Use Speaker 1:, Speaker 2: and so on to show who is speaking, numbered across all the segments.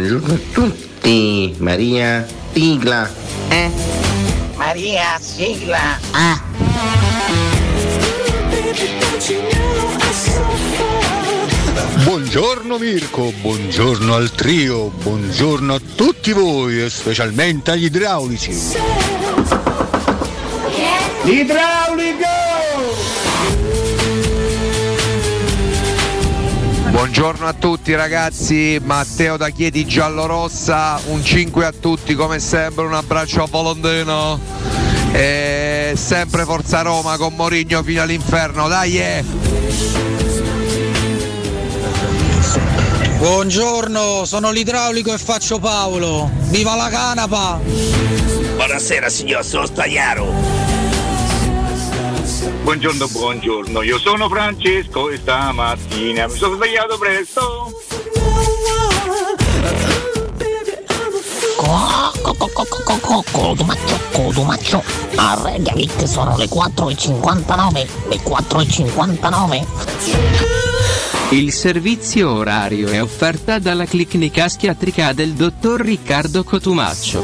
Speaker 1: Buongiorno, a tutti. Maria, sigla. Eh?
Speaker 2: Maria, sigla.
Speaker 1: Ah.
Speaker 3: Buongiorno Mirko, buongiorno al trio, buongiorno a tutti voi e specialmente agli idraulici.
Speaker 2: Idraulico!
Speaker 4: Buongiorno a tutti ragazzi, Matteo da Chieti Giallorossa, un 5 a tutti come sempre, un abbraccio a Volondino e sempre Forza Roma con Morigno fino all'inferno, dai! eh.
Speaker 5: Buongiorno, sono l'idraulico e faccio Paolo. Viva la canapa!
Speaker 2: Buonasera signor, sono Stagliaro.
Speaker 6: Buongiorno, buongiorno, io sono Francesco e stamattina mi sono svegliato presto.
Speaker 7: Codumaccio, Codumaccio, arrediali che sono le 4.59, le 4.59.
Speaker 8: Il servizio orario è offerta dalla clinica schiatrica del dottor Riccardo Cotumaccio.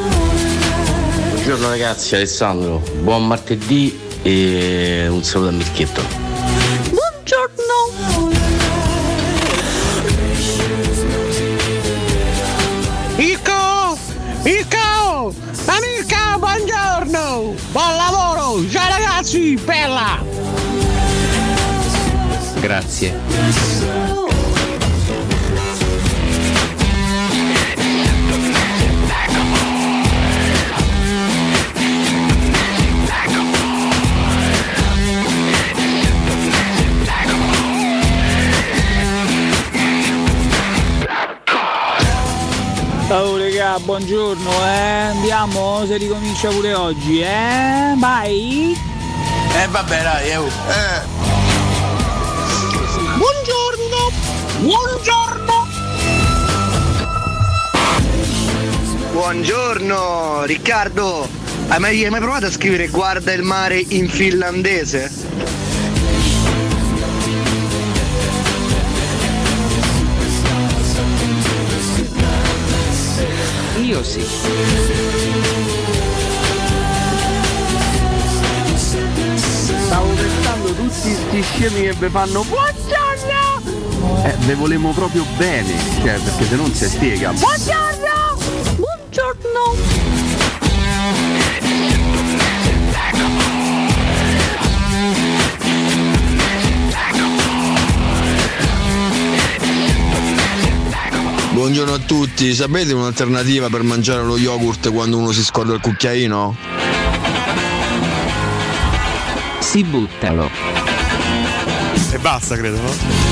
Speaker 1: Buongiorno ragazzi, Alessandro. Buon martedì e un saluto a Mirchetto.
Speaker 7: Buongiorno!
Speaker 5: Ico! Ico! Amica, buongiorno! Buon lavoro! Ciao ragazzi, bella!
Speaker 8: Grazie.
Speaker 5: Regà, buongiorno, eh? Andiamo? Se ricomincia pure oggi, eh? Vai!
Speaker 2: Eh vabbè dai, eh. eh.
Speaker 7: Buongiorno! Buongiorno!
Speaker 9: Buongiorno Riccardo, hai mai, hai mai provato a scrivere guarda il mare in finlandese?
Speaker 8: Io sì.
Speaker 10: Stavo pensando tutti sti scemi che vi fanno buongiorno! Eh, ve volemo proprio bene, cioè, perché se non si spiega.
Speaker 7: Buongiorno! Buongiorno!
Speaker 11: Buongiorno a tutti, sapete un'alternativa per mangiare lo yogurt quando uno si scorda il cucchiaino?
Speaker 8: Si buttalo.
Speaker 12: E basta, credo, no?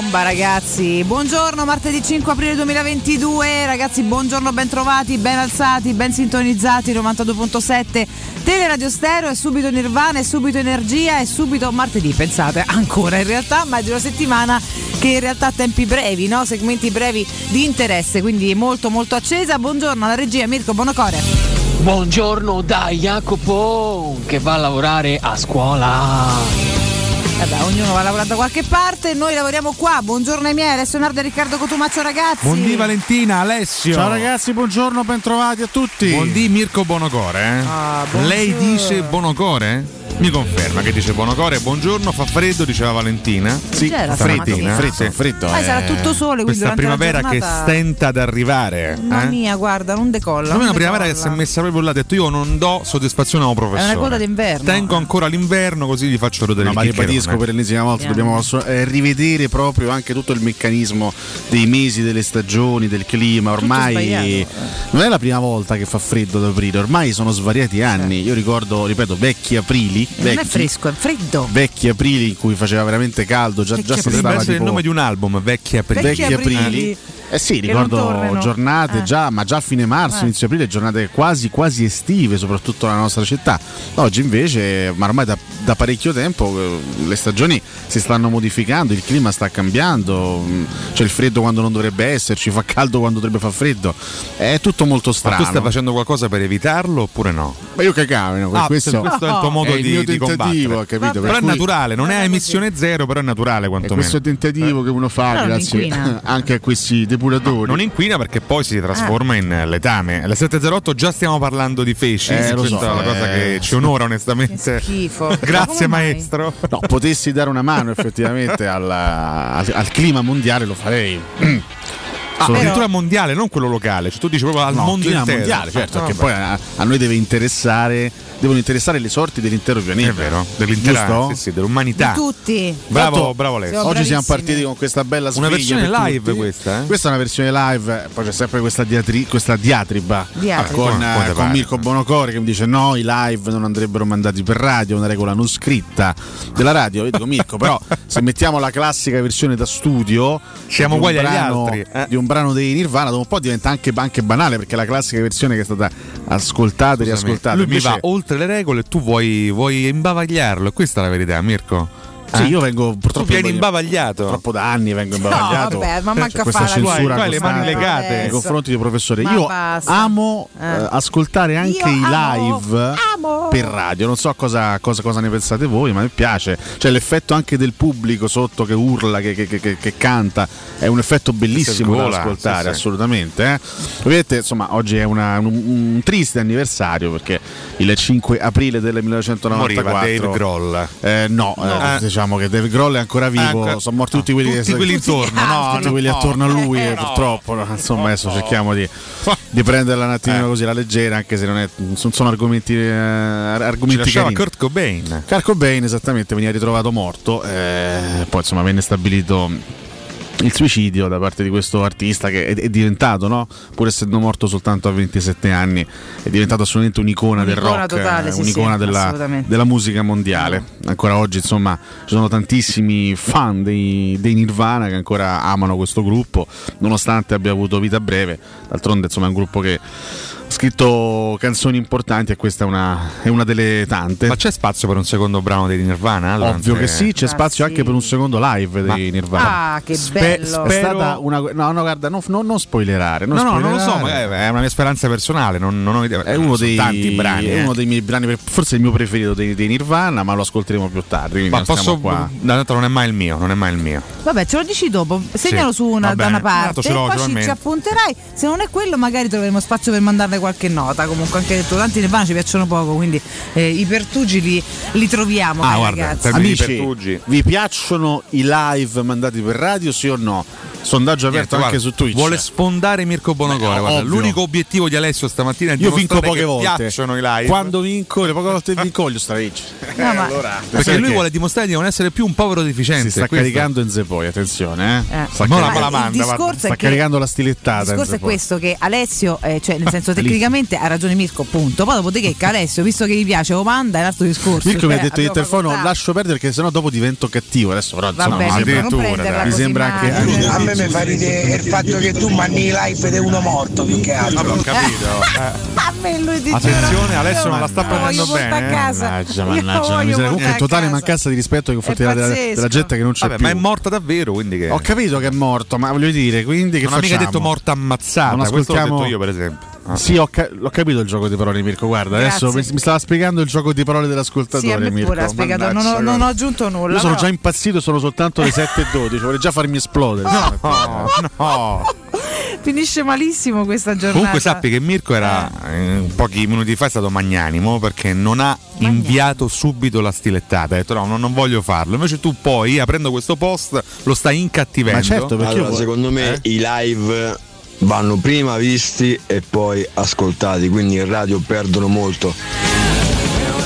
Speaker 13: Bomba ragazzi! Buongiorno, martedì 5 aprile 2022. Ragazzi, buongiorno, ben trovati, ben alzati, ben sintonizzati. 92.7 Teleradio Stereo e subito Nirvana e subito Energia e subito martedì. Pensate, ancora in realtà, ma è di una settimana che in realtà ha tempi brevi, no? segmenti brevi di interesse, quindi molto molto accesa. Buongiorno alla regia Mirko Bonocore.
Speaker 8: Buongiorno da Jacopo che va a lavorare a scuola.
Speaker 13: Vabbè, ognuno va a lavorare da qualche parte, noi lavoriamo qua. Buongiorno ai miei, Alessio Nardo e Riccardo Cotumaccio ragazzi.
Speaker 12: Buondì Valentina, Alessio.
Speaker 14: Ciao ragazzi, buongiorno, bentrovati a tutti.
Speaker 12: Buondì Mirko Bonocore. eh?
Speaker 13: Ah,
Speaker 12: Lei dice Bonocore? Mi conferma che dice Bonocore, buongiorno, fa freddo, diceva Valentina.
Speaker 13: Sì, C'era
Speaker 12: freddina. Sì.
Speaker 14: freddo.
Speaker 13: Poi sarà tutto sole, quindi
Speaker 12: Questa
Speaker 13: durante la
Speaker 12: primavera che
Speaker 13: giornata-
Speaker 12: stenta ad arrivare.
Speaker 13: Mamma
Speaker 12: eh?
Speaker 13: mia, guarda, non decolla. Non
Speaker 12: una primavera che si è messa proprio là, ha detto io non do soddisfazione a un professore.
Speaker 13: È una coda d'inverno.
Speaker 12: Tengo ancora l'inverno così gli faccio rodere
Speaker 14: No,
Speaker 12: il
Speaker 14: ma ribadisco per l'ennesima volta, dobbiamo assu- eh, rivedere proprio anche tutto il meccanismo dei mesi, delle stagioni, del clima. Ormai non è la prima volta che fa freddo ad aprile, ormai sono svariati anni. Io ricordo, ripeto, vecchi aprili,
Speaker 13: Non è
Speaker 14: vecchi,
Speaker 13: fresco, è freddo.
Speaker 14: vecchi aprili in cui faceva veramente caldo, già, già si stava
Speaker 12: essere il
Speaker 14: tipo
Speaker 12: nome di un album, Vecchi Aprili.
Speaker 14: Vecchi aprili. Eh sì, ricordo giornate
Speaker 13: Eh.
Speaker 14: già, ma già a fine marzo,
Speaker 13: Eh.
Speaker 14: inizio aprile, giornate quasi quasi estive, soprattutto nella nostra città. Oggi invece, ma ormai da, da parecchio tempo, eh, le stagioni si stanno modificando, il clima sta cambiando, mm, c'è il freddo quando non dovrebbe esserci, fa caldo quando dovrebbe far freddo. È tutto molto
Speaker 12: Ma
Speaker 14: strano.
Speaker 12: tu stai facendo qualcosa per evitarlo oppure no?
Speaker 14: Ma io cagavo,
Speaker 12: Ah,
Speaker 14: questo,
Speaker 12: questo è il tuo modo
Speaker 14: è il
Speaker 12: di,
Speaker 14: mio
Speaker 12: di
Speaker 14: tentativo,
Speaker 12: combattere.
Speaker 14: capito? Per
Speaker 12: Però è
Speaker 14: cui-
Speaker 12: naturale, non è emissione zero, però è naturale
Speaker 14: è
Speaker 12: quantomeno.
Speaker 14: questo tentativo che uno fa
Speaker 13: Però
Speaker 14: grazie anche a questi depuratori.
Speaker 12: Non inquina perché poi si trasforma in eh, letame. Alle 7.08 già stiamo parlando di fesci.
Speaker 14: Eh, lo
Speaker 12: questa
Speaker 14: so,
Speaker 12: è una cosa
Speaker 14: eh.
Speaker 12: che ci onora onestamente.
Speaker 13: Schifo.
Speaker 12: Grazie
Speaker 13: mai?
Speaker 12: maestro.
Speaker 14: No, potessi dare una mano effettivamente alla- al, al clima mondiale lo farei.
Speaker 12: Ah,
Speaker 14: Solo che-
Speaker 12: addirittura mondiale, non quello locale. Cioè, tu dici proprio al
Speaker 14: no,
Speaker 12: mondo intero.
Speaker 14: mondiale, certo,
Speaker 12: Ah,
Speaker 14: perché
Speaker 12: vabbè.
Speaker 14: poi a, a noi deve interessare, devono interessare le sorti dell'intero pianeta.
Speaker 12: È vero, dell'intera sì, sì, dell'umanità.
Speaker 13: Di tutti.
Speaker 12: Bravo,
Speaker 14: Tanto,
Speaker 12: bravo Alessio.
Speaker 14: Oggi siamo partiti con questa bella
Speaker 12: Una
Speaker 14: sfiglia
Speaker 12: versione
Speaker 14: per
Speaker 12: live
Speaker 14: tutti.
Speaker 12: questa, eh?
Speaker 14: Questa è una versione live, poi c'è sempre questa, diatri- questa diatriba
Speaker 13: Diatriba.
Speaker 14: con, eh, con
Speaker 12: pare?
Speaker 14: Mirko Bonocore che mi dice no, i live non andrebbero mandati per radio, è una regola non scritta della radio. Io dico Mirko, però se mettiamo la classica versione da studio
Speaker 12: Siamo uguali agli altri, eh.
Speaker 14: di un brano dei Nirvana, dopo un po' diventa anche, anche banale perché la classica versione che è stata ascoltata e riascoltata.
Speaker 12: Lui mi va oltre le regole e tu vuoi, vuoi imbavagliarlo. Questa è la verità, Mirko.
Speaker 14: Sì,
Speaker 12: Eh?
Speaker 14: io vengo
Speaker 12: Tu
Speaker 14: purtroppo
Speaker 12: vieni imbavagliato.
Speaker 14: Troppo da anni vengo imbavagliato.
Speaker 13: No, vabbè, ma manca a
Speaker 14: questa
Speaker 13: fare
Speaker 14: censura
Speaker 12: Qua hai le mani legate.
Speaker 14: nei confronti del professore.
Speaker 13: Ma
Speaker 14: Io
Speaker 13: basta.
Speaker 14: amo
Speaker 13: Eh.
Speaker 14: eh, ascoltare anche
Speaker 13: Io
Speaker 14: i live
Speaker 13: amo.
Speaker 14: per radio. Non so cosa, cosa- cosa ne pensate voi, ma mi piace. Cioè l'effetto anche del pubblico sotto che urla, che, che- che- che- che canta, è un effetto bellissimo da
Speaker 12: gola,
Speaker 14: ascoltare,
Speaker 12: sì, sì.
Speaker 14: assolutamente. eh. Vedete, insomma, oggi è una- un, un triste anniversario perché il 5 aprile del 1994
Speaker 12: Moriva Dave Grohl.
Speaker 14: eh, no, eh,
Speaker 12: Eh.
Speaker 14: Diciamo che Dave Grohl è ancora vivo,
Speaker 12: Ecco.
Speaker 14: sono morti tutti quelli,
Speaker 12: Tutti
Speaker 14: che,
Speaker 12: quelli intorno, no,
Speaker 14: tutti
Speaker 12: no,
Speaker 14: quelli
Speaker 12: no.
Speaker 14: attorno a lui,
Speaker 12: Eh,
Speaker 14: eh, purtroppo. no, Insomma, adesso cerchiamo di, di prenderla un attimino
Speaker 12: Eh.
Speaker 14: così alla leggera, anche se non, è, non sono argomenti, eh,
Speaker 12: Ci
Speaker 14: argomenti carini.
Speaker 12: Kurt Cobain.
Speaker 14: Kurt Cobain esattamente veniva ritrovato morto, eh, poi insomma venne stabilito il suicidio da parte di questo artista che è, è diventato, no? pur essendo morto soltanto a 27 anni, è diventato assolutamente un'icona, del
Speaker 13: Un'icona
Speaker 14: rock,
Speaker 13: totale,
Speaker 14: eh,
Speaker 13: sì,
Speaker 14: un'icona
Speaker 13: sì,
Speaker 14: della, della musica mondiale. Ancora oggi, insomma, ci sono tantissimi fan dei, dei Nirvana che ancora amano questo gruppo, nonostante abbia avuto vita breve. D'altronde, insomma, è un gruppo che scritto canzoni importanti e questa è una, è una delle tante.
Speaker 12: Ma c'è spazio per un secondo brano dei Nirvana? durante-
Speaker 14: Ovvio che sì, c'è
Speaker 13: Ah,
Speaker 14: spazio
Speaker 13: sì.
Speaker 14: anche per un secondo live dei Nirvana.
Speaker 13: Ah, che
Speaker 14: Spe-
Speaker 13: bello.
Speaker 14: È stata una. No, no, guarda, non, non- non spoilerare. Non
Speaker 12: No, no, non lo so,
Speaker 14: spoilerare.
Speaker 12: è una mia speranza personale, non, non ho idea.
Speaker 14: È uno dei,
Speaker 12: tanti brani.
Speaker 14: è
Speaker 12: eh.
Speaker 14: uno dei miei brani, forse il mio preferito dei, dei Nirvana, ma lo ascolteremo più tardi. Quindi
Speaker 12: Ma posso.
Speaker 14: qua.
Speaker 12: Dato non è mai il mio, non è mai il mio.
Speaker 13: Vabbè, ce lo dici dopo. Segnalo
Speaker 12: Sì,
Speaker 13: su una, da una.
Speaker 12: Tanto
Speaker 13: parte
Speaker 12: ce l'ho,
Speaker 13: e poi ci, ci appunterai. Se non è quello, magari troveremo spazio per mandarle qualche nota. Comunque, anche detto, tanti Nirvana ci piacciono poco, quindi eh, i pertugi li, li troviamo.
Speaker 12: Ah,
Speaker 13: cari
Speaker 12: guarda,
Speaker 14: Amici,
Speaker 12: Pertugi.
Speaker 14: vi piacciono i live mandati per radio, sì o no? Sondaggio aperto
Speaker 12: Niente,
Speaker 14: anche
Speaker 12: guarda,
Speaker 14: su Twitch.
Speaker 12: Vuole sfonare Mirko Bonocore. Guarda,
Speaker 14: ovvio.
Speaker 12: l'unico obiettivo di Alessio stamattina è
Speaker 14: Io vinco
Speaker 12: dimostrare
Speaker 14: poche
Speaker 12: che
Speaker 14: volte.
Speaker 12: piacciono i live.
Speaker 14: Quando vinco, le poche volte vinco, voglio stare vinci.
Speaker 13: No, ma-
Speaker 12: Perché lui vuole dimostrare di non essere più un povero deficiente.
Speaker 14: Si sta
Speaker 12: questo-
Speaker 14: caricando in Zepoi, attenzione, eh.
Speaker 13: Eh.
Speaker 14: Sta,
Speaker 12: Ma la-
Speaker 14: caricando-
Speaker 12: ma la
Speaker 13: il
Speaker 12: manda,
Speaker 13: discorso
Speaker 12: guarda.
Speaker 13: è
Speaker 14: sta
Speaker 13: che-
Speaker 14: caricando la
Speaker 13: Il
Speaker 14: stilettata. in
Speaker 13: discorso è questo che Alessio, eh, cioè nel senso tecnicamente ha ragione Mirko, punto. Poi dopodiché che Alessio, visto che gli piace o manda, è un altro discorso.
Speaker 14: Mirko mi ha
Speaker 13: Cioè,
Speaker 14: detto di telefono lascio perdere perché sennò dopo divento cattivo. Adesso però insomma, ma mi sembra anche,
Speaker 15: Me mi fa ridere il fatto che tu mandi i live di uno morto più che altro.
Speaker 12: Vabbè, ho capito. eh.
Speaker 13: A me lui dice
Speaker 12: Attenzione,
Speaker 13: "No,
Speaker 12: Alessio
Speaker 13: io
Speaker 12: non la sta prendendo bene,
Speaker 13: a
Speaker 12: eh.
Speaker 13: casa.
Speaker 14: Mannaggia, mannaggia, miseria. Comunque totale mancanza di rispetto nei confronti
Speaker 13: È
Speaker 14: della, della gente che non c'è
Speaker 12: Vabbè,
Speaker 14: più.
Speaker 12: ma è morta davvero, quindi che.
Speaker 14: Ho capito che è morto, ma voglio dire, quindi che
Speaker 12: non ha mica
Speaker 14: facciamo?
Speaker 12: detto morta ammazzata.
Speaker 14: Non
Speaker 12: Questo l'ho
Speaker 14: ascoltiamo-
Speaker 12: detto io, per esempio. Ah.
Speaker 14: Sì, ho, ca- l'ho capito il gioco di parole, Mirko. Guarda,
Speaker 13: Grazie.
Speaker 14: adesso mi, mi stava spiegando il gioco di parole
Speaker 13: Sì,
Speaker 14: dell'ascoltatore.
Speaker 13: me
Speaker 14: Mirko.
Speaker 13: spiegato, non ho,
Speaker 14: Mannaggia,
Speaker 13: non ho aggiunto nulla.
Speaker 14: Io sono
Speaker 13: però-
Speaker 14: già impazzito, sono soltanto le 7.12, vorrei già farmi esplodere.
Speaker 12: No, no.
Speaker 13: Finisce malissimo questa giornata.
Speaker 12: Comunque sappi che Mirko era eh, pochi minuti fa è stato magnanimo perché non ha inviato subito la stilettata. Ha detto no, no, non voglio farlo. Invece tu poi, aprendo questo post, lo stai incattivendo.
Speaker 14: Ma certo, perché
Speaker 10: Allora, secondo me
Speaker 12: Eh?
Speaker 10: i live vanno prima visti e poi ascoltati, quindi in radio perdono molto.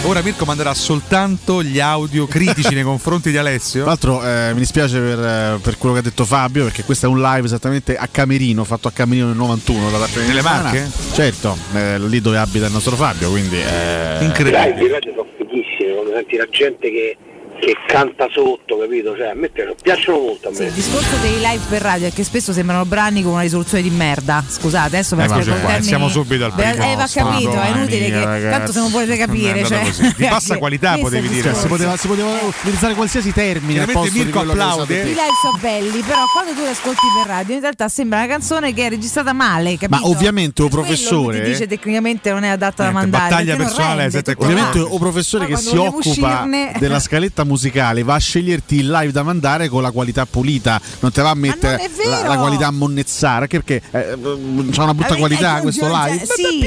Speaker 12: Ora Mirko manderà soltanto gli audio critici nei confronti di Alessio.
Speaker 14: Tra l'altro eh, mi dispiace per, eh, per quello che ha detto Fabio, perché questo è un live esattamente a Camerino, fatto a Camerino nel 91 da parte
Speaker 12: Nelle. Marche?
Speaker 14: Certo, eh, lì dove abita il nostro Fabio, quindi eh,
Speaker 12: Incredibile.
Speaker 16: Dai, i radio sono fighissimi, quando senti la gente che, che canta sotto, capito? Cioè, a me piacciono, molto a
Speaker 13: Sì,
Speaker 16: me.
Speaker 13: il discorso dei live per radio è che spesso sembrano brani con una risoluzione di merda. Scusate, adesso per
Speaker 12: Eh, ma
Speaker 13: spiego
Speaker 12: cioè,
Speaker 13: i termini-
Speaker 12: siamo subito al
Speaker 13: Beh,
Speaker 12: primo
Speaker 13: Eh, va capito, è inutile
Speaker 14: mia,
Speaker 13: che
Speaker 14: ragazzi.
Speaker 13: tanto se non volete capire, cioè.
Speaker 12: Di bassa qualità potevi dire.
Speaker 14: cioè, si, poteva, si poteva utilizzare qualsiasi termine al posto di
Speaker 12: Mirko
Speaker 14: hai
Speaker 12: applaude.
Speaker 13: I live sono belli, però quando tu li ascolti per radio in realtà sembra una canzone che è registrata male, capito?
Speaker 14: Ma ovviamente un
Speaker 13: Quello
Speaker 14: professore-
Speaker 13: che dice tecnicamente non è adatta da mandare.
Speaker 12: battaglia personale,
Speaker 14: Ovviamente un professore che si occupa della scaletta musicale va a sceglierti il live da mandare con la qualità pulita, non te va a mettere la, la qualità a monnezzare, perché eh, c'ha una brutta
Speaker 13: Avete-
Speaker 14: qualità
Speaker 13: eh,
Speaker 14: questo live.
Speaker 13: Sì,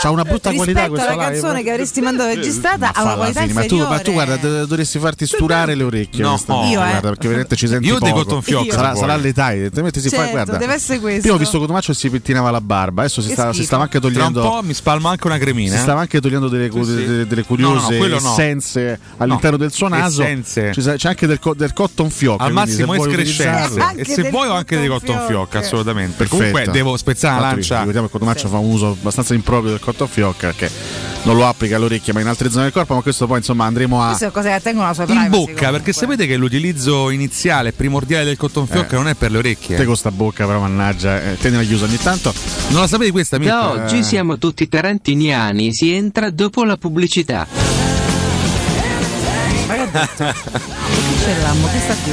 Speaker 14: C'ha una brutta qualità
Speaker 13: rispetto alla
Speaker 14: live.
Speaker 13: canzone che avresti mandato registrata ha una qualità
Speaker 14: fine, ma, tu, ma tu guarda, do- dovresti farti sturare le orecchie.
Speaker 12: No.
Speaker 14: questa-
Speaker 12: Io,
Speaker 13: eh.
Speaker 14: guarda, perché veramente ci senti
Speaker 12: Io dei
Speaker 14: poco.
Speaker 12: cotton fioc,
Speaker 14: sarà, sarà l'età, evidentemente si fa,
Speaker 13: Certo,
Speaker 14: guarda.
Speaker 13: deve essere questo.
Speaker 14: Prima ho visto Cotumaccio e si pettinava la barba, adesso si, sta- si stava anche
Speaker 12: Tra un
Speaker 14: togliendo
Speaker 12: po' mi spalmo anche una cremina.
Speaker 14: si
Speaker 12: eh.
Speaker 14: stava anche togliendo delle,
Speaker 12: No, no,
Speaker 14: curiose
Speaker 12: no, no.
Speaker 14: essenze all'interno
Speaker 12: No,
Speaker 14: del suo naso. sa- c'è anche del, co- del cotton fioc.
Speaker 12: Al massimo escrescenze. E se vuoi ho anche dei
Speaker 13: cotton
Speaker 12: fioc,
Speaker 13: fioc.
Speaker 12: assolutamente.
Speaker 14: Perfetto.
Speaker 12: Comunque devo spezzare
Speaker 14: l'altro,
Speaker 12: lancia.
Speaker 14: Ricordiamo che Cotumaccio fa un uso abbastanza improprio del cotton fioc perché non lo applica all'orecchia ma in altre zone del corpo, ma questo poi insomma andremo a...
Speaker 13: Che sua
Speaker 12: In
Speaker 13: privacy,
Speaker 12: bocca,
Speaker 13: comunque.
Speaker 12: perché sapete che l'utilizzo iniziale, primordiale del cotton fioc
Speaker 14: Eh.
Speaker 12: non è per le orecchie.
Speaker 14: Te con sta bocca però mannaggia, eh, tenila chiusa ogni tanto.
Speaker 12: Non la sapevi questa, Mirko?
Speaker 8: Da oggi
Speaker 14: Eh.
Speaker 8: siamo tutti tarantiniani, si entra dopo la pubblicità.
Speaker 13: L'ammo? Sta qui?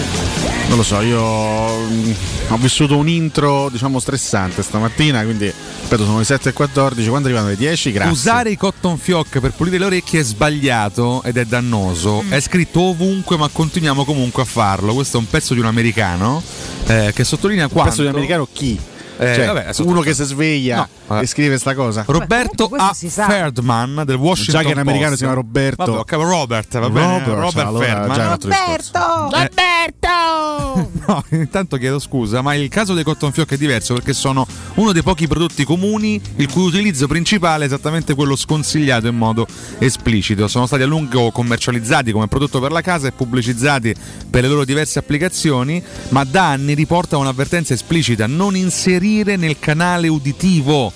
Speaker 14: Non lo so, io mm, ho vissuto un intro diciamo stressante stamattina, quindi ripeto sono le 7.14, quando arrivano le 10, grazie.
Speaker 12: Usare i cotton fioc per pulire le orecchie è sbagliato ed è dannoso.
Speaker 14: Mm.
Speaker 12: È scritto ovunque, ma continuiamo comunque a farlo. Questo è un pezzo di un americano eh, che sottolinea
Speaker 14: Un
Speaker 12: quanto.
Speaker 14: pezzo di americano chi?
Speaker 12: Eh,
Speaker 14: Cioè,
Speaker 12: vabbè,
Speaker 14: uno che si sveglia
Speaker 12: No, vabbè.
Speaker 14: e scrive sta cosa.
Speaker 12: Roberto A. Ferdman del Washington
Speaker 14: Già che in americano si chiama Roberto.
Speaker 12: Vabbè, ok, Robert, va bene.
Speaker 14: Robert,
Speaker 12: Robert
Speaker 14: allora
Speaker 12: Ferdman.
Speaker 14: già è un altro discorso.
Speaker 13: Roberto!
Speaker 12: Eh, No, intanto chiedo scusa, ma il caso dei cotton fioc è diverso perché sono uno dei pochi prodotti comuni il cui utilizzo principale è esattamente quello sconsigliato in modo esplicito. Sono stati a lungo commercializzati come prodotto per la casa e pubblicizzati per le loro diverse applicazioni, ma da anni riporta un'avvertenza esplicita: non inserire nel canale uditivo.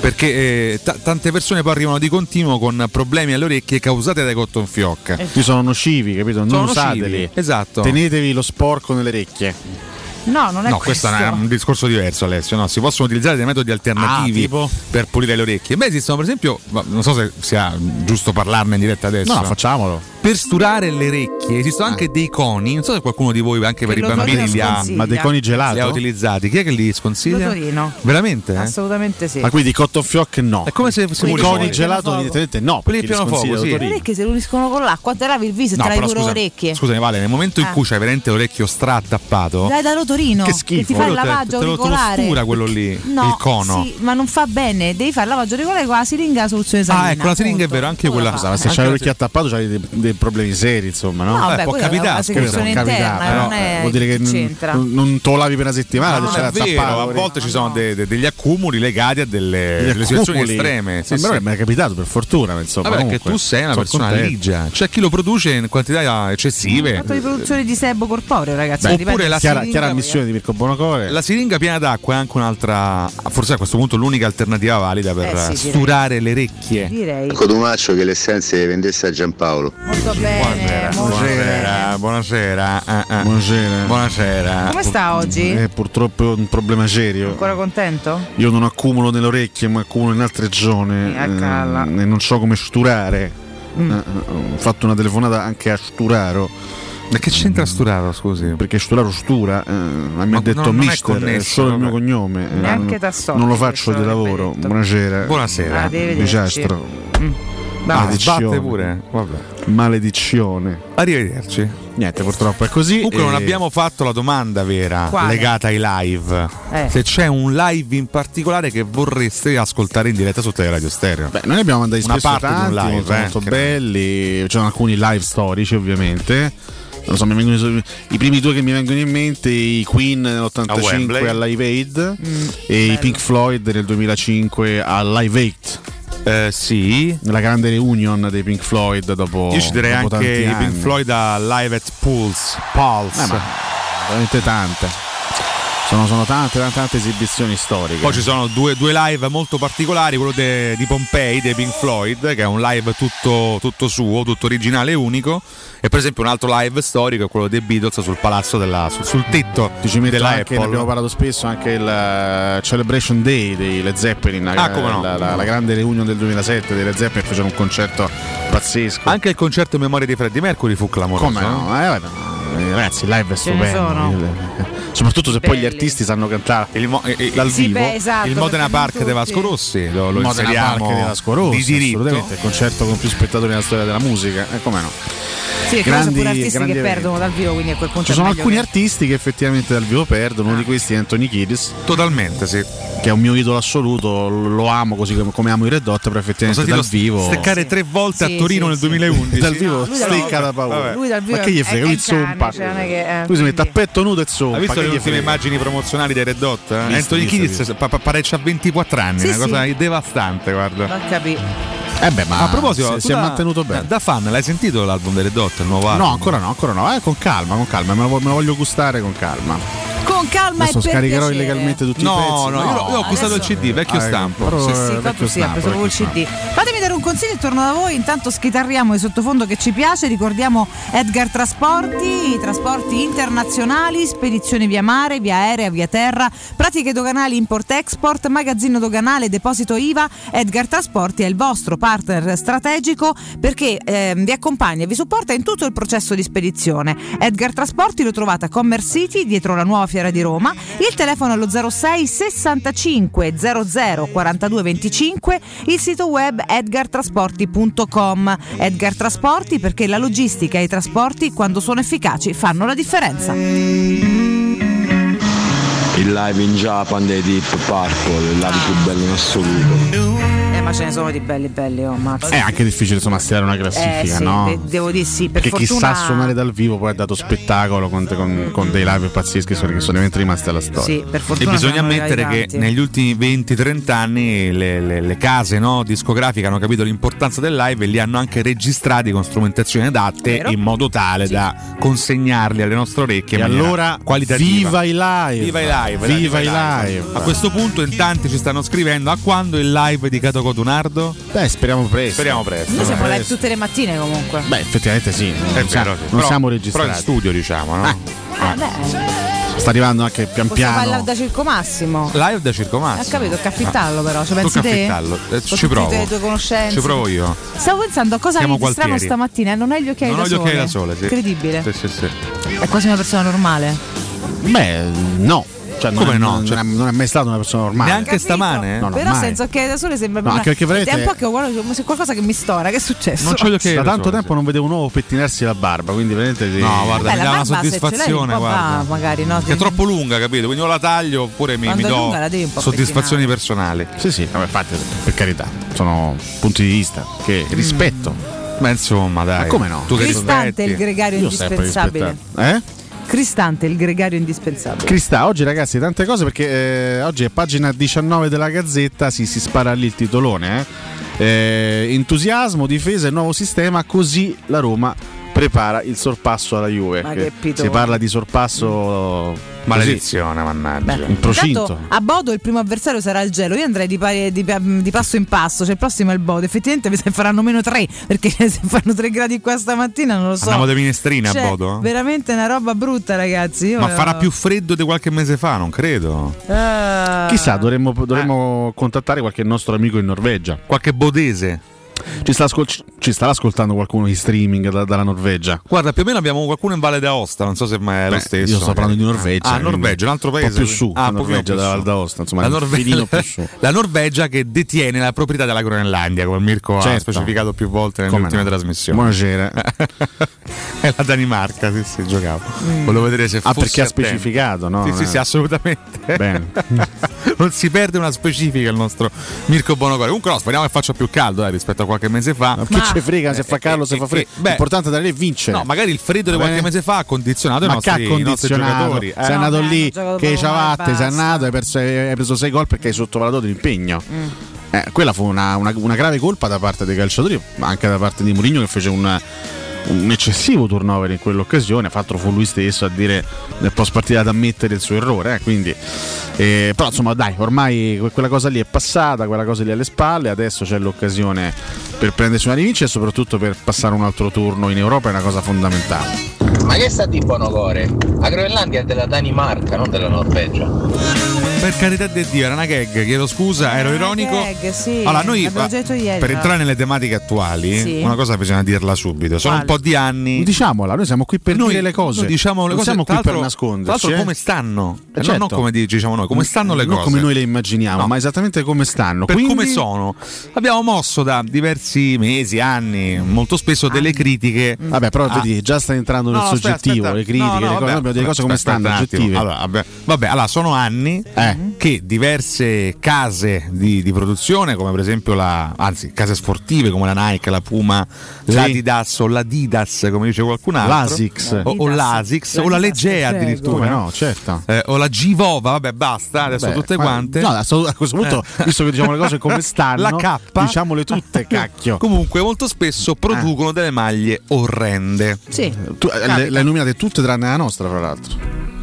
Speaker 12: Perché eh, ta- tante persone poi arrivano di continuo con problemi alle orecchie causate dai cotton fioc.
Speaker 14: Qui sono nocivi, capito? Non
Speaker 12: Sono
Speaker 14: usateli.
Speaker 12: nocivi, esatto.
Speaker 14: Tenetevi lo sporco nelle orecchie.
Speaker 13: No, non è
Speaker 12: No, questo
Speaker 13: questo.
Speaker 12: è un discorso diverso, Alessio. No, si possono utilizzare dei metodi alternativi
Speaker 14: Ah, tipo?
Speaker 12: per pulire le orecchie. Beh, esistono, per esempio, non so se sia giusto parlarne in diretta adesso.
Speaker 14: No, no, facciamolo.
Speaker 12: Per sturare le orecchie esistono anche dei coni. Non so se qualcuno di voi, anche per
Speaker 13: Che
Speaker 12: i bambini, li ha.
Speaker 13: Ma dei coni
Speaker 14: gelati?
Speaker 12: li ha utilizzati. Chi è che li sconsiglia?
Speaker 13: L'otorino.
Speaker 12: Veramente? eh?
Speaker 13: Assolutamente sì.
Speaker 14: Ma quindi cotton fioc no.
Speaker 12: È come se, se
Speaker 14: I
Speaker 12: pulisci-
Speaker 14: coni gelato evidentemente no.
Speaker 12: Quelli
Speaker 14: li
Speaker 12: piano fuoco, sì.
Speaker 13: Le orecchie si uniscono con l'acqua, te lavi il viso e
Speaker 12: No,
Speaker 13: te lavi pure le
Speaker 12: scusa,
Speaker 13: orecchie.
Speaker 12: scusami, Vale, nel momento in
Speaker 13: Eh.
Speaker 12: cui c'hai veramente l'orecchio strattappato,
Speaker 13: Dai dall'otorino
Speaker 12: Che
Speaker 13: che,
Speaker 12: schifo.
Speaker 13: ti fa il
Speaker 12: Quello te-
Speaker 13: lavaggio
Speaker 12: te te lo
Speaker 13: auricolare.
Speaker 12: stura quello lì,
Speaker 13: no,
Speaker 12: il cono.
Speaker 13: Sì, ma non fa bene, devi fare il lavaggio auricolare con la siringa soluzione salina.
Speaker 12: Ah, ecco, la siringa è vero, anche quella.
Speaker 14: Scusa, ma se c'hai l'orecchio attappato c'hai dei, dei problemi seri, insomma, no?
Speaker 13: No, vabbè,
Speaker 12: può
Speaker 13: è una
Speaker 12: capitare,
Speaker 14: Può
Speaker 13: interna,
Speaker 14: capitare,
Speaker 13: non
Speaker 14: però,
Speaker 13: è
Speaker 14: eh, vuol dire che
Speaker 13: che
Speaker 14: non,
Speaker 13: c'entra.
Speaker 14: non, non te lavi per una settimana,
Speaker 12: Ma
Speaker 14: ti
Speaker 12: non vero, a volte ci sono de- de- degli accumuli legati a delle, delle situazioni estreme. Sì,
Speaker 14: Ma però
Speaker 12: sì.
Speaker 14: mi è capitato per fortuna, insomma.
Speaker 12: Vabbè, che
Speaker 14: comunque.
Speaker 12: tu sei una persona
Speaker 14: contento.
Speaker 12: ligia. C'è chi lo produce in quantità eccessive.
Speaker 13: fatto di produzione di sebo corporeo, ragazzi.
Speaker 12: Beh, oppure la
Speaker 14: Chiara,
Speaker 13: siringa,
Speaker 14: chiara missione di Mirko Bonocore.
Speaker 12: La siringa piena d'acqua è anche un'altra, forse a questo punto l'unica alternativa valida per
Speaker 13: Eh sì,
Speaker 12: sturare le
Speaker 13: eh.
Speaker 12: orecchie.
Speaker 13: Direi.
Speaker 10: Codumaccio che le essenze le vendesse a Giampaolo.
Speaker 13: Molto bene. bene.
Speaker 12: Buonasera, buonasera. eh, eh.
Speaker 14: Buonasera.
Speaker 12: Buonasera.
Speaker 13: Come sta oggi?
Speaker 14: Eh, purtroppo è un problema serio.
Speaker 13: Ancora contento?
Speaker 14: Io non accumulo nelle orecchie, ma accumulo in altre zone.
Speaker 13: Eh,
Speaker 14: eh, e non so come sturare.
Speaker 13: Mm.
Speaker 14: Eh, ho fatto una telefonata anche a Sturaro.
Speaker 12: Ma che c'entra Sturaro, scusi?
Speaker 14: Perché Sturaro stura, eh, mi ha detto
Speaker 12: no, non è
Speaker 14: mister, è,
Speaker 12: connesso,
Speaker 14: solo il mio cognome. eh,
Speaker 13: Neanche
Speaker 14: non-
Speaker 13: Tassotti,
Speaker 14: Non lo faccio di lavoro. Buonasera.
Speaker 12: Buonasera.
Speaker 13: Ah,
Speaker 14: Disastro.
Speaker 12: Ah,
Speaker 14: Maledizione.
Speaker 12: sbatte pure. Vabbè.
Speaker 14: Maledizione.
Speaker 12: Arrivederci.
Speaker 14: Niente, purtroppo è così.
Speaker 12: Comunque non
Speaker 14: e-
Speaker 12: abbiamo fatto la domanda vera
Speaker 13: Quale?
Speaker 12: legata ai live.
Speaker 13: Eh.
Speaker 12: Se c'è un live in particolare che vorreste ascoltare in diretta su Teleradio Stereo.
Speaker 14: Beh, noi abbiamo mandati
Speaker 12: Una
Speaker 14: spesso
Speaker 12: parte di un
Speaker 14: tanti,
Speaker 12: live,
Speaker 14: molto,
Speaker 12: eh,
Speaker 14: molto belli. Ci sono alcuni live storici, ovviamente. Non so, mi vengono- i primi due che mi vengono in mente, i Queen
Speaker 12: A
Speaker 14: nell'85
Speaker 12: Wembley.
Speaker 14: al Live Aid
Speaker 13: Mm,
Speaker 14: e i Pink Floyd nel 2005 al Live 8.
Speaker 12: Eh, sì.
Speaker 14: La grande reunion dei Pink Floyd dopo.
Speaker 12: Io ci direi anche i Pink. Floyd a Live at Pulse. Pulse.
Speaker 14: Eh, ma veramente tante. Sono, sono tante, tante, tante esibizioni storiche.
Speaker 12: Poi ci sono due, due live molto particolari, quello de- di Pompei dei Pink Floyd, che è un live tutto, tutto suo, tutto originale e unico. E per esempio un altro live storico è quello dei Beatles sul palazzo della, sul, sul tetto
Speaker 14: Ti
Speaker 12: della
Speaker 14: anche, ne abbiamo parlato spesso, anche il eh, Celebration Day dei Led Zeppelin,
Speaker 12: Ah,
Speaker 14: la,
Speaker 12: come no.
Speaker 14: la, la- la grande reunion del 2007 dei Led Zeppelin fecero un concerto pazzesco.
Speaker 12: Anche il concerto in memoria di Freddie Mercury fu clamoroso.
Speaker 14: Come no?
Speaker 12: no?
Speaker 14: Eh, vabbè, eh, ragazzi, il live è stupendo. Soprattutto se poi gli
Speaker 13: Belli.
Speaker 14: artisti sanno cantare
Speaker 12: Il, mo- eh, eh,
Speaker 14: dal
Speaker 13: Sì,
Speaker 14: vivo.
Speaker 13: beh, esatto,
Speaker 12: il Modena Park di Vasco. Rossi lo, lo
Speaker 14: Modena Park di Vasco Rossi,
Speaker 12: di diritto.
Speaker 14: assolutamente, il concerto con più spettatori nella storia della musica. Eh, come no?
Speaker 13: Sì, perché
Speaker 14: Grandi-
Speaker 13: sono pure artisti che
Speaker 14: eventi.
Speaker 13: perdono dal vivo, quindi a quel punto
Speaker 14: Ci sono alcuni
Speaker 13: che-
Speaker 14: artisti che effettivamente dal vivo perdono, uno di questi è Anthony Kiedis,
Speaker 12: Totalmente, sì.
Speaker 14: che è un mio idolo assoluto, lo amo così come, come amo i Red Hot, però effettivamente dal vivo...
Speaker 12: steccare tre volte
Speaker 13: Sì,
Speaker 12: a Torino
Speaker 13: sì,
Speaker 12: nel
Speaker 13: sì.
Speaker 12: 2011.
Speaker 14: Dal vivo
Speaker 13: dal
Speaker 14: stecca da paura.
Speaker 12: Vabbè.
Speaker 13: Lui dal vivo
Speaker 14: Ma che gli
Speaker 13: è-
Speaker 14: frega? Lui
Speaker 13: il
Speaker 14: zompa.
Speaker 13: cioè, che- eh,
Speaker 14: Lui si mette a petto nudo e zompa.
Speaker 12: Hai visto le ultime immagini promozionali dei Red Hot? eh?
Speaker 14: Visto,
Speaker 12: Anthony
Speaker 14: visto.
Speaker 12: pa- pa- pare c'ha 24 anni,
Speaker 13: Sì,
Speaker 12: una cosa
Speaker 13: sì.
Speaker 12: devastante, guarda.
Speaker 13: Non capì.
Speaker 14: Eh beh, ma
Speaker 12: a proposito,
Speaker 14: si, è mantenuto bene.
Speaker 12: Da fan, l'hai sentito l'album dei Red Hot, il nuovo album?
Speaker 14: No, ancora no, ancora no. Eh, con calma, con calma. Me lo, me lo voglio gustare con calma.
Speaker 13: Con calma
Speaker 14: Adesso
Speaker 13: e per
Speaker 14: scaricherò
Speaker 13: piacere.
Speaker 14: illegalmente tutti
Speaker 12: No,
Speaker 14: i pezzi.
Speaker 12: no, io, io ho acquistato
Speaker 13: Adesso-
Speaker 12: il CD, vecchio
Speaker 14: Ah, ecco,
Speaker 12: stampo.
Speaker 14: però,
Speaker 13: Sì,
Speaker 14: eh,
Speaker 13: sì,
Speaker 14: vecchio
Speaker 13: fatto sì,
Speaker 14: stampo,
Speaker 13: il
Speaker 14: vecchio
Speaker 13: CD. Fatemi dare un consiglio e torno da voi. Intanto schitarriamo di sottofondo che ci piace. Ricordiamo Edgar Trasporti, trasporti internazionali, spedizioni via mare, via aerea, via terra, pratiche doganali import-export, magazzino doganale, deposito IVA. Edgar Trasporti è il vostro partner strategico perché ehm, vi accompagna e vi supporta in tutto il processo di spedizione. Edgar Trasporti lo trovate a Commerce City, dietro la nuova fiera di Roma. Il telefono è lo 06 65 00 42 25, il sito web edgartrasporti.com. Edgar Trasporti perché la logistica e i trasporti quando sono efficaci fanno la differenza.
Speaker 10: Il live in Japan dei Deep Purple, il live più bello in assoluto.
Speaker 13: Eh, ma ce ne sono di belli belli, oh, mazza.
Speaker 14: È anche difficile insomma stilare una classifica,
Speaker 13: Eh, sì,
Speaker 14: no?
Speaker 13: de- devo dire sì, per
Speaker 14: Perché
Speaker 13: fortuna
Speaker 14: chissà suonare dal vivo poi ha dato spettacolo con, con- con dei live pazzeschi che sono che sono veramente rimasti alla storia.
Speaker 13: Sì, per
Speaker 12: E
Speaker 13: fortuna
Speaker 12: bisogna
Speaker 13: sono
Speaker 12: ammettere che negli ultimi 20-30 anni le, le- le case no, discografiche hanno capito l'importanza del live e li hanno anche registrati con strumentazioni adatte
Speaker 13: Vero?
Speaker 12: in modo tale da consegnarli alle nostre orecchie.
Speaker 14: E allora
Speaker 12: qualitativa.
Speaker 14: viva i live!
Speaker 12: Viva i live! dai,
Speaker 14: Viva i live!
Speaker 12: A questo punto in tanti ci stanno scrivendo a quando il live di Cato Cotunardo?
Speaker 14: Beh, speriamo presto.
Speaker 12: Speriamo presto.
Speaker 13: Noi siamo live tutte le mattine comunque.
Speaker 14: Beh, effettivamente sì. Non,
Speaker 12: È
Speaker 14: siamo,
Speaker 12: vero, sì.
Speaker 14: non
Speaker 12: Però-
Speaker 14: siamo
Speaker 12: Però
Speaker 14: registrati.
Speaker 12: in studio diciamo, no?
Speaker 13: Eh, beh,
Speaker 14: Sta arrivando anche pian
Speaker 13: possiamo
Speaker 14: piano.
Speaker 13: parlare da Circo Massimo.
Speaker 12: Live da Circo
Speaker 13: Ho
Speaker 12: Massimo.
Speaker 13: capito, caffittarlo però, ci pensi
Speaker 12: Tocca
Speaker 13: te?
Speaker 12: Eh, ci
Speaker 13: tutte
Speaker 12: provo.
Speaker 13: le tue conoscenze.
Speaker 12: Ci provo io.
Speaker 13: Stavo pensando a cosa
Speaker 12: Siamo
Speaker 13: hai di strano stamattina e non hai gli occhiali
Speaker 12: non
Speaker 13: da
Speaker 12: ho gli
Speaker 13: sole.
Speaker 12: occhiali da sole, sì.
Speaker 13: Incredibile.
Speaker 12: Sì, sì, sì.
Speaker 13: È quasi una persona normale.
Speaker 14: Beh, no. Cioè, non
Speaker 12: Come
Speaker 14: è-
Speaker 12: no?
Speaker 14: Non,
Speaker 12: Cioè-
Speaker 14: è, non è mai stata una persona normale.
Speaker 12: Neanche stamane?
Speaker 14: No, no,
Speaker 13: Però
Speaker 14: mai.
Speaker 13: senza occhiali da sole sembra
Speaker 14: No, anche perché
Speaker 13: È un po' che guardo se qualcosa che mi stora. Che è successo?
Speaker 12: Non c'ho gli occhiali
Speaker 14: da
Speaker 12: da
Speaker 14: tanto
Speaker 12: sole,
Speaker 14: tempo non vedevo un uovo pettinarsi la barba, quindi veramente
Speaker 12: No, guarda,
Speaker 13: Beh,
Speaker 12: mi
Speaker 13: la
Speaker 12: dà una soddisfazione,
Speaker 13: un
Speaker 12: guarda.
Speaker 13: magari, no?
Speaker 12: Che è troppo lunga, capito? Quindi o la taglio oppure mi, mi
Speaker 13: è
Speaker 12: do soddisfazioni personali.
Speaker 14: Sì, sì, vabbè, infatti, per carità, sono punti di vista che rispetto.
Speaker 12: Ma insomma, dai.
Speaker 14: Ma come no?
Speaker 12: Tu che
Speaker 13: Cristante
Speaker 12: rispetti.
Speaker 13: il gregario
Speaker 14: Io
Speaker 13: indispensabile.
Speaker 14: Eh?
Speaker 13: Cristante il gregario indispensabile.
Speaker 14: Cristà, oggi ragazzi tante cose perché eh, oggi è pagina 19 della Gazzetta, si, si spara lì il titolone. eh. Eh, entusiasmo, difesa e nuovo sistema, così la Roma prepara il sorpasso alla Juve. Si parla di sorpasso
Speaker 12: Maledizione, mannaggia.
Speaker 14: in procinto.
Speaker 13: A Bodo il primo avversario sarà il gelo. Io andrei di, pari- di- di passo in passo. Cioè, il prossimo è il Bodo. Effettivamente che faranno meno 3. Perché se fanno 3 gradi qua stamattina non lo so.
Speaker 12: Andiamo da minestrina a
Speaker 13: Cioè,
Speaker 12: Bodo?
Speaker 13: Veramente una roba brutta, ragazzi. Io
Speaker 12: Ma farà più freddo di qualche mese fa, non credo.
Speaker 13: Ah.
Speaker 14: Chissà, dovremmo, dovremmo contattare qualche nostro amico in Norvegia.
Speaker 12: Qualche bodese.
Speaker 14: Ci, sta ascol- ci starà ascoltando qualcuno in streaming da- dalla Norvegia?
Speaker 12: Guarda, più o meno abbiamo qualcuno in Valle d'Aosta, non so se mai è lo
Speaker 14: Beh,
Speaker 12: stesso.
Speaker 14: Io sto parlando di Norvegia.
Speaker 12: Ah, Norvegia, un altro
Speaker 14: Un
Speaker 12: paese.
Speaker 14: più su,
Speaker 12: Ah, un
Speaker 14: Norvegia da
Speaker 12: su.
Speaker 14: Val d'Aosta, insomma,
Speaker 12: la,
Speaker 14: un
Speaker 12: Norve-
Speaker 14: più su.
Speaker 12: la Norvegia che detiene la proprietà della Groenlandia, come Mirko ha
Speaker 14: Certo.
Speaker 12: specificato più volte nelle
Speaker 14: Come
Speaker 12: ultime
Speaker 14: no.
Speaker 12: trasmissioni.
Speaker 14: Buonasera.
Speaker 12: è la Danimarca, sì, sì, giocavo. Volevo vedere se
Speaker 14: Ah,
Speaker 12: fossi
Speaker 14: perché ha specificato, no?
Speaker 12: Sì, sì,
Speaker 14: è-
Speaker 12: sì, assolutamente.
Speaker 14: Bene.
Speaker 12: non si perde una specifica il nostro Mirko Bonocore. Comunque no, speriamo che faccia più caldo eh, rispetto a qualche mese fa.
Speaker 14: Ma che ci frega se fa caldo, se fa freddo.
Speaker 12: beh,
Speaker 14: L'importante è andare lì vincere.
Speaker 12: No, magari il freddo di qualche mese fa ha condizionato i
Speaker 14: Ma ha
Speaker 12: nostri, i nostri
Speaker 14: condizionato?
Speaker 12: giocatori. Eh,
Speaker 14: Sei andato lì che ciavatte, sei andato, hai, perso- hai preso 6 gol perché hai sottovalutato l'impegno.
Speaker 13: Mm.
Speaker 14: Eh, quella fu una, una- una grave colpa da parte dei calciatori, ma anche da parte di Mourinho che fece un, un eccessivo turnover in quell'occasione. L'altro fu lui stesso a dire nel post partita ad ammettere il suo errore. eh, quindi, eh, però insomma dai, ormai que- quella cosa lì è passata, quella cosa lì alle spalle, adesso c'è l'occasione per prendersi una rivincita e soprattutto per passare un altro turno in Europa, è una cosa fondamentale.
Speaker 10: Ma che sta di Bonocore? La Groenlandia è della Danimarca, non della Norvegia.
Speaker 12: Per carità di Dio, era una gag, chiedo scusa, ero ironico.
Speaker 13: Gag, sì.
Speaker 12: Allora, noi
Speaker 13: L'abbiamo
Speaker 12: eh,
Speaker 13: ieri,
Speaker 12: per
Speaker 13: però.
Speaker 12: entrare nelle tematiche attuali,
Speaker 13: Sì.
Speaker 12: una cosa bisogna dirla subito. Sono un
Speaker 13: Quale?
Speaker 12: po' di anni.
Speaker 14: Diciamola, noi siamo qui per
Speaker 12: Noi-
Speaker 14: dire le cose.
Speaker 12: noi diciamo le
Speaker 14: non
Speaker 12: cose,
Speaker 14: siamo qui per nasconderci.
Speaker 12: Tra l'altro,
Speaker 14: eh.
Speaker 12: come stanno?
Speaker 14: Eh,
Speaker 12: Non-
Speaker 14: certo.
Speaker 12: Non come diciamo noi, come stanno le
Speaker 14: non
Speaker 12: cose.
Speaker 14: come noi le immaginiamo,
Speaker 12: No.
Speaker 14: ma esattamente come stanno.
Speaker 12: per
Speaker 14: Quindi-
Speaker 12: come sono. Abbiamo mosso da diversi mesi, anni, molto spesso delle critiche.
Speaker 14: Vabbè, però
Speaker 12: a-
Speaker 14: vedi, già sta entrando nel
Speaker 12: No, no, aspetta,
Speaker 14: soggettivo,
Speaker 12: aspetta.
Speaker 14: le critiche,
Speaker 12: No, no,
Speaker 14: le cose,
Speaker 12: vabbè,
Speaker 14: abbiamo delle cose come stanno,
Speaker 12: un
Speaker 14: oggettive.
Speaker 12: Allora, vabbè, vabbè, allora sono anni
Speaker 14: Eh.
Speaker 12: Che diverse case di, di produzione, come per esempio la, anzi, case sportive come la Nike, la Puma,
Speaker 14: Sì.
Speaker 12: l'Adidas o l'Adidas, come dice qualcun altro,
Speaker 14: L'Asics.
Speaker 12: o, o l'Asics, o la Legea addirittura,
Speaker 14: Come no, certo.
Speaker 12: Eh, o la Givova, vabbè, basta, adesso
Speaker 14: Beh,
Speaker 12: tutte quante.
Speaker 14: No, a questo punto,
Speaker 12: Eh.
Speaker 14: visto che diciamo le cose come stanno,
Speaker 12: La K.
Speaker 14: diciamole tutte, cacchio.
Speaker 12: Comunque, molto spesso producono delle maglie orrende.
Speaker 13: Sì.
Speaker 14: Tu, eh, le, le hai nominate tutte tranne la nostra, fra l'altro.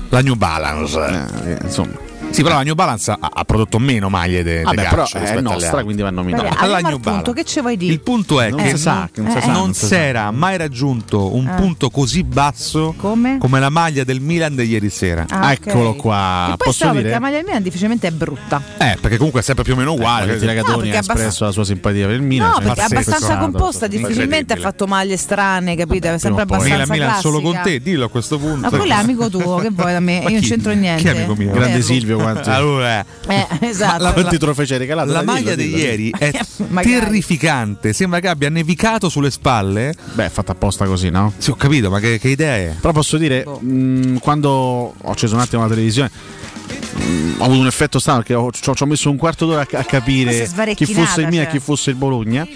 Speaker 12: La New Balance.
Speaker 14: Eh, eh, insomma.
Speaker 12: Sì, però la New Balance ha, ha prodotto meno maglie de, de
Speaker 14: però
Speaker 12: rispetto
Speaker 14: è
Speaker 12: alle
Speaker 14: nostra, quindi va nominata.
Speaker 13: Vabbè,
Speaker 12: alla New Balance.
Speaker 13: che ci vuoi dire?
Speaker 12: Il punto è
Speaker 14: Non
Speaker 12: che
Speaker 14: si sa, non si
Speaker 13: eh,
Speaker 14: sa,
Speaker 12: non
Speaker 14: non si
Speaker 12: si
Speaker 14: sa.
Speaker 12: era mai raggiunto un
Speaker 13: Ah.
Speaker 12: punto così basso
Speaker 13: Come?
Speaker 12: la maglia del Milan di ieri sera.
Speaker 13: Ah.
Speaker 14: Eccolo qua.
Speaker 13: Che poi
Speaker 14: dire?
Speaker 13: perché la maglia del Milan difficilmente è brutta.
Speaker 12: Eh, perché comunque è sempre più o meno uguale.
Speaker 14: Valentina
Speaker 13: No,
Speaker 14: Ragadoni
Speaker 13: perché
Speaker 14: ha
Speaker 13: abbast-
Speaker 14: espresso la sua simpatia per il Milan.
Speaker 13: No,
Speaker 14: cioè,
Speaker 13: perché è abbastanza composta, difficilmente ha fatto maglie strane, capito? È sempre abbastanza
Speaker 12: Milan, Milan solo con te, dillo a questo punto.
Speaker 13: Ma quello è amico tuo, che vuoi da me? Io non c'entro niente.
Speaker 12: Chi è amico mio?
Speaker 14: Grande
Speaker 13: Eh,
Speaker 14: Silvio, quanti,
Speaker 12: Allora,
Speaker 13: Eh, esatto.
Speaker 14: la, quanti trofei ci hai regalato?
Speaker 12: la maglia
Speaker 14: dillo,
Speaker 12: di
Speaker 14: dillo,
Speaker 12: ieri è terrificante. Sembra che abbia nevicato sulle spalle.
Speaker 14: Beh, è fatta apposta così, no?
Speaker 12: Sì, ho capito, ma che, che idea è?
Speaker 14: Però posso dire,
Speaker 13: Boh.
Speaker 14: mh, quando ho acceso un attimo la televisione, mm, ho avuto un effetto strano perché ho, ci ho- messo un quarto d'ora a, a capire chi fosse il Milan e
Speaker 13: cioè.
Speaker 14: chi fosse il Bologna.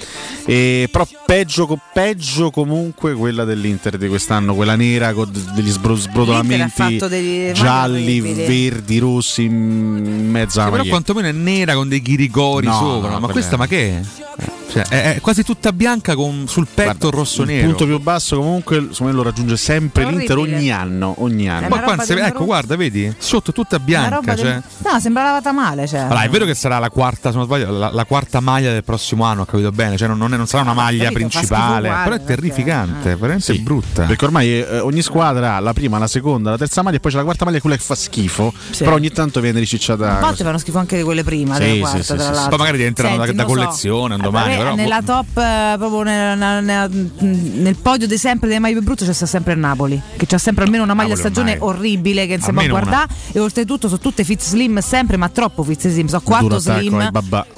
Speaker 14: E, però peggio, peggio comunque quella dell'Inter di quest'anno, quella nera con degli sbro- sbrodolamenti
Speaker 13: degli-
Speaker 14: gialli, verdi, rossi in mezzo alla
Speaker 12: Sì, però quantomeno è nera con dei ghirigori
Speaker 14: No,
Speaker 12: sopra.
Speaker 14: no,
Speaker 12: ma
Speaker 14: quella
Speaker 12: questa
Speaker 14: è-
Speaker 12: ma che è? Cioè, è, è quasi tutta bianca con sul petto rosso
Speaker 14: il
Speaker 12: nero.
Speaker 14: punto più basso comunque me lo raggiunge sempre l'Inter ogni anno, ogni anno.
Speaker 12: Ma qua se- ecco, guarda, vedi? Sotto tutta bianca. Cioè.
Speaker 13: del- No, sembra lavata male. Cioè.
Speaker 12: Allora, è vero che sarà la quarta, se non sbaglio, la, la quarta maglia del prossimo anno, ho capito bene. Cioè, non, non è- non sarà una maglia
Speaker 13: capito,
Speaker 12: principale.
Speaker 13: uguale,
Speaker 12: però è terrificante, veramente
Speaker 14: Sì,
Speaker 12: brutta.
Speaker 14: Perché ormai eh, ogni squadra ha la prima, la seconda, la terza maglia e poi c'è la quarta maglia, quella che fa schifo.
Speaker 13: Sì.
Speaker 14: Però ogni tanto viene ricicciata.
Speaker 13: A volte fanno schifo anche di quelle prima,
Speaker 14: Sì,
Speaker 13: della
Speaker 14: sì,
Speaker 13: quarta,
Speaker 14: sì, sì.
Speaker 12: Poi magari diventeranno da- collezione un
Speaker 13: eh,
Speaker 12: domani,
Speaker 13: vabbè,
Speaker 12: però-
Speaker 13: nella top, eh, proprio nella- nella- nella- nel podio di sempre delle maglie più brutte c'è sempre il Napoli, che c'ha sempre almeno una maglia a
Speaker 12: Napoli
Speaker 13: stagione
Speaker 12: ormai.
Speaker 13: orribile che non si può
Speaker 12: Almeno una.
Speaker 13: guardare e oltretutto sono tutte fit slim sempre, ma troppo fit slim, sono quattro slim.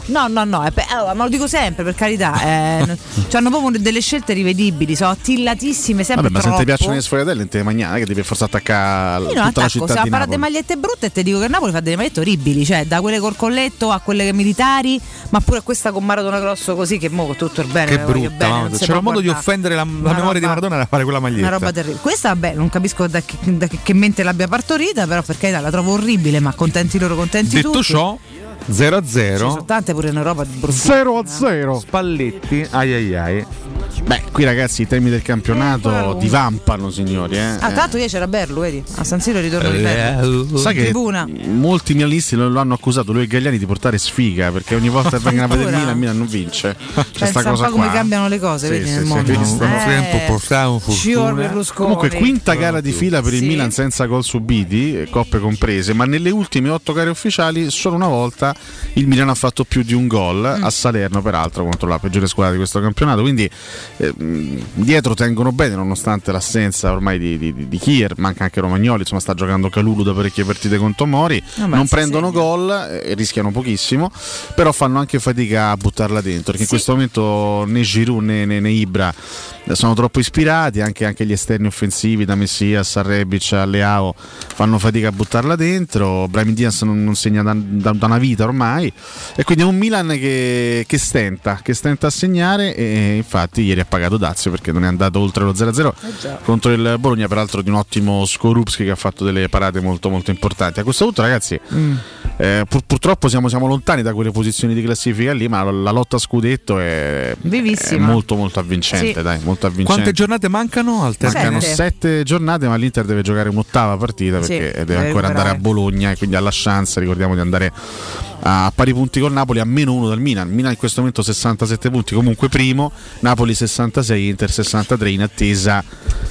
Speaker 13: No, no, no, è pe- allora, ma lo dico sempre per carità, eh, hanno proprio delle scelte rivedibili, sono attillatissime, sempre
Speaker 14: Vabbè, ma se non
Speaker 13: troppo.
Speaker 14: ti piacciono le sfogatielle, non te le mangiare, che devi forse attaccare
Speaker 13: Io
Speaker 14: tutta
Speaker 13: non
Speaker 14: la
Speaker 13: attacco,
Speaker 14: città
Speaker 13: se
Speaker 14: di
Speaker 13: a di
Speaker 14: Napoli.
Speaker 13: magliette brutte te dico che il Napoli fa delle magliette orribili, cioè da quelle col colletto a quelle militari, ma pure a questa con Maradona Grosso così che mo tutto il bene,
Speaker 12: Che brutta,
Speaker 13: bene,
Speaker 12: c'era un modo di offendere la, la memoria di
Speaker 13: roba-
Speaker 12: Maradona era fare quella maglietta.
Speaker 13: Una roba terribile. Questa, vabbè, non capisco da che, da che- mente l'abbia partorita, però per carità la trovo orribile, ma contenti loro, contenti
Speaker 12: Detto
Speaker 13: tutti.
Speaker 12: ciò, 0 a
Speaker 13: Ci
Speaker 12: 0.
Speaker 13: sono tante pure una roba di brutta.
Speaker 14: 0 a 0.
Speaker 12: Spalletti, ai ai ai.
Speaker 14: Beh, qui ragazzi i temi del campionato divampano, signori. Eh.
Speaker 13: Ah, l'altro ieri c'era Berlu, vedi? A San Siro ritorno di Berlu.
Speaker 14: Sai che
Speaker 13: Tribuna.
Speaker 14: molti milanisti lo, lo hanno accusato lui e Gagliani di portare sfiga perché ogni volta che vengono a vedere il Milan, il Milan non vince. C'è sta cosa
Speaker 13: po' come
Speaker 14: qua.
Speaker 13: cambiano le cose,
Speaker 14: Sì,
Speaker 13: vedi,
Speaker 14: sì,
Speaker 13: nel
Speaker 14: sì,
Speaker 13: mondo.
Speaker 14: visto
Speaker 12: portavo
Speaker 13: Scior
Speaker 12: fortuna.
Speaker 13: Berlusconi.
Speaker 14: Comunque, quinta gara di fila per il
Speaker 13: Sì.
Speaker 14: Milan senza gol subiti, eh, coppe comprese, ma nelle ultime otto gare ufficiali solo una volta il Milan ha fatto più di un gol
Speaker 13: Mm.
Speaker 14: a Salerno, peraltro contro la peggiore squadra di questo campionato. Quindi eh, dietro tengono bene, nonostante l'assenza ormai di, di, di- Kier, manca anche Romagnoli, insomma sta giocando Calulu da parecchie partite con Tomori.
Speaker 13: Vabbè,
Speaker 14: non prendono
Speaker 13: segna.
Speaker 14: gol e rischiano pochissimo, però fanno anche fatica a buttarla dentro. Perché in questo momento né Giroud né, né- né Ibra sono troppo ispirati, anche, anche gli esterni offensivi da Messias a Rebic a Leao fanno fatica a buttarla dentro. Brahim Diaz non, non segna da, da- da una vita ormai. E quindi è un Milan che, che stenta, che stenta a segnare. E infatti ieri ha pagato Dazio perché non è andato oltre lo 0-0 contro il Bologna, peraltro di un ottimo Skorupski che ha fatto delle parate molto molto importanti. A questo punto, ragazzi, eh, pur- purtroppo siamo, siamo lontani da quelle posizioni di classifica lì, ma la, la lotta a scudetto è, è
Speaker 13: Vivissima.
Speaker 14: molto molto avvincente,
Speaker 13: Sì.
Speaker 14: dai, molto avvincente.
Speaker 12: Quante giornate mancano al termine?
Speaker 14: Mancano
Speaker 13: Sette.
Speaker 14: sette giornate, ma l'Inter deve giocare un'ottava partita
Speaker 13: Sì,
Speaker 14: perché deve
Speaker 13: deve
Speaker 14: ancora andare a
Speaker 13: recuperare.
Speaker 14: Bologna e quindi ha la chance, ricordiamo, di andare a pari punti col Napoli, a meno uno dal Milan. Milan in questo momento 67 punti, comunque primo, Napoli 66, Inter 63 in attesa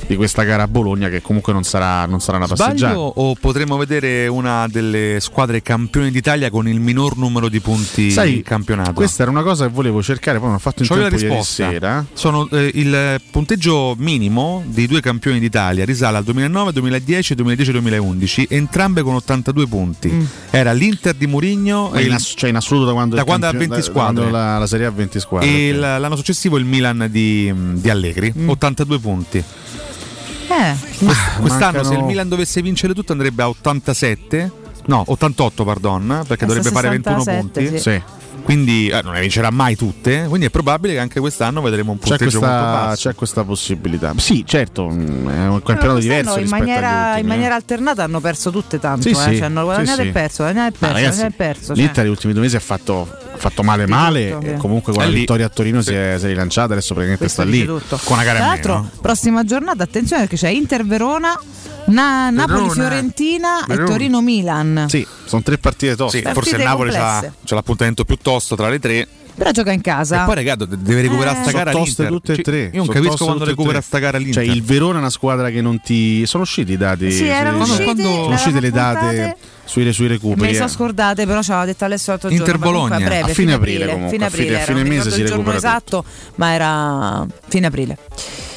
Speaker 14: di questa gara a Bologna che comunque non sarà, non sarà una passeggiata.
Speaker 12: O potremmo vedere una delle squadre campioni d'Italia con il minor numero di punti
Speaker 14: Sai,
Speaker 12: in campionato?
Speaker 14: Questa era una cosa che volevo cercare, poi non ho fatto in
Speaker 12: C'ho
Speaker 14: tempo ieri sera.
Speaker 12: Sono, eh, il punteggio minimo dei due campioni d'Italia risale al 2009, 2010 e 2010-2011, entrambe con 82 punti.
Speaker 13: Mm.
Speaker 12: Era l'Inter di Mourinho
Speaker 14: Ma
Speaker 12: e il-
Speaker 14: ass- cioè in assoluto da quando,
Speaker 12: Da
Speaker 14: il
Speaker 12: quando ha
Speaker 14: campio-
Speaker 12: 20
Speaker 14: da-
Speaker 12: squadre.
Speaker 14: quando la, la Serie A ha 20 squadre.
Speaker 12: e
Speaker 14: ok.
Speaker 12: il- l'anno successivo il Milan di, di Allegri,
Speaker 13: Mm.
Speaker 12: 82 punti.
Speaker 13: Eh,
Speaker 12: Quest'anno
Speaker 14: Mancano-
Speaker 12: se il Milan dovesse vincere tutto andrebbe a 87, no 88 pardon, perché dovrebbe fare 21
Speaker 13: 67,
Speaker 12: punti.
Speaker 13: sì.
Speaker 14: Sì.
Speaker 12: Quindi eh, non ne vincerà mai tutte, quindi è probabile che anche quest'anno vedremo un
Speaker 14: C'è
Speaker 12: punteggio molto
Speaker 14: questa,
Speaker 12: basso.
Speaker 14: c'è questa possibilità. Sì, certo, mm, è un campionato diverso
Speaker 13: in maniera,
Speaker 14: agli ultimi.
Speaker 13: in
Speaker 14: eh.
Speaker 13: maniera alternata hanno perso tutte tanto,
Speaker 14: Sì,
Speaker 13: eh.
Speaker 14: sì,
Speaker 13: Cioè, hanno guadagnato
Speaker 14: sì,
Speaker 13: e
Speaker 14: sì.
Speaker 13: perso, guadagnato e perso,
Speaker 14: ragazzi,
Speaker 13: guadagnato e perso. cioè.
Speaker 14: negli ultimi due mesi ha fatto, ha fatto male male
Speaker 13: tutto,
Speaker 14: e comunque con
Speaker 12: È
Speaker 14: la
Speaker 12: lì.
Speaker 14: vittoria a Torino si, è, si è rilanciata, adesso praticamente
Speaker 13: Questo
Speaker 14: sta lì.
Speaker 13: tutto.
Speaker 12: Con una gara
Speaker 13: Tra l'altro, prossima giornata, attenzione perché c'è Inter Verona, Na- Napoli-Fiorentina e. Torino-Milan.
Speaker 14: Sì, sono tre partite toste.
Speaker 12: Sì,
Speaker 13: Partite
Speaker 12: forse il Napoli c'ha, c'ha l'appuntamento più tosto tra le tre.
Speaker 13: Però gioca in casa.
Speaker 12: E poi, ragazzi, deve recuperare
Speaker 13: Eh.
Speaker 12: sta gara
Speaker 14: Sono toste
Speaker 12: l'Inter.
Speaker 14: tutte e
Speaker 12: Cioè,
Speaker 14: tre.
Speaker 12: Io non
Speaker 14: sono
Speaker 12: capisco quando recupera sta gara l'Inter.
Speaker 14: Cioè, il Verona è una squadra che non ti. Sono usciti i dati.
Speaker 13: Sì, erano
Speaker 14: sono-
Speaker 13: usciti,
Speaker 14: sono uscite le date sui, sui
Speaker 13: Me
Speaker 14: recuperi.
Speaker 13: le so
Speaker 14: eh.
Speaker 13: scordate, però ci aveva detto Alessio l'altro
Speaker 12: Inter
Speaker 13: giorno. ma comunque
Speaker 12: Bologna.
Speaker 13: a breve,
Speaker 14: A fine aprile comunque,
Speaker 13: fine
Speaker 14: a fine-
Speaker 13: aprile
Speaker 14: a fine
Speaker 13: non mi
Speaker 14: mese si
Speaker 13: il giorno
Speaker 14: recupera
Speaker 13: esatto, ma era fine aprile.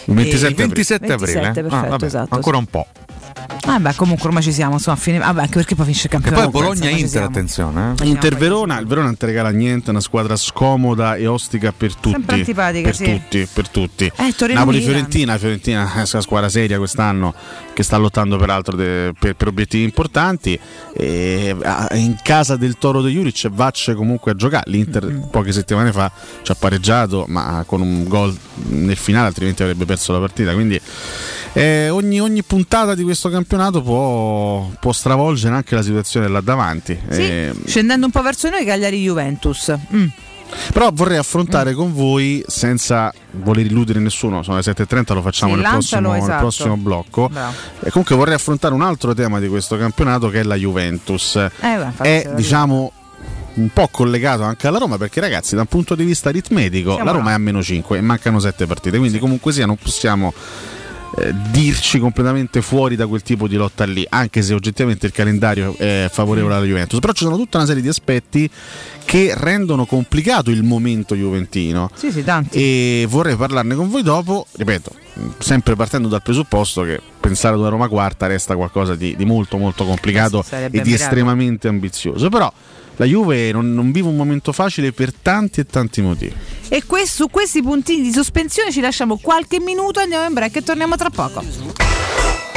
Speaker 14: Il 27
Speaker 13: E-
Speaker 12: Il 27 aprile.
Speaker 13: 27,
Speaker 12: eh?
Speaker 13: perfetto,
Speaker 12: Ah, vabbè,
Speaker 13: esatto,
Speaker 12: Ancora un po'.
Speaker 13: Ah, beh, comunque ormai ci siamo. Insomma, a fine... Vabbè, anche perché poi finisce il campionato.
Speaker 12: poi Bologna
Speaker 13: insomma, ci
Speaker 12: Inter,
Speaker 13: siamo.
Speaker 12: attenzione. eh.
Speaker 14: Inter-Verona, il Verona non ti regala niente, è una squadra scomoda e ostica per tutti.
Speaker 13: Sempre antipatica,
Speaker 14: per
Speaker 13: sì.
Speaker 14: tutti, per tutti.
Speaker 13: Eh,
Speaker 14: Napoli-Fiorentina, Fiorentina è una squadra seria quest'anno che sta lottando peraltro de- per, per obiettivi importanti. E, ah, in casa del Toro di Juric Vacce comunque a giocare. L'Inter poche settimane fa ci ha pareggiato, ma con un gol nel finale, altrimenti avrebbe perso la partita. Quindi eh, ogni, ogni puntata di questo campionato può, può stravolgere anche la situazione là davanti.
Speaker 13: Sì,
Speaker 14: Eh,
Speaker 13: scendendo un po' verso noi, Cagliari Juventus. Mm.
Speaker 14: Però vorrei affrontare con voi senza voler illudere nessuno, sono le 7.30, lo facciamo
Speaker 13: Sì,
Speaker 14: nel, prossimo, nel
Speaker 13: esatto.
Speaker 14: prossimo blocco.
Speaker 13: Bravo.
Speaker 14: E comunque vorrei affrontare un altro tema di questo campionato che è la Juventus.
Speaker 13: Eh, beh,
Speaker 14: è
Speaker 13: la
Speaker 14: diciamo un po' collegato anche alla Roma perché ragazzi da un punto di vista aritmetico
Speaker 13: Siamo
Speaker 14: la Roma
Speaker 13: là.
Speaker 14: è a meno 5 e mancano 7 partite quindi comunque sia non possiamo eh, dirci completamente fuori da quel tipo di lotta lì anche se oggettivamente il calendario è favorevole alla Juventus però ci sono tutta una serie di aspetti che rendono complicato il momento juventino
Speaker 13: Sì, sì, tanti.
Speaker 14: e vorrei parlarne con voi dopo, ripeto, sempre partendo dal presupposto che pensare ad una Roma quarta resta qualcosa di, di molto molto complicato e di
Speaker 13: miracolo.
Speaker 14: estremamente ambizioso, però la Juve non, non vive un momento facile per tanti e tanti motivi.
Speaker 13: E que- su questi puntini di sospensione ci lasciamo qualche minuto, andiamo in break e torniamo tra poco.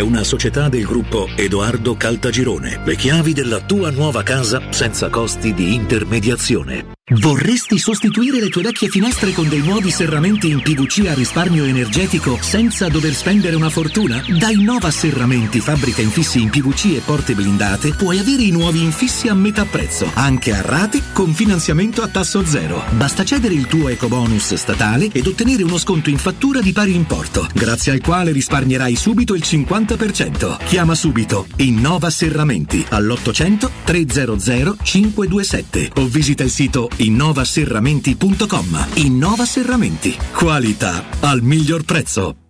Speaker 17: una società del gruppo Edoardo Caltagirone. Le chiavi della tua nuova casa senza costi di intermediazione. Vorresti sostituire le tue vecchie finestre con dei nuovi serramenti in PVC a risparmio energetico senza dover spendere una fortuna? Da Innova Serramenti, fabbrica infissi in PVC e porte blindate, puoi avere i nuovi infissi a metà prezzo, anche a rate con finanziamento a tasso zero. Basta cedere il tuo ecobonus statale ed ottenere uno sconto in fattura di pari importo, grazie al quale risparmierai subito il 50%. Chiama subito Innova Serramenti all'800 300 527 o visita il sito innovaserramenti.com. Innova Serramenti. Qualità al miglior prezzo.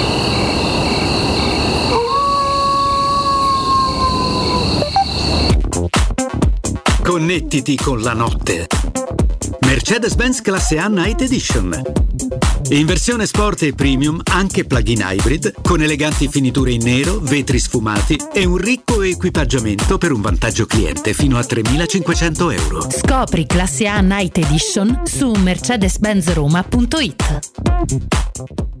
Speaker 18: Connettiti con la notte.
Speaker 19: Mercedes-Benz classe A Night Edition. In versione sport e premium anche plug-in hybrid con eleganti finiture in nero, vetri sfumati e un ricco equipaggiamento per un vantaggio cliente fino a 3.500 euro.
Speaker 20: Scopri classe A Night Edition su mercedes-benzroma.it.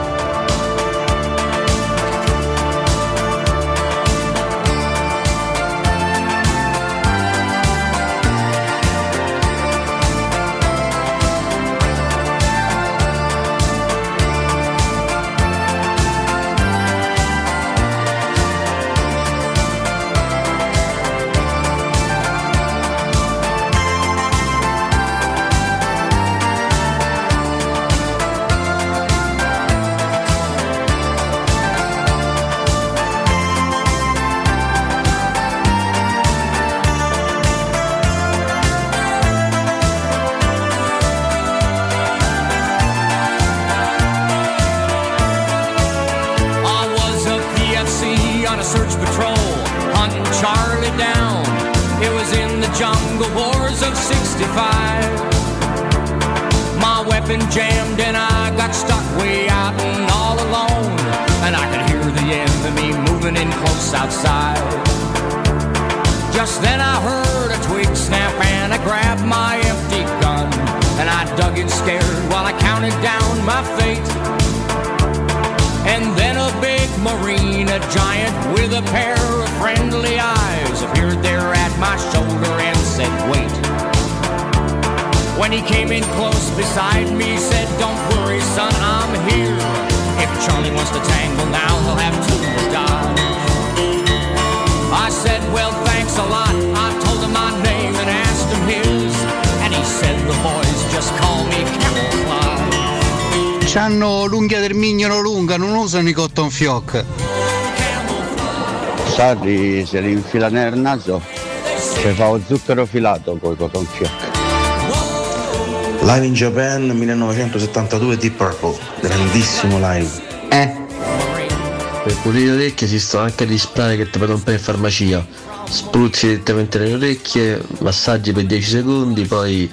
Speaker 21: Said, Wait. When he came in close beside me, said, Don't worry, son, I'm here. If Charlie wants to tangle now, he'll have two more dives. I said, Well, thanks a lot. I told him my name and asked him his. And he said, The boys just call me Camouflage.
Speaker 22: C'hanno l'unghia del mignolo lunga, non usano i cotton fioc.
Speaker 23: Sarri se li infila nel naso, ci fa lo zucchero filato con i cotton fioc.
Speaker 24: Live in Japan 1972 Deep Purple, grandissimo live.
Speaker 25: Eh. Per pulire le orecchie esistono anche gli spray che ti puoi comprare in farmacia. Spruzzi direttamente nelle orecchie, massaggi per 10 secondi, poi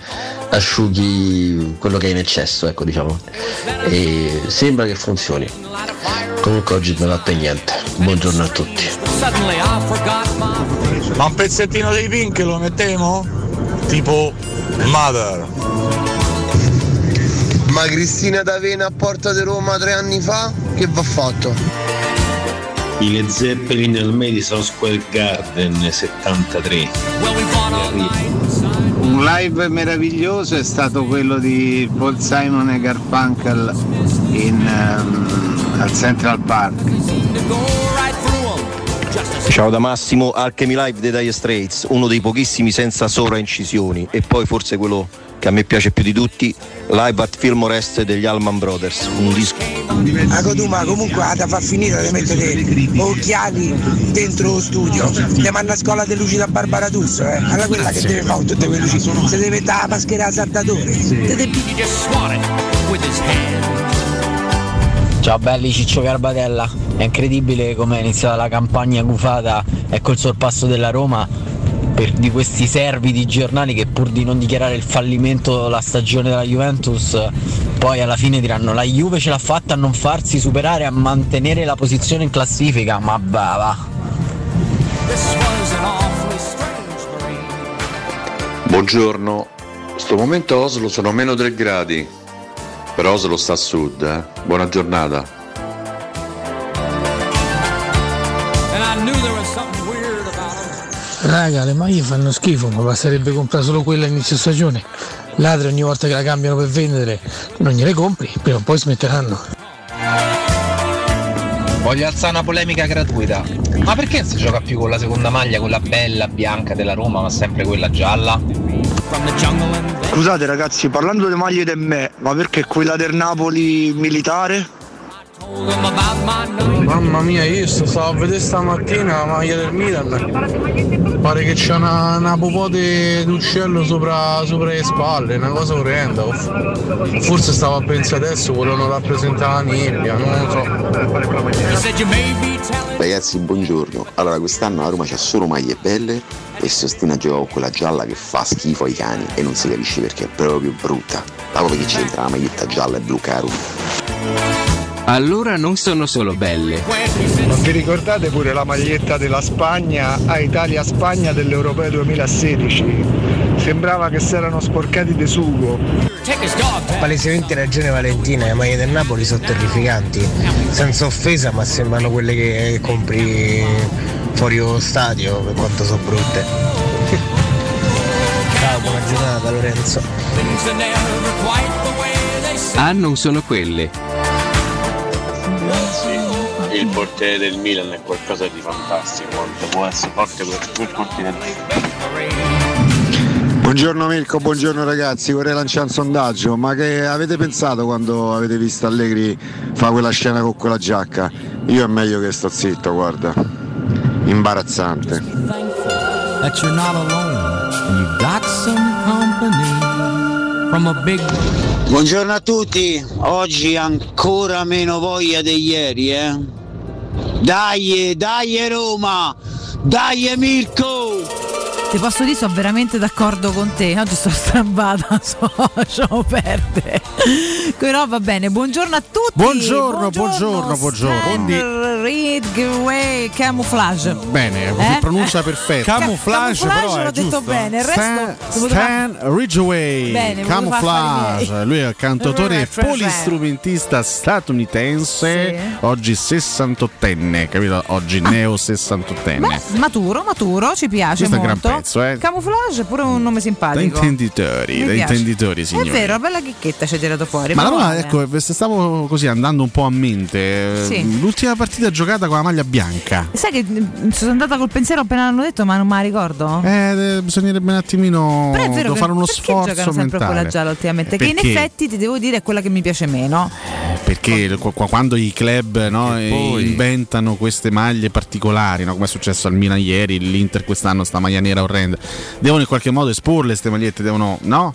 Speaker 25: asciughi quello che è in eccesso, ecco diciamo. E sembra che funzioni. Comunque oggi non ha per niente. Buongiorno a tutti.
Speaker 26: Ma un pezzettino dei Pink lo mettiamo? Tipo Mother.
Speaker 9: Ma Cristina D'Avena a Porta di Roma tre anni fa? Che va fatto?
Speaker 27: I Led Zeppelin al Madison Square Garden 73.
Speaker 22: Un live meraviglioso è stato quello di Paul Simon e Garfunkel in, ehm, al Central Park.
Speaker 28: Ciao da Massimo, Alchemy Live dei Dire Straits, uno dei pochissimi senza sovraincisioni e poi forse quello che a me piace più di tutti, Live at Fillmore Est degli Allman Brothers, un disco.
Speaker 29: Ma comunque ha da far finire di mettere occhiali dentro lo studio. Ti manda a scuola di luci da Barbara Tusso, eh. Allora quella che deve fare tutte quelle luci. Se deve mettere la maschera a saldatore. Se deve
Speaker 30: Ciao belli Ciccio Garbatella, è incredibile come è iniziata la campagna gufata e col sorpasso della Roma per, di questi servi di giornali che pur di non dichiarare il fallimento della stagione della Juventus poi alla fine diranno la Juve ce l'ha fatta a non farsi superare, a mantenere la posizione in classifica, ma va.
Speaker 31: Buongiorno, sto momento a Oslo sono meno 3 gradi, però Oslo sta a sud, eh. Buona giornata.
Speaker 26: Raga, le maglie fanno schifo, ma basterebbe comprare solo quella a inizio stagione. Ladri ogni volta che la cambiano per vendere, non gliele compri, prima o poi smetteranno.
Speaker 32: Voglio alzare una polemica gratuita. Ma perché non si gioca più con la seconda maglia, quella bella bianca della Roma, ma sempre quella gialla?
Speaker 9: Scusate ragazzi, parlando di maglie del me, ma perché quella del Napoli militare?
Speaker 26: Mamma mia, io sto, stavo a vedere stamattina la maglia del Milan. Pare che c'è una, una popote d'uccello sopra, sopra le spalle, una cosa orrenda. Forse stavo a pensare adesso, volevano rappresentare la nebbia, non lo so.
Speaker 23: Ragazzi, buongiorno. Allora, quest'anno a Roma c'ha solo maglie belle e si ostina a giocare con quella gialla che fa schifo ai cani e non si capisce perché è proprio brutta. Ma proprio che c'entra la maglietta gialla e blu caro.
Speaker 8: Allora non sono solo belle.
Speaker 9: Ma vi ricordate pure la maglietta della Spagna a Italia-Spagna dell'Europeo 2016? Sembrava che si erano sporcati di sugo.
Speaker 26: Palesemente ragione Valentina, le maglie del Napoli sono terrificanti. Senza offesa, ma sembrano quelle che compri fuori lo stadio per quanto sono brutte. Ciao, buona giornata Lorenzo.
Speaker 8: Ah, non sono quelle.
Speaker 33: Il portiere del Milan è qualcosa di fantastico, quanto può essere forte per quel continente.
Speaker 9: Buongiorno Mirko, buongiorno ragazzi, vorrei lanciare un sondaggio, ma che avete pensato quando avete visto Allegri fare quella scena con quella giacca? Io è meglio che sto zitto, guarda. Imbarazzante.
Speaker 34: That you're not alone. You got some company from a big
Speaker 35: Buongiorno a tutti, oggi ancora meno voglia di ieri, eh? Dai, dai Roma, dai Mirko!
Speaker 13: Ti posso dire, sono veramente d'accordo con te. Oggi sto strambata, so, lasciamo perdere. Però va bene, buongiorno a tutti.
Speaker 14: Buongiorno, buongiorno, buongiorno.
Speaker 13: Stan Ridgway Camouflage.
Speaker 14: Bene,
Speaker 13: Eh?
Speaker 14: pronuncia perfetta.
Speaker 13: Camouflage, però
Speaker 14: è
Speaker 13: l'ho detto
Speaker 14: giusto.
Speaker 13: bene, il resto
Speaker 14: Stan,
Speaker 13: dovuto
Speaker 14: Stan Ridgway,
Speaker 13: Bene,
Speaker 14: Camouflage. Lui è il cantautore e polistrumentista statunitense, oggi 68enne, capito? Oggi neo 68enne.
Speaker 13: Beh, maturo, maturo, ci piace
Speaker 14: Questo
Speaker 13: molto.
Speaker 14: Pezzo, eh.
Speaker 13: Camouflage è pure un nome
Speaker 14: Da
Speaker 13: simpatico.
Speaker 14: intenditori,
Speaker 13: Mi
Speaker 14: da
Speaker 13: piace.
Speaker 14: intenditori, signori.
Speaker 13: È vero, bella chicchetta ci hai tirato fuori.
Speaker 14: Ma allora, ecco, se stavo così andando un po' a mente, eh,
Speaker 13: Sì.
Speaker 14: l'ultima partita giocata con la maglia bianca.
Speaker 13: Sai che mm, sono andata col pensiero appena l'hanno detto, ma non me la ricordo.
Speaker 14: Eh, bisognerebbe un attimino
Speaker 13: Però è vero
Speaker 14: fare uno
Speaker 13: perché
Speaker 14: sforzo
Speaker 13: giocano sempre
Speaker 14: mentale.
Speaker 13: quella gialla ultimamente? Che in
Speaker 14: Perché?
Speaker 13: effetti ti devo dire è quella che mi piace meno.
Speaker 14: Perché qu- qu- quando i club no, eh,
Speaker 13: poi-
Speaker 14: inventano queste maglie particolari, no, come è successo al Milan ieri, l'Inter quest'anno sta maglia nera orrenda, devono in qualche modo esporle queste magliette, devono no?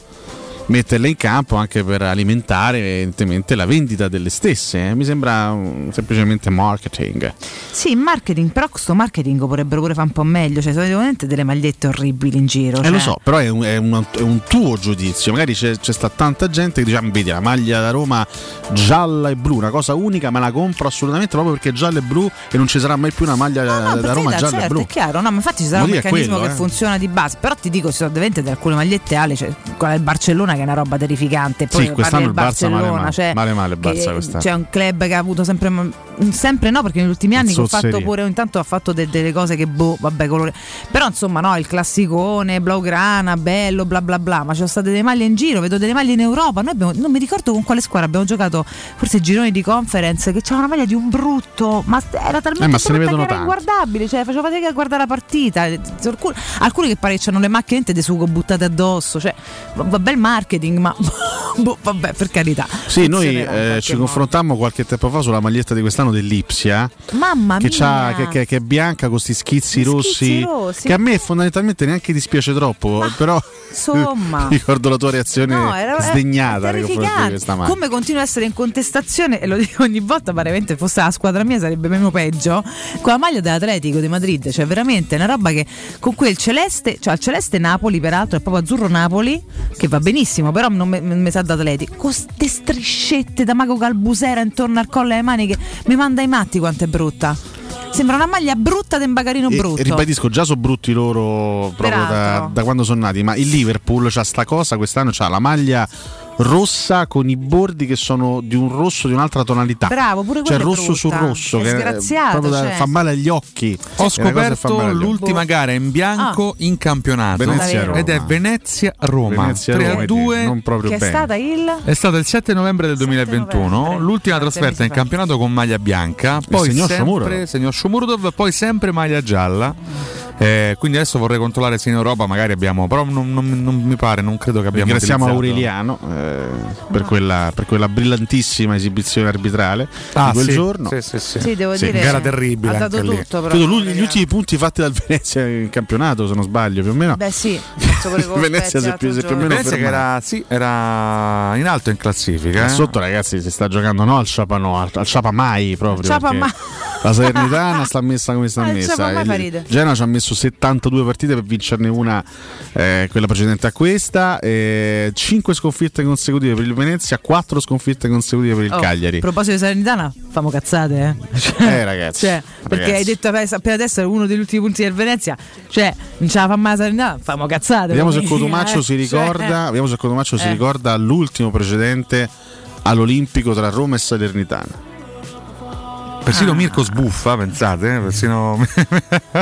Speaker 14: Metterle in campo anche per alimentare evidentemente la vendita delle stesse. eh. Mi sembra mm, semplicemente marketing.
Speaker 13: Sì, in marketing, però questo marketing potrebbero pure fare un po' meglio. Cioè, sono veramente delle magliette orribili in giro.
Speaker 14: Eh,
Speaker 13: cioè.
Speaker 14: lo so, però è un, è un- è un tuo giudizio. Magari c'è, c'è sta tanta gente che dice: "Ah, Vedi la maglia da Roma gialla e blu, una cosa unica, ma la compro assolutamente proprio perché gialla e blu e non ci sarà mai più una maglia
Speaker 13: No,
Speaker 14: da
Speaker 13: per
Speaker 14: Roma
Speaker 13: carità,
Speaker 14: gialla e
Speaker 13: certo,
Speaker 14: blu.
Speaker 13: è chiaro, no, ma infatti ci sarà
Speaker 14: Il
Speaker 13: un meccanismo
Speaker 14: quello,
Speaker 13: che
Speaker 14: eh.
Speaker 13: funziona di base, però ti dico, ci sono veramente di alcune magliette ali, cioè quella del Barcellona che è una roba terrificante, poi
Speaker 14: Sì, quest'anno il Barça male
Speaker 13: Barcellona,
Speaker 14: male,
Speaker 13: cioè,
Speaker 14: male male il
Speaker 13: che
Speaker 14: Barça quest'anno.
Speaker 13: C'è un club che ha avuto sempre sempre no, perché negli ultimi anni ho fatto pure intanto ha fatto de- delle cose che boh, vabbè, colore. Però insomma, no, il classicone, blaugrana, bello, bla bla bla, ma ci sono state delle maglie in giro, vedo delle maglie in Europa. Noi abbiamo, non mi ricordo con quale squadra abbiamo giocato, forse gironi di conference che c'era una maglia di un brutto, ma era talmente
Speaker 14: Eh, ma se ne vedono
Speaker 13: che era inguardabile, cioè faceva fatica a guardare la partita. Alcuni, alcuni che pare che hanno le macchine di sugo buttate addosso, cioè vabbè il marketing, ma boh, vabbè, per carità.
Speaker 14: Sì, noi eh, ci
Speaker 13: modo.
Speaker 14: confrontammo qualche tempo fa sulla maglietta di quest'anno dell'Ipsia.
Speaker 13: Mamma
Speaker 14: Che,
Speaker 13: mia.
Speaker 14: che- che- che è bianca con questi schizzi rossi,
Speaker 13: rossi.
Speaker 14: che a me fondamentalmente neanche dispiace troppo, però
Speaker 13: insomma.
Speaker 14: ricordo la tua reazione
Speaker 13: No, era-
Speaker 14: sdegnata nei confronti di questa maglia.
Speaker 13: Come continua a essere in contestazione, e lo dico ogni volta, veramente fosse la squadra mia sarebbe meno peggio, con la maglia dell'Atletico di Madrid, cioè veramente una roba che con quel celeste, cioè il celeste Napoli peraltro è proprio azzurro Napoli, che va benissimo, però non mi- mi sa d'Atletico, con ste striscette da mago calbusera intorno al collo e alle maniche, mi manda i matti quanto è brutta. Sembra una maglia brutta di un bagarino
Speaker 14: E-
Speaker 13: brutto.
Speaker 14: E, ribadisco, già sono brutti loro proprio da, da quando sono nati, ma il Liverpool c'ha sta cosa, quest'anno c'ha la maglia rossa con i bordi che sono di un rosso di un'altra tonalità.
Speaker 13: Bravo, pure
Speaker 14: Cioè
Speaker 13: quella è
Speaker 14: rosso su rosso,
Speaker 13: È
Speaker 14: che
Speaker 13: cioè.
Speaker 14: fa male agli occhi.
Speaker 12: Ho
Speaker 14: È
Speaker 12: scoperto
Speaker 14: agli occhi.
Speaker 12: l'ultima gara in bianco in campionato ed è Venezia-Roma
Speaker 14: Venezia-Roma,
Speaker 12: 3 a 2
Speaker 14: non proprio
Speaker 13: che è
Speaker 14: bene.
Speaker 13: stata il
Speaker 12: È stato il 7 novembre del 2021, l'ultima trasferta in campionato con maglia bianca, poi
Speaker 14: segnò
Speaker 12: sempre
Speaker 14: Shomurodov.
Speaker 12: segnò Shomurodov, poi sempre maglia gialla. Eh, quindi adesso vorrei controllare se in Europa magari abbiamo, però non, non- non mi pare, non credo che abbiamo
Speaker 14: Ringraziamo Aureliano eh, per, quella, per quella brillantissima esibizione arbitrale
Speaker 12: Ah,
Speaker 14: di quel
Speaker 12: sì,
Speaker 14: giorno.
Speaker 12: sì, sì, sì.
Speaker 13: Sì, devo dire.
Speaker 12: gara terribile
Speaker 13: Ha dato tutto, però.
Speaker 14: Lui- gli ultimi punti fatti dal Venezia in campionato, se non sbaglio, più o meno.
Speaker 13: Beh, sì,
Speaker 14: Venezia è più- più o meno
Speaker 12: Venezia che era, sì, era in alto in classifica. Eh.
Speaker 14: sotto ragazzi si sta giocando no al Ciapano, al, al Ciapamai proprio.
Speaker 13: Ciapa
Speaker 14: perché
Speaker 13: mai.
Speaker 14: La Salernitana sta messa come sta messa.
Speaker 13: Ridere.
Speaker 14: Genoa ci ha messo 72 partite per vincerne una, eh, quella precedente a questa, 5 sconfitte consecutive per il Venezia, 4 sconfitte consecutive per il
Speaker 13: Oh,
Speaker 14: Cagliari.
Speaker 13: A proposito di Salernitana, famo cazzate, eh.
Speaker 14: Eh ragazzi,
Speaker 13: Cioè, perché
Speaker 14: ragazzi.
Speaker 13: hai detto eh, appena adesso è uno degli ultimi punti del Venezia. Cioè, non ce la fa mai la Salernitana, famo cazzate.
Speaker 14: Vediamo se Cotumaccio
Speaker 13: eh.
Speaker 14: si ricorda,
Speaker 13: Cioè,
Speaker 14: vediamo se Cotumaccio si
Speaker 13: Eh.
Speaker 14: ricorda l'ultimo precedente all'Olimpico tra Roma e Salernitana.
Speaker 12: Persino
Speaker 13: Ah.
Speaker 12: Mirko sbuffa, pensate, eh, persino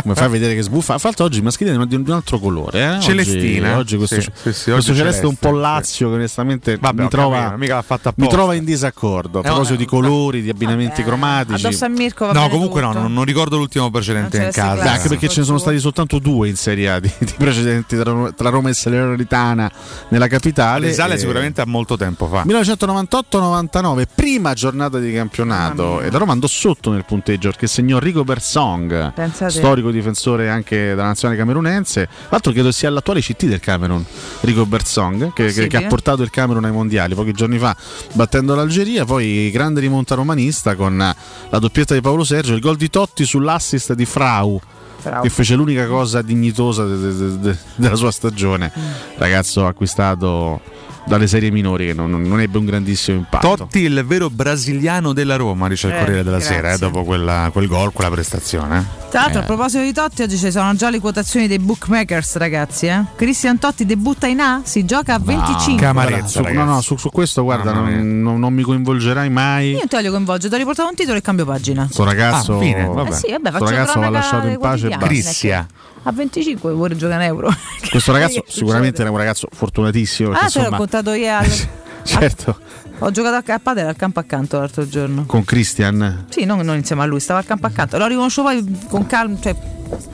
Speaker 14: Come fai a vedere che sbuffa? Fra l'altro oggi i maschili di un altro colore. Eh?
Speaker 12: Celestina.
Speaker 14: Oggi, oggi questo,
Speaker 12: Sì, sì, sì,
Speaker 14: questo
Speaker 12: oggi
Speaker 14: celeste un po' lazio che onestamente
Speaker 12: Vabbè,
Speaker 14: mi, trova,
Speaker 12: capito, mica l'ha fatta
Speaker 14: mi trova in disaccordo. A
Speaker 12: Eh,
Speaker 14: proposito
Speaker 12: eh,
Speaker 14: di colori, di abbinamenti cromatici.
Speaker 13: Addosso a Mirko va
Speaker 12: No,
Speaker 13: bene
Speaker 12: comunque no,
Speaker 13: tutto.
Speaker 12: non, non ricordo l'ultimo precedente in casa.
Speaker 14: Anche perché ce ne sono stati soltanto due in Serie A di, di precedenti tra, tra Roma e Salernitana nella capitale.
Speaker 12: Risale
Speaker 14: Eh,
Speaker 12: sicuramente a molto tempo fa.
Speaker 14: 1998-99, prima giornata di campionato e la Roma andò sotto nel punteggio perché segnò Rico Bersong,
Speaker 13: Pensate.
Speaker 14: storico difensore anche della nazionale camerunense. Tra l'altro credo sia l'attuale CT del Camerun, Rico Bersong, che, che- che ha portato il Camerun ai mondiali pochi giorni fa battendo l'Algeria, poi grande rimonta romanista con la doppietta di Paolo Sergio, il gol di Totti sull'assist di Frau. Che fece l'unica cosa dignitosa de- de- de- de- della sua stagione,
Speaker 13: Mm.
Speaker 14: ragazzo acquistato dalle serie minori che non, non ebbe un grandissimo impatto.
Speaker 12: Totti il vero brasiliano della Roma, dice il
Speaker 13: Eh,
Speaker 12: Corriere della
Speaker 13: grazie.
Speaker 12: Sera, eh, dopo quella- quel gol, quella prestazione.
Speaker 13: Tra l'altro,
Speaker 12: Eh.
Speaker 13: a proposito di Totti, oggi ci sono già le quotazioni dei bookmakers, ragazzi. Eh? Cristian Totti debutta in A, si gioca a 25.
Speaker 14: Guarda, su, no, no, su, su questo guarda,
Speaker 12: mia.
Speaker 14: non, non- non mi coinvolgerai mai.
Speaker 13: Io non ti voglio coinvolgere, ti ho riportato un titolo e cambio pagina.
Speaker 14: Questo ragazzo,
Speaker 12: Ah, fine, vabbè.
Speaker 13: Eh sì, vabbè,
Speaker 14: sto
Speaker 13: faccio
Speaker 14: ragazzo va lasciato in pace e
Speaker 13: A 25 vuole giocare in euro.
Speaker 14: Questo ragazzo sicuramente era un ragazzo fortunatissimo.
Speaker 13: Ah, te l'ho
Speaker 14: insomma,
Speaker 13: contato io. al-
Speaker 14: certo,
Speaker 13: Ho giocato a, a padel al campo accanto l'altro giorno.
Speaker 14: con Christian.
Speaker 13: Sì, non, non insieme a lui, stava al campo accanto. L'ho riconosciuto poi con calma, cioè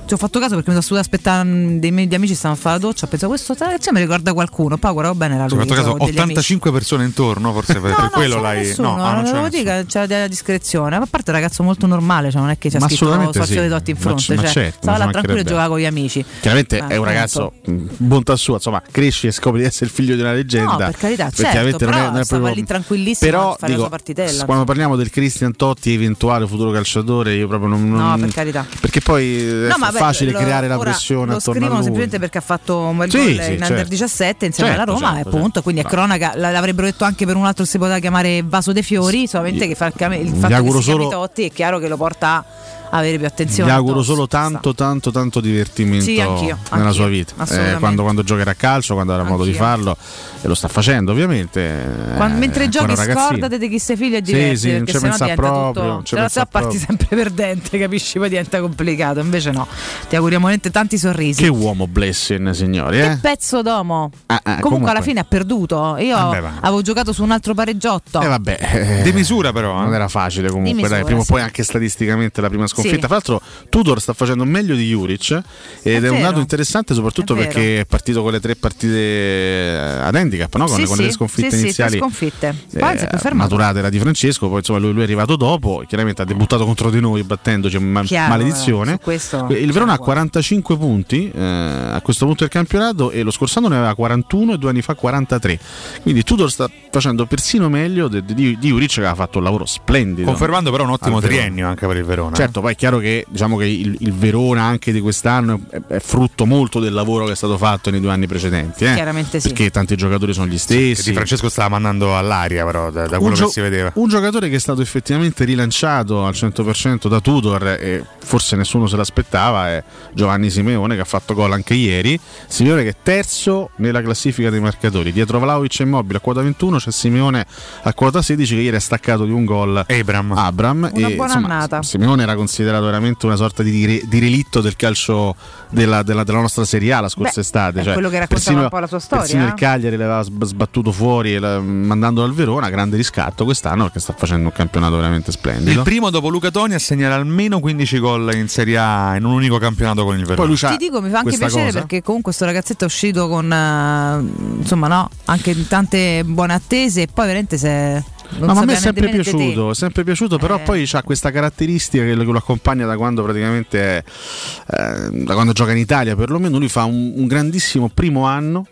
Speaker 13: ci ho fatto caso perché mi sono aspettando aspettare dei miei amici stavano a fare la doccia, ho pensato questo cioè, mi ricorda qualcuno, poi guardavo bene era
Speaker 12: Ci ho
Speaker 13: lui.
Speaker 12: fatto caso,
Speaker 13: avevo degli amici.
Speaker 12: 85 persone intorno, forse per, per
Speaker 13: No,
Speaker 12: quello
Speaker 13: no,
Speaker 12: l'hai.
Speaker 13: Nessuno,
Speaker 12: no, ah, non c'è
Speaker 13: devo
Speaker 12: nessuno.
Speaker 13: dire che c'era della discrezione. Ma a parte ragazzo molto normale, cioè non è che c'è
Speaker 14: Ma
Speaker 13: scritto
Speaker 14: assolutamente
Speaker 13: Sorzio
Speaker 14: sì.
Speaker 13: dei Dotti in
Speaker 14: Ma
Speaker 13: fronte.
Speaker 14: c- ma
Speaker 13: cioè,
Speaker 14: certo,
Speaker 13: stava
Speaker 14: ma
Speaker 13: là tranquillo e giocava con gli amici.
Speaker 14: Chiaramente
Speaker 13: Ah,
Speaker 14: è un ragazzo, mh, bontà sua, insomma, cresci e scopri di essere il figlio di una leggenda.
Speaker 13: No, per carità, certo,
Speaker 14: chiaramente non è,
Speaker 13: però
Speaker 14: non è proprio-
Speaker 13: lì tranquillissimo
Speaker 14: Però
Speaker 13: a fare la
Speaker 14: dico,
Speaker 13: sua partitella.
Speaker 14: quando parliamo del Christian Totti, eventuale futuro calciatore, io proprio non.
Speaker 13: No,
Speaker 14: non-
Speaker 13: per carità.
Speaker 14: Perché poi è
Speaker 13: No, ma beh,
Speaker 14: facile
Speaker 13: lo-
Speaker 14: creare la pressione
Speaker 13: Lo
Speaker 14: attorno
Speaker 13: scrivono semplicemente perché ha fatto un bel
Speaker 14: Sì,
Speaker 13: gol
Speaker 14: sì,
Speaker 13: in Under
Speaker 14: certo.
Speaker 13: 17 insieme
Speaker 14: Certo,
Speaker 13: alla Roma
Speaker 14: certo,
Speaker 13: e appunto,
Speaker 14: certo.
Speaker 13: quindi è cronaca. L'avrebbero detto anche per un altro si poteva chiamare Vaso dei Fiori, solamente che fa il, il fatto che
Speaker 14: solo-
Speaker 13: Totti è chiaro che lo porta avere più attenzione.
Speaker 14: Gli auguro solo tanto, tanto, tanto divertimento
Speaker 13: Sì, anch'io,
Speaker 14: nella
Speaker 13: anch'io,
Speaker 14: sua vita. Eh, quando, quando giocherà a calcio, quando avrà modo di farlo, e lo sta facendo ovviamente.
Speaker 13: Quando-
Speaker 14: eh,
Speaker 13: mentre
Speaker 14: ancora
Speaker 13: giochi scordate di chi sei figlio e
Speaker 14: Sì,
Speaker 13: diverti
Speaker 14: sì, non
Speaker 13: perché
Speaker 14: ci pensa proprio, non
Speaker 13: se no parti sempre perdente capisci poi diventa complicato invece no ti auguriamo veramente tanti sorrisi
Speaker 14: Che uomo Blessing, signori. Eh?
Speaker 13: Che pezzo d'uomo
Speaker 14: Ah, ah,
Speaker 13: comunque,
Speaker 14: comunque.
Speaker 13: alla fine ha perduto io
Speaker 14: Vabbè, va.
Speaker 13: avevo giocato su un altro pareggiotto
Speaker 14: Eh vabbè, eh,
Speaker 12: Di misura però. eh.
Speaker 14: non era facile comunque,
Speaker 13: misura,
Speaker 14: dai, prima o
Speaker 13: sì.
Speaker 14: poi anche statisticamente la prima sconfitta.
Speaker 13: Sì.
Speaker 14: Tra l'altro Tudor sta facendo meglio di Juric ed è, un
Speaker 13: vero.
Speaker 14: dato interessante soprattutto
Speaker 13: È
Speaker 14: perché è partito con le tre partite ad handicap, no? con,
Speaker 13: sì,
Speaker 14: con
Speaker 13: sì,
Speaker 14: le sconfitte
Speaker 13: sì, sì, tre
Speaker 14: iniziali.
Speaker 13: sconfitte poi si è
Speaker 14: eh, maturate era di Francesco, poi insomma lui, lui è arrivato dopo, chiaramente ha debuttato contro di noi battendoci, ma-
Speaker 13: Chiaro,
Speaker 14: maledizione.
Speaker 13: eh, questo
Speaker 14: Il Verona ha
Speaker 13: siamo
Speaker 14: 45 punti eh, a questo punto del campionato e lo scorso anno ne aveva 41 e due anni fa 43. Quindi Tudor sta facendo persino meglio di, di, di Juric che aveva fatto un lavoro splendido.
Speaker 12: Confermando però un ottimo triennio anche per il Verona.
Speaker 14: Certo, poi è chiaro che diciamo che il, il Verona anche di quest'anno è, è frutto molto del lavoro che è stato fatto nei due anni precedenti. eh.
Speaker 13: Chiaramente sì.
Speaker 14: Perché tanti giocatori sono gli stessi.
Speaker 12: Di Francesco stava mandando all'aria, però, da, da quello
Speaker 14: gio-
Speaker 12: che si vedeva.
Speaker 14: un giocatore che è stato effettivamente rilanciato al 100% da Tudor e forse nessuno se l'aspettava è Giovanni Simeone che ha fatto gol anche ieri. Simeone che è terzo nella classifica dei marcatori. Dietro Vlaovic e Immobile a quota 21 c'è Simeone a quota 16 che ieri è staccato di un gol
Speaker 12: Abram.
Speaker 14: Abram
Speaker 13: Una
Speaker 14: e,
Speaker 13: buona
Speaker 14: insomma,
Speaker 13: annata.
Speaker 14: Simeone era considerato veramente una sorta di, re- di relitto del calcio della, della- della nostra Serie A la scorsa
Speaker 13: Beh,
Speaker 14: estate.
Speaker 13: è
Speaker 14: Cioè,
Speaker 13: quello che raccontava un po' la sua storia,
Speaker 14: Persino il
Speaker 13: eh.
Speaker 14: Cagliari l'aveva sb- sbattuto fuori la- mandandolo al Verona, grande riscatto quest'anno perché sta facendo un campionato veramente splendido.
Speaker 12: Il primo dopo Luca Toni a segnare almeno 15 gol in Serie A in un unico campionato con il Verona.
Speaker 14: Poi lui c'ha
Speaker 13: Ti dico, mi fa anche piacere
Speaker 14: cosa.
Speaker 13: perché comunque questo ragazzetto è uscito con eh, insomma, no, anche tante buone attese e poi veramente se non
Speaker 14: No, ma a me è sempre piaciuto, è sempre piaciuto, però
Speaker 13: Eh.
Speaker 14: poi ha questa caratteristica che lo, accompagna da quando praticamente eh, da quando gioca in Italia, perlomeno lui fa un, un grandissimo primo anno.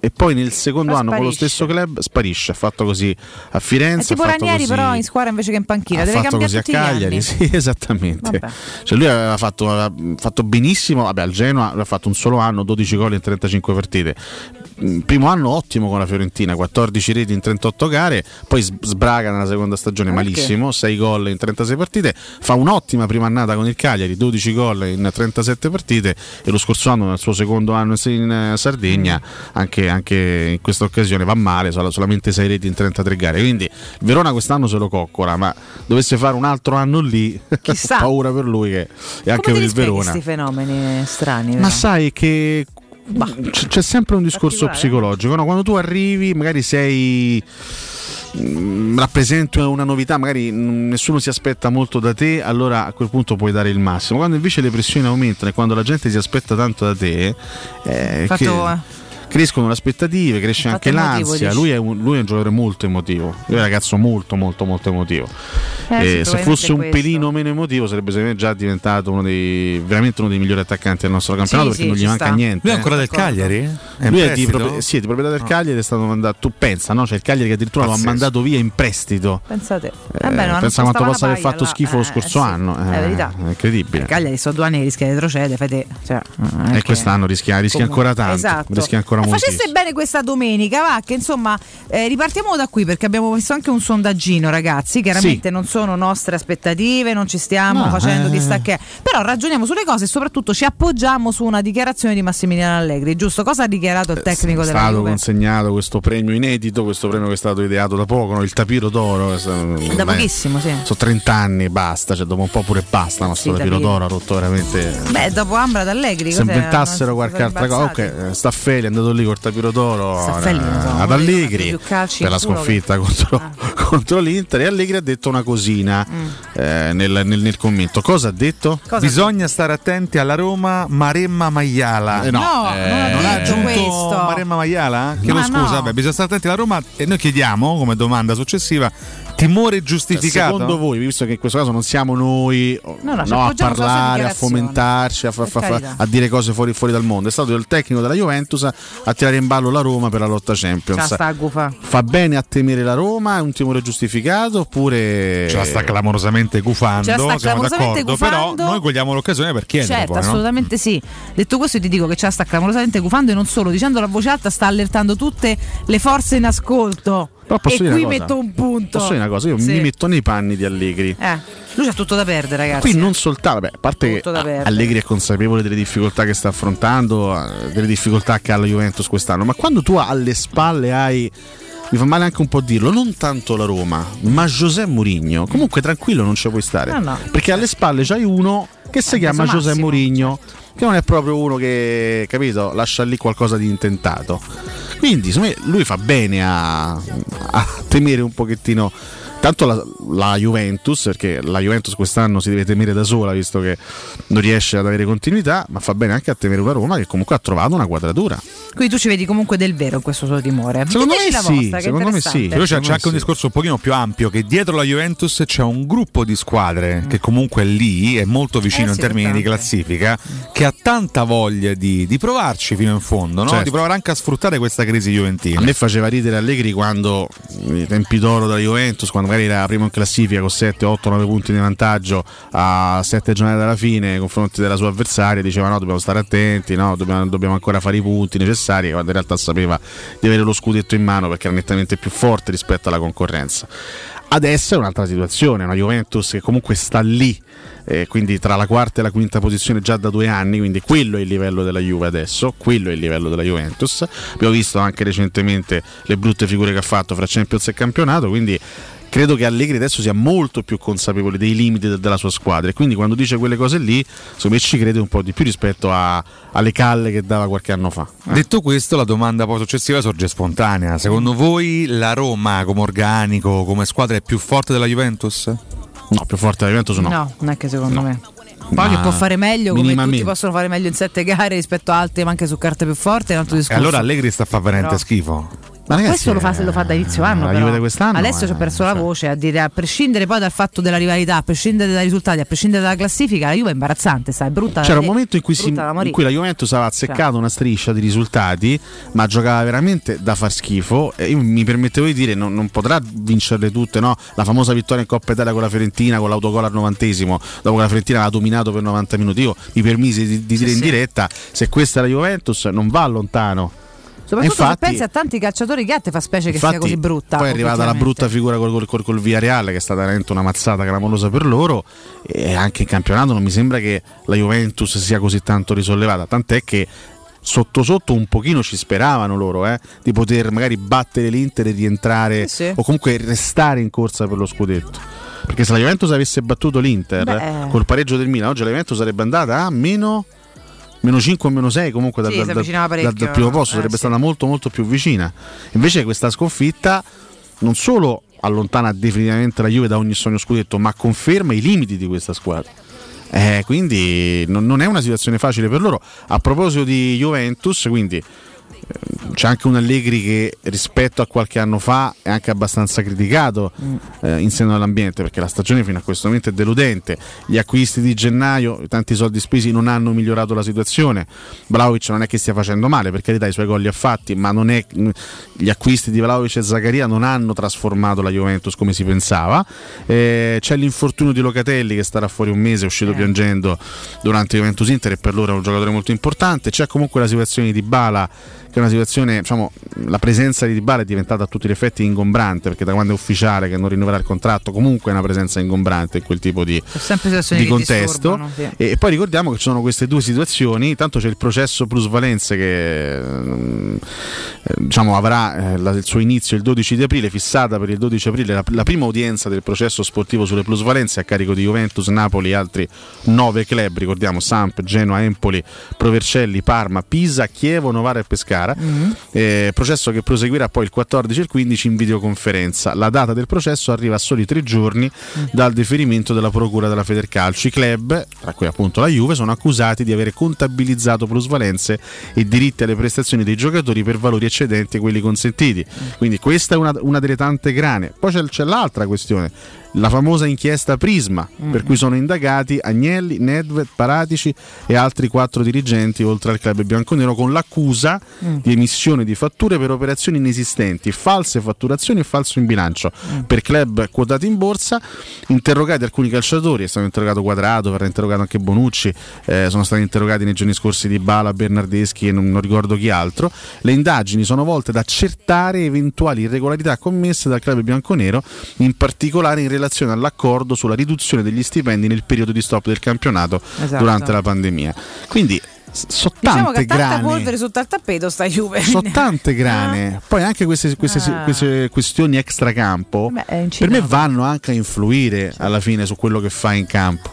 Speaker 14: E poi nel secondo
Speaker 13: Mm. Poi
Speaker 14: anno con lo
Speaker 13: sparisce.
Speaker 14: stesso club sparisce, ha fatto così a
Speaker 13: È
Speaker 14: Firenze.
Speaker 13: tipo
Speaker 14: ha fatto
Speaker 13: Ranieri
Speaker 14: così,
Speaker 13: però in squadra invece che in panchina,
Speaker 14: ha
Speaker 13: deve
Speaker 14: fatto così a Cagliari, sì, esattamente. Cioè lui aveva fatto, aveva fatto benissimo, vabbè, al Genoa aveva fatto un solo anno, 12 gol in 35 partite. Mm, Primo anno ottimo con la Fiorentina, 14 reti in 38 gare, poi sbraga nella seconda stagione
Speaker 13: Perché?
Speaker 14: malissimo, 6 gol in 36 partite, fa un'ottima prima annata con il Cagliari, 12 gol in 37 partite e lo scorso anno nel suo secondo anno in eh, Sardegna, anche, anche in questa occasione va male, sol- solamente 6 reti in 33 gare, quindi Verona quest'anno se lo coccola, ma dovesse fare un altro anno lì,
Speaker 13: Chissà.
Speaker 14: ho paura per lui che e anche per il Verona.
Speaker 13: questi fenomeni strani?
Speaker 14: Ma
Speaker 13: però?
Speaker 14: sai che c- c'è sempre un discorso
Speaker 13: Particolare,
Speaker 14: psicologico, no? quando tu arrivi magari sei mm, rappresenti una novità, magari nessuno si aspetta molto da te, allora a quel punto puoi dare il massimo. Quando invece le pressioni aumentano e quando la gente si aspetta tanto da te, eh,
Speaker 13: Fatto,
Speaker 14: che-
Speaker 13: eh.
Speaker 14: Crescono le aspettative, cresce
Speaker 13: Fatto
Speaker 14: anche l'ansia. Lui è, un, lui è un giocatore molto emotivo, lui è un ragazzo molto molto molto emotivo.
Speaker 13: Eh,
Speaker 14: Eh, se fosse un
Speaker 13: questo.
Speaker 14: pelino meno emotivo sarebbe me già diventato uno dei, veramente uno dei migliori attaccanti del nostro campionato
Speaker 13: Sì,
Speaker 14: perché
Speaker 13: sì,
Speaker 14: non gli manca
Speaker 13: sta.
Speaker 14: niente.
Speaker 12: Lui è
Speaker 14: eh.
Speaker 12: ancora del. Cagliari? È
Speaker 14: Lui è di, proprie- sì, di proprietà del. Cagliari è stato mandato. Tu pensa, no? C'è il Cagliari che addirittura lo ha
Speaker 12: Pazzesco.
Speaker 14: mandato via in prestito.
Speaker 13: Pensate.
Speaker 14: Eh,
Speaker 13: non
Speaker 14: pensa quanto possa aver fatto
Speaker 13: là.
Speaker 14: schifo lo
Speaker 13: Eh,
Speaker 14: scorso
Speaker 13: sì,
Speaker 14: anno.
Speaker 13: È
Speaker 14: eh,
Speaker 13: verità.
Speaker 14: È incredibile.
Speaker 13: Il Cagliari sto due anni rischia di retrocedere, fate. Cioè,
Speaker 14: E
Speaker 13: che-
Speaker 14: quest'anno rischia, rischia ancora tanto.
Speaker 13: esatto.
Speaker 14: Rischia ancora
Speaker 13: Eh,
Speaker 14: moltissimo.
Speaker 13: facesse bene questa domenica, va, che insomma eh, ripartiamo da qui perché abbiamo messo anche un sondaggino, ragazzi. Chiaramente
Speaker 14: Sì.
Speaker 13: non sono nostre aspettative, non ci stiamo
Speaker 14: No,
Speaker 13: facendo
Speaker 14: eh.
Speaker 13: chissà che. Però ragioniamo sulle cose e soprattutto ci appoggiamo su una dichiarazione di Massimiliano Allegri, giusto? Cosa ha dichiarato il tecnico
Speaker 14: è
Speaker 13: della
Speaker 14: stato
Speaker 13: Juve?
Speaker 14: consegnato questo premio inedito, questo premio che è stato ideato da poco, no? il tapiro d'oro. sta-
Speaker 13: Da pochissimo, sì.
Speaker 14: Sono 30 anni, basta, cioè dopo un po' pure basta, ma
Speaker 13: Sì,
Speaker 14: sto tapiro d'oro ha rotto veramente.
Speaker 13: Beh, dopo Ambra d'Allegri,
Speaker 14: Se inventassero qualche altra cosa, ok, eh, Staffelli è andato lì col tapiro d'oro eh, ad Allegri per la sconfitta contro, contro l'Inter e Allegri ha detto una cosina eh, nel, nel- nel commento. Cosa ha detto?
Speaker 13: Cosa
Speaker 12: Bisogna stare attenti alla Roma Maremma Maiala.
Speaker 14: Eh, no,
Speaker 13: No,
Speaker 14: eh,
Speaker 13: non ha
Speaker 12: ha aggiunto
Speaker 13: questo.
Speaker 12: Maremma Maiala? Chiedo
Speaker 13: Ma
Speaker 12: scusa,
Speaker 13: no.
Speaker 12: vabbè, bisogna stare attenti alla Roma e noi chiediamo come domanda successiva timore giustificato?
Speaker 14: Secondo voi, visto che in questo caso non siamo noi oh,
Speaker 13: No, no,
Speaker 14: no, a parlare, a fomentarci, a, fa- fa- fa- a dire cose fuori, fuori dal mondo, è stato il tecnico della Juventus a tirare in ballo la Roma per la lotta Champions. Fa bene a temere la Roma? È un timore giustificato oppure.
Speaker 12: Ce la sta clamorosamente gufando,
Speaker 13: Ce la sta
Speaker 12: siamo
Speaker 13: clamorosamente
Speaker 12: d'accordo, però
Speaker 13: gufando.
Speaker 12: noi cogliamo l'occasione per chiedere
Speaker 13: Certo,
Speaker 12: poi, no?
Speaker 13: assolutamente sì. Detto questo, ti dico che ce la sta clamorosamente gufando e non solo, dicendo a voce alta, sta allertando tutte le forze in ascolto.
Speaker 14: Però posso
Speaker 13: e
Speaker 14: dire
Speaker 13: qui
Speaker 14: cosa?
Speaker 13: metto un punto.
Speaker 14: Posso dire una cosa? Io
Speaker 13: Sì.
Speaker 14: mi metto nei panni di Allegri.
Speaker 13: Eh, lui c'ha tutto da perdere, ragazzi.
Speaker 14: Qui non soltanto, beh, a parte che
Speaker 13: Tutto.
Speaker 14: Allegri è consapevole delle difficoltà che sta affrontando, eh, delle difficoltà che ha la Juventus quest'anno, ma quando tu alle spalle hai mi fa male anche un po' dirlo, non tanto la Roma, ma José Mourinho. Comunque tranquillo non ci puoi stare.
Speaker 13: No, no.
Speaker 14: Perché alle spalle c'hai uno che si
Speaker 13: Eh,
Speaker 14: chiama
Speaker 13: massimo,
Speaker 14: Mourinho, che non è proprio uno che, capito, lascia lì qualcosa di intentato. Quindi, secondo me, lui fa bene a, a temere un pochettino. Tanto la, la Juventus, perché la Juventus quest'anno si deve temere da sola visto che non riesce ad avere continuità, ma fa bene anche a temere una Roma che comunque ha trovato una quadratura.
Speaker 13: Quindi tu ci vedi comunque del vero in questo suo timore.
Speaker 12: Secondo
Speaker 13: Diteci
Speaker 12: me
Speaker 13: la
Speaker 12: sì,
Speaker 13: vostra,
Speaker 12: secondo me sì. Però c'è, c'è anche un discorso un pochino più ampio che dietro la Juventus c'è un gruppo di squadre che comunque è lì, è molto vicino
Speaker 13: Eh
Speaker 12: in termini di classifica, che ha tanta voglia di, di provarci fino in fondo, no?
Speaker 14: Certo.
Speaker 12: di provare anche a sfruttare questa crisi juventina.
Speaker 14: A me faceva ridere Allegri quando i tempi d'oro della Juventus, quando magari era primo in classifica con 7, 8, 9 punti di vantaggio a 7 giornate dalla fine nei confronti della sua avversaria, diceva no, dobbiamo stare attenti, no, dobbiamo, dobbiamo ancora fare i punti necessari, quando in realtà sapeva di avere lo scudetto in mano perché era nettamente più forte rispetto alla concorrenza. Adesso è un'altra situazione, una Juventus che comunque sta lì, eh, quindi tra la quarta e la quinta posizione già da due anni, quindi quello è il livello della Juve adesso, quello è il livello della Juventus. Abbiamo visto anche recentemente le brutte figure che ha fatto fra Champions e campionato, quindi credo che Allegri adesso sia molto più consapevole dei limiti de- della sua squadra e quindi quando dice quelle cose lì, secondo me ci crede un po' di più rispetto a- alle calle che dava qualche anno fa.
Speaker 12: Detto questo, la domanda poi successiva sorge spontanea. Secondo voi la Roma come organico, come squadra è più forte della Juventus?
Speaker 14: No, più forte della Juventus
Speaker 13: No, neanche secondo me. Poi
Speaker 12: Ma
Speaker 13: che può fare meglio come tutti possono fare meglio in sette gare rispetto a altri, ma anche su carte più forti, è un altro
Speaker 12: E
Speaker 13: discorso.
Speaker 12: allora Allegri sta a fare veramente
Speaker 13: Però-
Speaker 12: schifo.
Speaker 13: Ma questo lo fa, lo fa da inizio anno.
Speaker 14: la. Juve quest'anno,
Speaker 13: Adesso ci
Speaker 14: eh,
Speaker 13: ho perso la voce a dire a prescindere poi dal fatto della rivalità, a prescindere dai risultati, a prescindere dalla classifica, la Juve è imbarazzante, sai, brutta.
Speaker 14: C'era un momento in cui, si- in cui la Juventus aveva azzeccato
Speaker 13: Cioè.
Speaker 14: una striscia di risultati, ma giocava veramente da far schifo. E io mi permettevo di dire: non, non potrà vincerle tutte, no? La famosa vittoria in Coppa Italia con la Fiorentina, con l'autogol al novantesimo, dopo che la Fiorentina aveva dominato per 90 minuti. Io mi permisi di, di dire in
Speaker 13: sì.
Speaker 14: diretta: se questa è la Juventus, non va lontano.
Speaker 13: Soprattutto
Speaker 14: infatti-
Speaker 13: se pensi a tanti calciatori che ha, te fa specie che sia
Speaker 14: Infatti,
Speaker 13: così brutta.
Speaker 14: Poi è arrivata la brutta figura col, col, col Villarreal, che è stata veramente una mazzata clamorosa per loro. E anche in campionato non mi sembra che la Juventus sia così tanto risollevata. Tant'è che sotto sotto un pochino ci speravano loro eh, di poter magari battere l'Inter e rientrare
Speaker 13: Sì, sì.
Speaker 14: o comunque restare in corsa per lo scudetto. Perché se la Juventus avesse battuto l'Inter
Speaker 13: Beh.
Speaker 14: col pareggio del Milan, oggi la Juventus sarebbe andata a meno meno 5 o meno 6 comunque dal,
Speaker 13: Sì,
Speaker 14: dal- dal- dal- primo posto
Speaker 13: Eh,
Speaker 14: sarebbe
Speaker 13: sì.
Speaker 14: stata molto molto più vicina. Invece questa sconfitta non solo allontana definitivamente la Juve da ogni sogno scudetto ma conferma i limiti di questa squadra. Eh, quindi non, non è una situazione facile per loro. A proposito di Juventus quindi c'è anche un Allegri che rispetto a qualche anno fa è anche abbastanza criticato eh, in seno all'ambiente perché la stagione fino a questo momento è deludente. Gli acquisti di gennaio, tanti soldi spesi non hanno migliorato la situazione. Vlaovic non è che stia facendo male, per carità i suoi gol li ha fatti, ma non è, gli acquisti di Vlaovic e Zaccaria non hanno trasformato la Juventus come si pensava. Eh, c'è l'infortunio di Locatelli che starà fuori un mese, è uscito piangendo durante Juventus Inter e per loro è un giocatore molto importante. C'è comunque la situazione di che è una situazione, diciamo, la presenza di Dybala è diventata a tutti gli effetti ingombrante perché da quando è ufficiale che non rinnoverà il contratto comunque è una presenza ingombrante in quel tipo di, di contesto
Speaker 13: sì.
Speaker 14: e poi ricordiamo che ci sono queste due situazioni intanto c'è il processo plusvalenze che mm, diciamo avrà eh, la- il suo inizio il 12 di aprile fissata per il 12 aprile la, la prima udienza del processo sportivo sulle plusvalenze a carico di Juventus, Napoli e altri nove club ricordiamo Samp, Genoa, Empoli Provercelli, Parma, Pisa, Chievo, Novara e Pescara
Speaker 13: Mm-hmm.
Speaker 14: Eh, processo che proseguirà poi il 14 e il 15 in videoconferenza la data del processo arriva a soli tre giorni dal deferimento della procura della Federcalcio. I club, tra cui appunto la Juve, sono accusati di avere contabilizzato plusvalenze e diritti alle prestazioni dei giocatori per valori eccedenti quelli consentiti. Quindi questa è una, una delle tante grane. Poi c'è, c'è l'altra questione. La famosa inchiesta Prisma, per cui sono indagati Agnelli, Nedved, Paratici e altri quattro dirigenti oltre al club bianconero con l'accusa di emissione di fatture per operazioni inesistenti, false fatturazioni e falso in bilancio. Per club quotati in borsa, interrogati alcuni calciatori, è stato interrogato Quadrato, verrà interrogato anche Bonucci, eh, sono stati interrogati nei giorni scorsi di Bala, Bernardeschi e non, non ricordo chi altro. Le indagini sono volte ad accertare eventuali irregolarità commesse dal club bianconero, in particolare in relazione all'accordo sulla riduzione degli stipendi nel periodo di stop del campionato
Speaker 13: Esatto.
Speaker 14: durante la pandemia. Quindi s- sono
Speaker 13: Diciamo
Speaker 14: tante
Speaker 13: tanta
Speaker 14: grane.
Speaker 13: polvere sotto al tappeto sta Juve.
Speaker 14: Sono tante grane, poi anche queste, queste-
Speaker 13: Ah.
Speaker 14: queste questioni extracampo
Speaker 13: Beh, è
Speaker 14: per me vanno anche a influire alla fine su quello che fa in campo.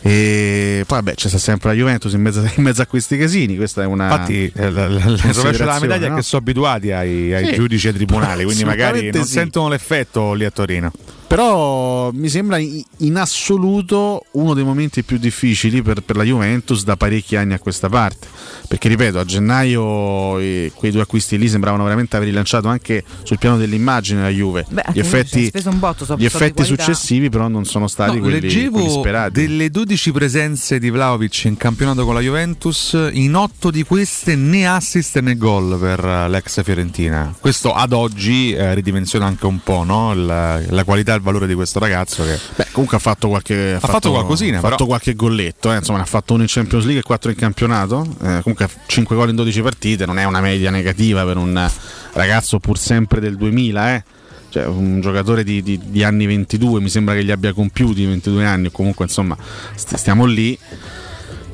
Speaker 14: E poi vabbè c'è sta sempre la Juventus in mezzo, in mezzo a questi casini. Questa è una.
Speaker 12: Infatti, eh, la, la, la rovescio della medaglia è
Speaker 14: no?
Speaker 12: che sono abituati ai, ai
Speaker 14: Sì.
Speaker 12: giudici e ai tribunali, quindi magari non
Speaker 14: sì.
Speaker 12: sentono l'effetto lì a Torino.
Speaker 14: Però mi sembra in assoluto uno dei momenti più difficili per, per la Juventus da parecchi anni a questa parte. Perché ripeto, a gennaio eh, quei due acquisti lì sembravano veramente aver rilanciato anche sul piano dell'immagine la Juve.
Speaker 13: Beh,
Speaker 14: gli effetti,
Speaker 13: ha speso un botto, sono
Speaker 14: gli effetti successivi però non sono stati
Speaker 12: No,
Speaker 14: quelli,
Speaker 12: leggevo
Speaker 14: quelli sperati.
Speaker 12: delle 12 presenze di Vlaovic in campionato con la Juventus, in 8 di queste né assist né gol per l'ex Fiorentina. Questo ad oggi eh, ridimensiona anche un po' no? la, la qualità il valore di questo ragazzo che
Speaker 14: Beh, comunque ha fatto qualche,
Speaker 12: Ha fatto qualcosina,
Speaker 14: ha fatto
Speaker 12: però.
Speaker 14: qualche golletto, eh, insomma, ne ha fatto uno in Champions League e quattro in campionato. Eh, comunque 5 gol in 12 partite, non è una media negativa per un ragazzo pur sempre del 2000, eh. Cioè, un giocatore di, di- di anni 22, mi sembra che gli abbia compiuti 22 anni, comunque insomma st- stiamo lì.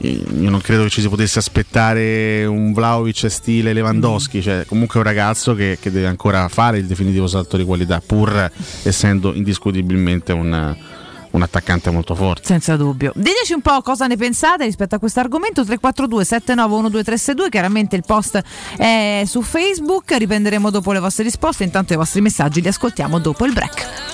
Speaker 14: Io non credo che ci si potesse aspettare un Vlaovic stile Lewandowski, cioè comunque è un ragazzo che, che deve ancora fare il definitivo salto di qualità, pur essendo indiscutibilmente un, un attaccante molto forte.
Speaker 13: Senza dubbio. Diteci un po' cosa ne pensate rispetto a questo argomento 342 791232 chiaramente il post è su Facebook, riprenderemo dopo le vostre risposte, intanto i vostri messaggi li ascoltiamo dopo il break.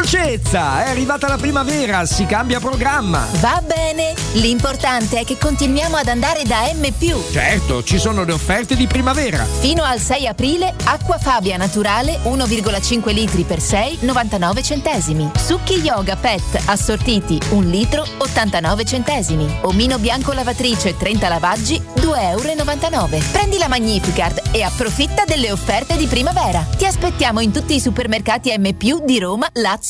Speaker 31: Dolcezza, è arrivata la primavera, si cambia programma.
Speaker 36: Va bene, l'importante è che continuiamo ad andare da M.
Speaker 31: Certo, ci sono le offerte di primavera.
Speaker 36: Fino al 6 aprile, acqua Fabia naturale 1,5 litri per 6, 99 centesimi. Succhi yoga pet assortiti 1 litro 89 centesimi. Omino bianco lavatrice 30 lavaggi 2,99 euro. Prendi la Magnificard e approfitta delle offerte di primavera. Ti aspettiamo in tutti i supermercati M di Roma, Lazio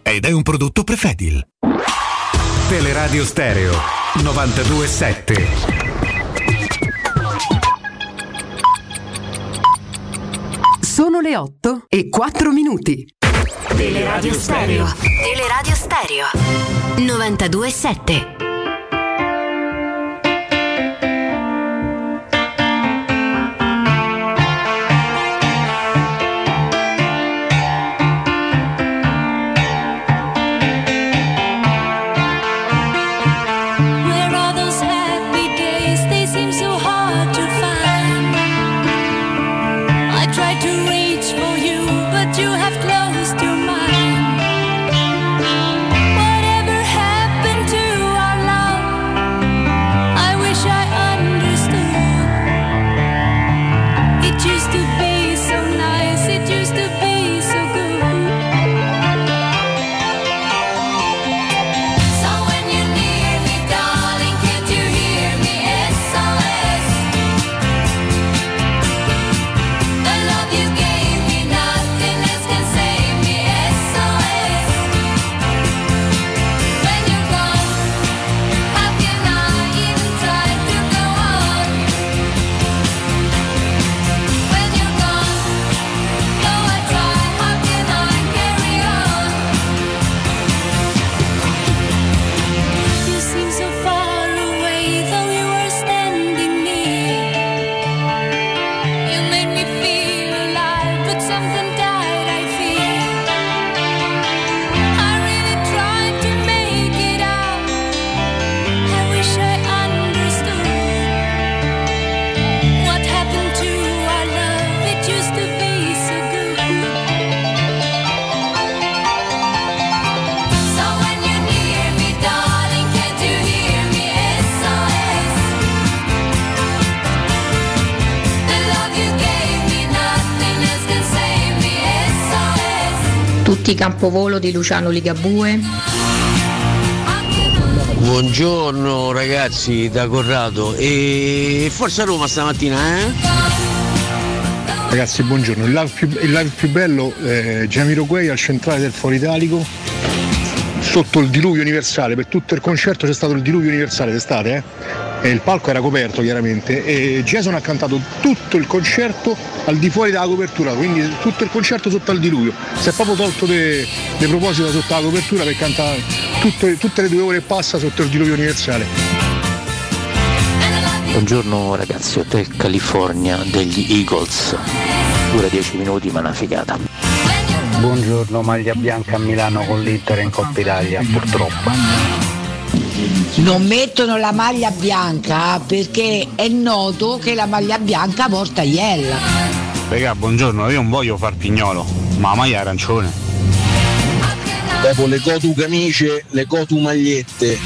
Speaker 37: ed è un prodotto Prefedil.
Speaker 38: Teleradio Stereo 927.
Speaker 39: Sono le 8 e 4 minuti.
Speaker 40: Teleradio Stereo. Teleradio Stereo. 92.7.
Speaker 41: Tutti campovolo di Luciano Ligabue.
Speaker 1: Buongiorno ragazzi da Corrado e forza Roma stamattina eh?
Speaker 42: Ragazzi, buongiorno. Il live più, il live più bello è Giamiroquai al centrale del Foro Italico sotto il diluvio universale. Per tutto il concerto c'è stato il diluvio universale d'estate, eh? E il palco era coperto chiaramente e Jason ha cantato tutto il concerto al di fuori della copertura, quindi tutto il concerto sotto al diluvio. Si è proprio tolto di proposito sotto la copertura per cantare tutte, tutte le due ore e passa sotto il diluvio universale.
Speaker 43: Buongiorno ragazzi, Hotel California degli Eagles. Dura 10 minuti ma una figata.
Speaker 44: Buongiorno, maglia bianca a Milano con l'Inter in Coppa Italia, purtroppo.
Speaker 45: Non mettono la maglia bianca perché è noto che la maglia bianca porta Iella.
Speaker 3: Raga, buongiorno, io non voglio far pignolo, ma la maglia è arancione.
Speaker 1: Dopo le Cotu camicie, le Cotu magliette.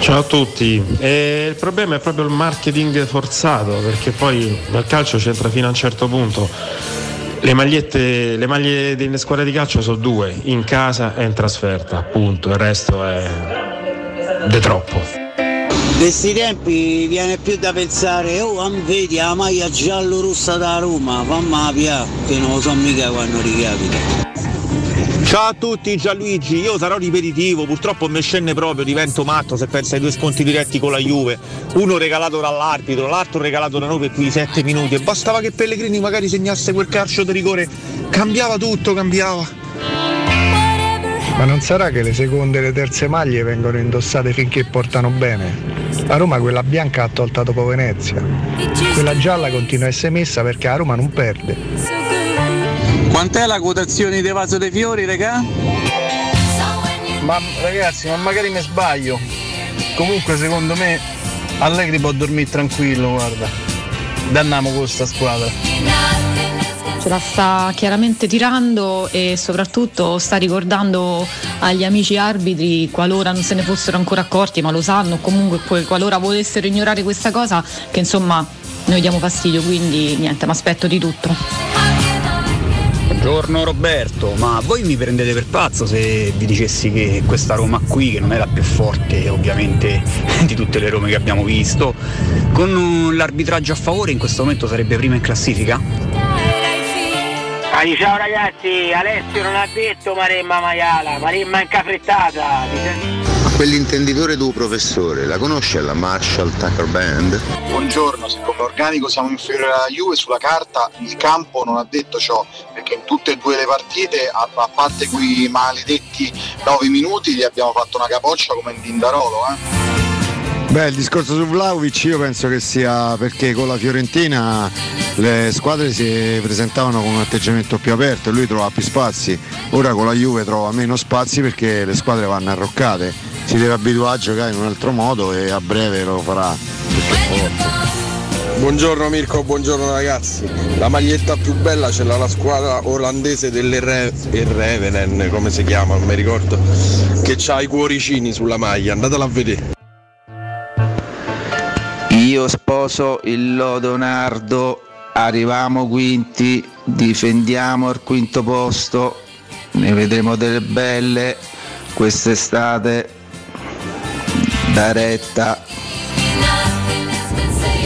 Speaker 46: Ciao a tutti, Eh, il problema è proprio il marketing forzato perché poi nel calcio c'entra fino a un certo punto. Le magliette, le maglie delle squadre di calcio sono due, in casa e in trasferta, appunto, il resto è de troppo.
Speaker 47: Questi tempi viene più da pensare, oh vedi la maglia giallo-rossa da Roma, famma pia, che non lo so mica quando ricapita.
Speaker 1: Ciao a tutti, Gianluigi, io sarò ripetitivo, purtroppo mi scende proprio, divento matto se pensa ai due sconti diretti con la Juve, uno regalato dall'arbitro, l'altro regalato da noi per quei sette minuti e bastava che Pellegrini magari segnasse quel calcio di rigore, cambiava tutto, cambiava.
Speaker 26: Ma non sarà che le seconde e le terze maglie vengono indossate finché portano bene? A Roma quella bianca ha tolta dopo Venezia. Quella gialla continua a essere messa perché a Roma non perde.
Speaker 47: Quant'è la quotazione di vaso dei fiori, regà?
Speaker 48: Ma ragazzi, ma magari mi sbaglio. Comunque secondo me Allegri può dormire tranquillo, guarda. Danniamo questa squadra.
Speaker 41: Ce la sta chiaramente tirando e soprattutto sta ricordando agli amici arbitri, qualora non se ne fossero ancora accorti, ma lo sanno, comunque qualora volessero ignorare questa cosa, che insomma noi diamo fastidio, quindi niente, mi aspetto di tutto.
Speaker 49: Buongiorno Roberto, ma voi mi prendete per pazzo se vi dicessi che questa Roma qui, che non è la più forte ovviamente di tutte le Rome che abbiamo visto, con uh, l'arbitraggio a favore in questo momento sarebbe prima in classifica?
Speaker 47: Ah, ciao ragazzi, Alessio non ha detto Maremma Maiala, Maremma incafrettata.
Speaker 50: Quell'intenditore tu professore, la conosce la Marshall Tucker Band?
Speaker 26: Buongiorno, se organico siamo inferiori alla Juve sulla carta, il campo non ha detto ciò, perché in tutte e due le partite, a, a parte quei maledetti 9 minuti, gli abbiamo fatto una capoccia come in Dindarolo. Eh?
Speaker 23: Beh, il discorso su Vlaovic io penso che sia perché con la Fiorentina le squadre si presentavano con un atteggiamento più aperto e lui trova più spazi. Ora con la Juve trova meno spazi perché le squadre vanno arroccate. Si deve abituare a giocare in un altro modo e a breve lo farà.
Speaker 46: Buongiorno Mirko, buongiorno ragazzi. La maglietta più bella ce l'ha la squadra olandese dell'Errevenen, come si chiama, non mi ricordo, che ha i cuoricini sulla maglia, andatela a vedere.
Speaker 47: Io sposo il Lodonardo, arriviamo quinti, difendiamo il quinto posto, ne vedremo delle belle quest'estate. Da retta.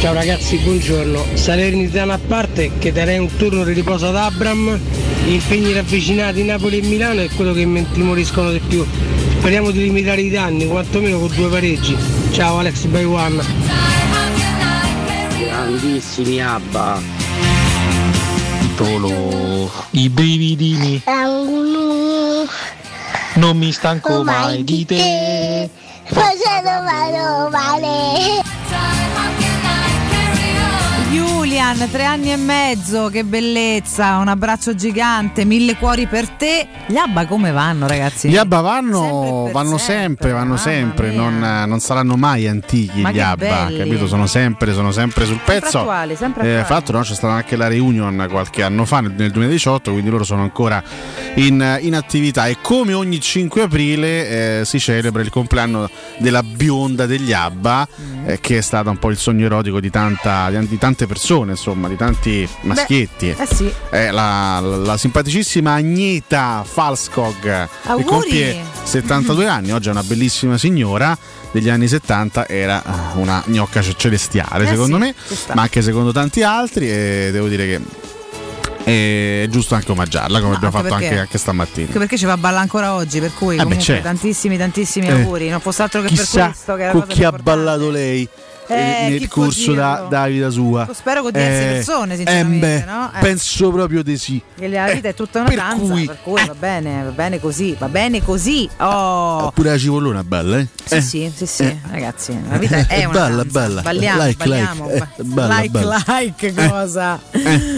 Speaker 51: Ciao ragazzi, buongiorno. Salernitana a parte, che darei un turno di riposo ad Abram. Gli impegni ravvicinati Napoli e Milano è quello che mi timoriscono di più. Speriamo di limitare i danni, quantomeno con due pareggi. Ciao Alex by One.
Speaker 47: Grandissimi Abba.
Speaker 52: Tolo, i brividini, non mi stanco mai di te.
Speaker 40: Facendo male male.
Speaker 13: Julian, tre anni e mezzo, che bellezza, un abbraccio gigante, mille cuori per te. Gli Abba come vanno ragazzi?
Speaker 14: Gli Abba vanno, vanno sempre, vanno sempre, non, non saranno mai antichi
Speaker 13: Ma
Speaker 14: gli Abba,
Speaker 13: belli.
Speaker 14: capito? Sono sempre, sono sempre sul
Speaker 13: Sempre
Speaker 14: pezzo.
Speaker 13: attuali, sempre
Speaker 14: Eh,
Speaker 13: attuali.
Speaker 14: fra l'altro no, c'è stata anche la reunion qualche anno fa, nel, nel 2018, quindi loro sono ancora in, in attività e come ogni 5 aprile eh, si celebra il compleanno della bionda degli Abba,
Speaker 13: Mm.
Speaker 14: eh, che è stata un po' il sogno erotico di, tanta- di tante persone, insomma, di tanti maschietti.
Speaker 13: Eh sì.
Speaker 14: Eh, la, la simpaticissima Agneta Falskog che compie 72 anni, oggi è una bellissima signora degli anni 70 era eh, una gnocca ce- celestiale
Speaker 13: Eh
Speaker 14: secondo
Speaker 13: sì,
Speaker 14: me ma anche secondo tanti altri e devo dire che è giusto anche omaggiarla come
Speaker 13: No,
Speaker 14: abbiamo
Speaker 13: anche
Speaker 14: fatto anche,
Speaker 13: perché-
Speaker 14: anche stamattina
Speaker 13: Anche perché ci va a ballare ancora oggi, per cui
Speaker 14: Eh beh, certo.
Speaker 13: tantissimi tantissimi
Speaker 14: Eh.
Speaker 13: auguri, non fosse altro che per questo che era
Speaker 14: chi ha ballato lei
Speaker 13: Eh,
Speaker 14: eh, nel corso da, da vita sua
Speaker 13: Spero con diverse persone, sinceramente,
Speaker 14: eh, beh,
Speaker 13: no? Eh.
Speaker 14: penso proprio di sì
Speaker 13: Che la vita è tutta una
Speaker 14: per
Speaker 13: danza,
Speaker 14: cui-
Speaker 13: per cui va bene, va bene così, va bene così. Oh.
Speaker 14: pure la cipollona è bella eh?
Speaker 13: Sì,
Speaker 14: Eh.
Speaker 13: sì, sì, sì,
Speaker 14: Eh.
Speaker 13: ragazzi, la vita è una
Speaker 14: bella,
Speaker 13: danza.
Speaker 14: bella.
Speaker 13: Balliamo,
Speaker 14: Like,
Speaker 13: balliamo.
Speaker 14: like.
Speaker 13: ba-
Speaker 14: Eh, bella,
Speaker 13: like,
Speaker 14: bella.
Speaker 13: like, cosa?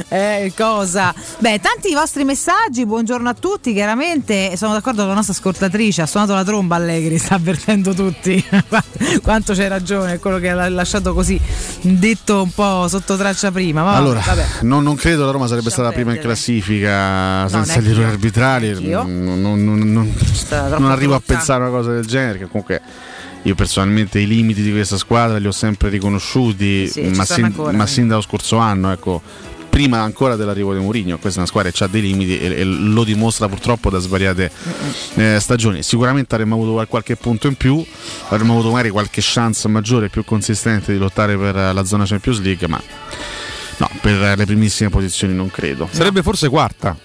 Speaker 13: Eh, cosa? Beh, tanti vostri messaggi, buongiorno a tutti, chiaramente sono d'accordo con la nostra ascoltatrice, ha suonato la tromba Allegri, sta avvertendo tutti quanto c'è ragione, è quello che ha lasciato così detto un po' sotto traccia prima. Ma
Speaker 14: Allora,
Speaker 13: vabbè.
Speaker 14: non, non credo la Roma sarebbe stata prima in classifica senza
Speaker 13: neanche
Speaker 14: gli errori arbitrali. Non, non- non- arrivo a pensare a una cosa del genere. Che comunque io personalmente i limiti di questa squadra li ho sempre riconosciuti,
Speaker 13: Sì,
Speaker 14: ma, sin, ma sin dallo scorso anno. Ecco. Prima ancora dell'arrivo di Mourinho. Questa è una squadra che ha dei limiti e, e lo dimostra purtroppo da svariate eh, stagioni. Sicuramente avremmo avuto qualche punto in più, avremmo avuto magari qualche chance maggiore e più consistente di lottare per la zona Champions League, ma no, per le primissime posizioni non credo.
Speaker 12: Sarebbe forse quarta.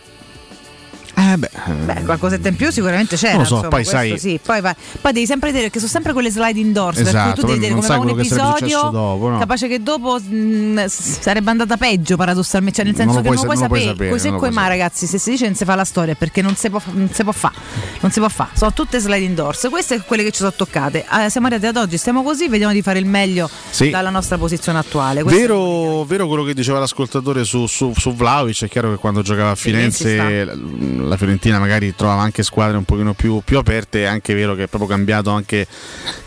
Speaker 14: Eh beh,
Speaker 13: Beh, qualcosetta in più sicuramente c'era.
Speaker 14: Non lo so,
Speaker 13: insomma,
Speaker 14: poi sai-
Speaker 13: sì. Poi, va- poi devi sempre vedere che sono sempre quelle slide indoors. per
Speaker 14: Esatto,
Speaker 13: tu devi vedere
Speaker 14: non
Speaker 13: come va un episodio.
Speaker 14: dopo, no?
Speaker 13: Capace che dopo mh, s- sarebbe andata peggio paradossalmente. Cioè, nel
Speaker 14: Non
Speaker 13: senso
Speaker 14: lo
Speaker 13: che non
Speaker 14: sa-
Speaker 13: puoi
Speaker 14: non
Speaker 13: sapere.
Speaker 14: sapere,
Speaker 13: Così
Speaker 14: non
Speaker 13: come mai, ragazzi, se si dice non si fa la storia perché non si può, fa- non si può fare. Non si può fare. Sono tutte slide indoors. Queste sono quelle che ci sono toccate. Eh, siamo arrivati ad oggi, stiamo così, vediamo di fare il meglio
Speaker 14: Sì.
Speaker 13: dalla nostra posizione attuale.
Speaker 14: Vero, vero quello che diceva l'ascoltatore su, su, su Vlaovic, è chiaro che quando giocava a Firenze la, la Fiorentina magari trovava anche squadre un pochino più, più aperte, è anche vero che è proprio cambiato anche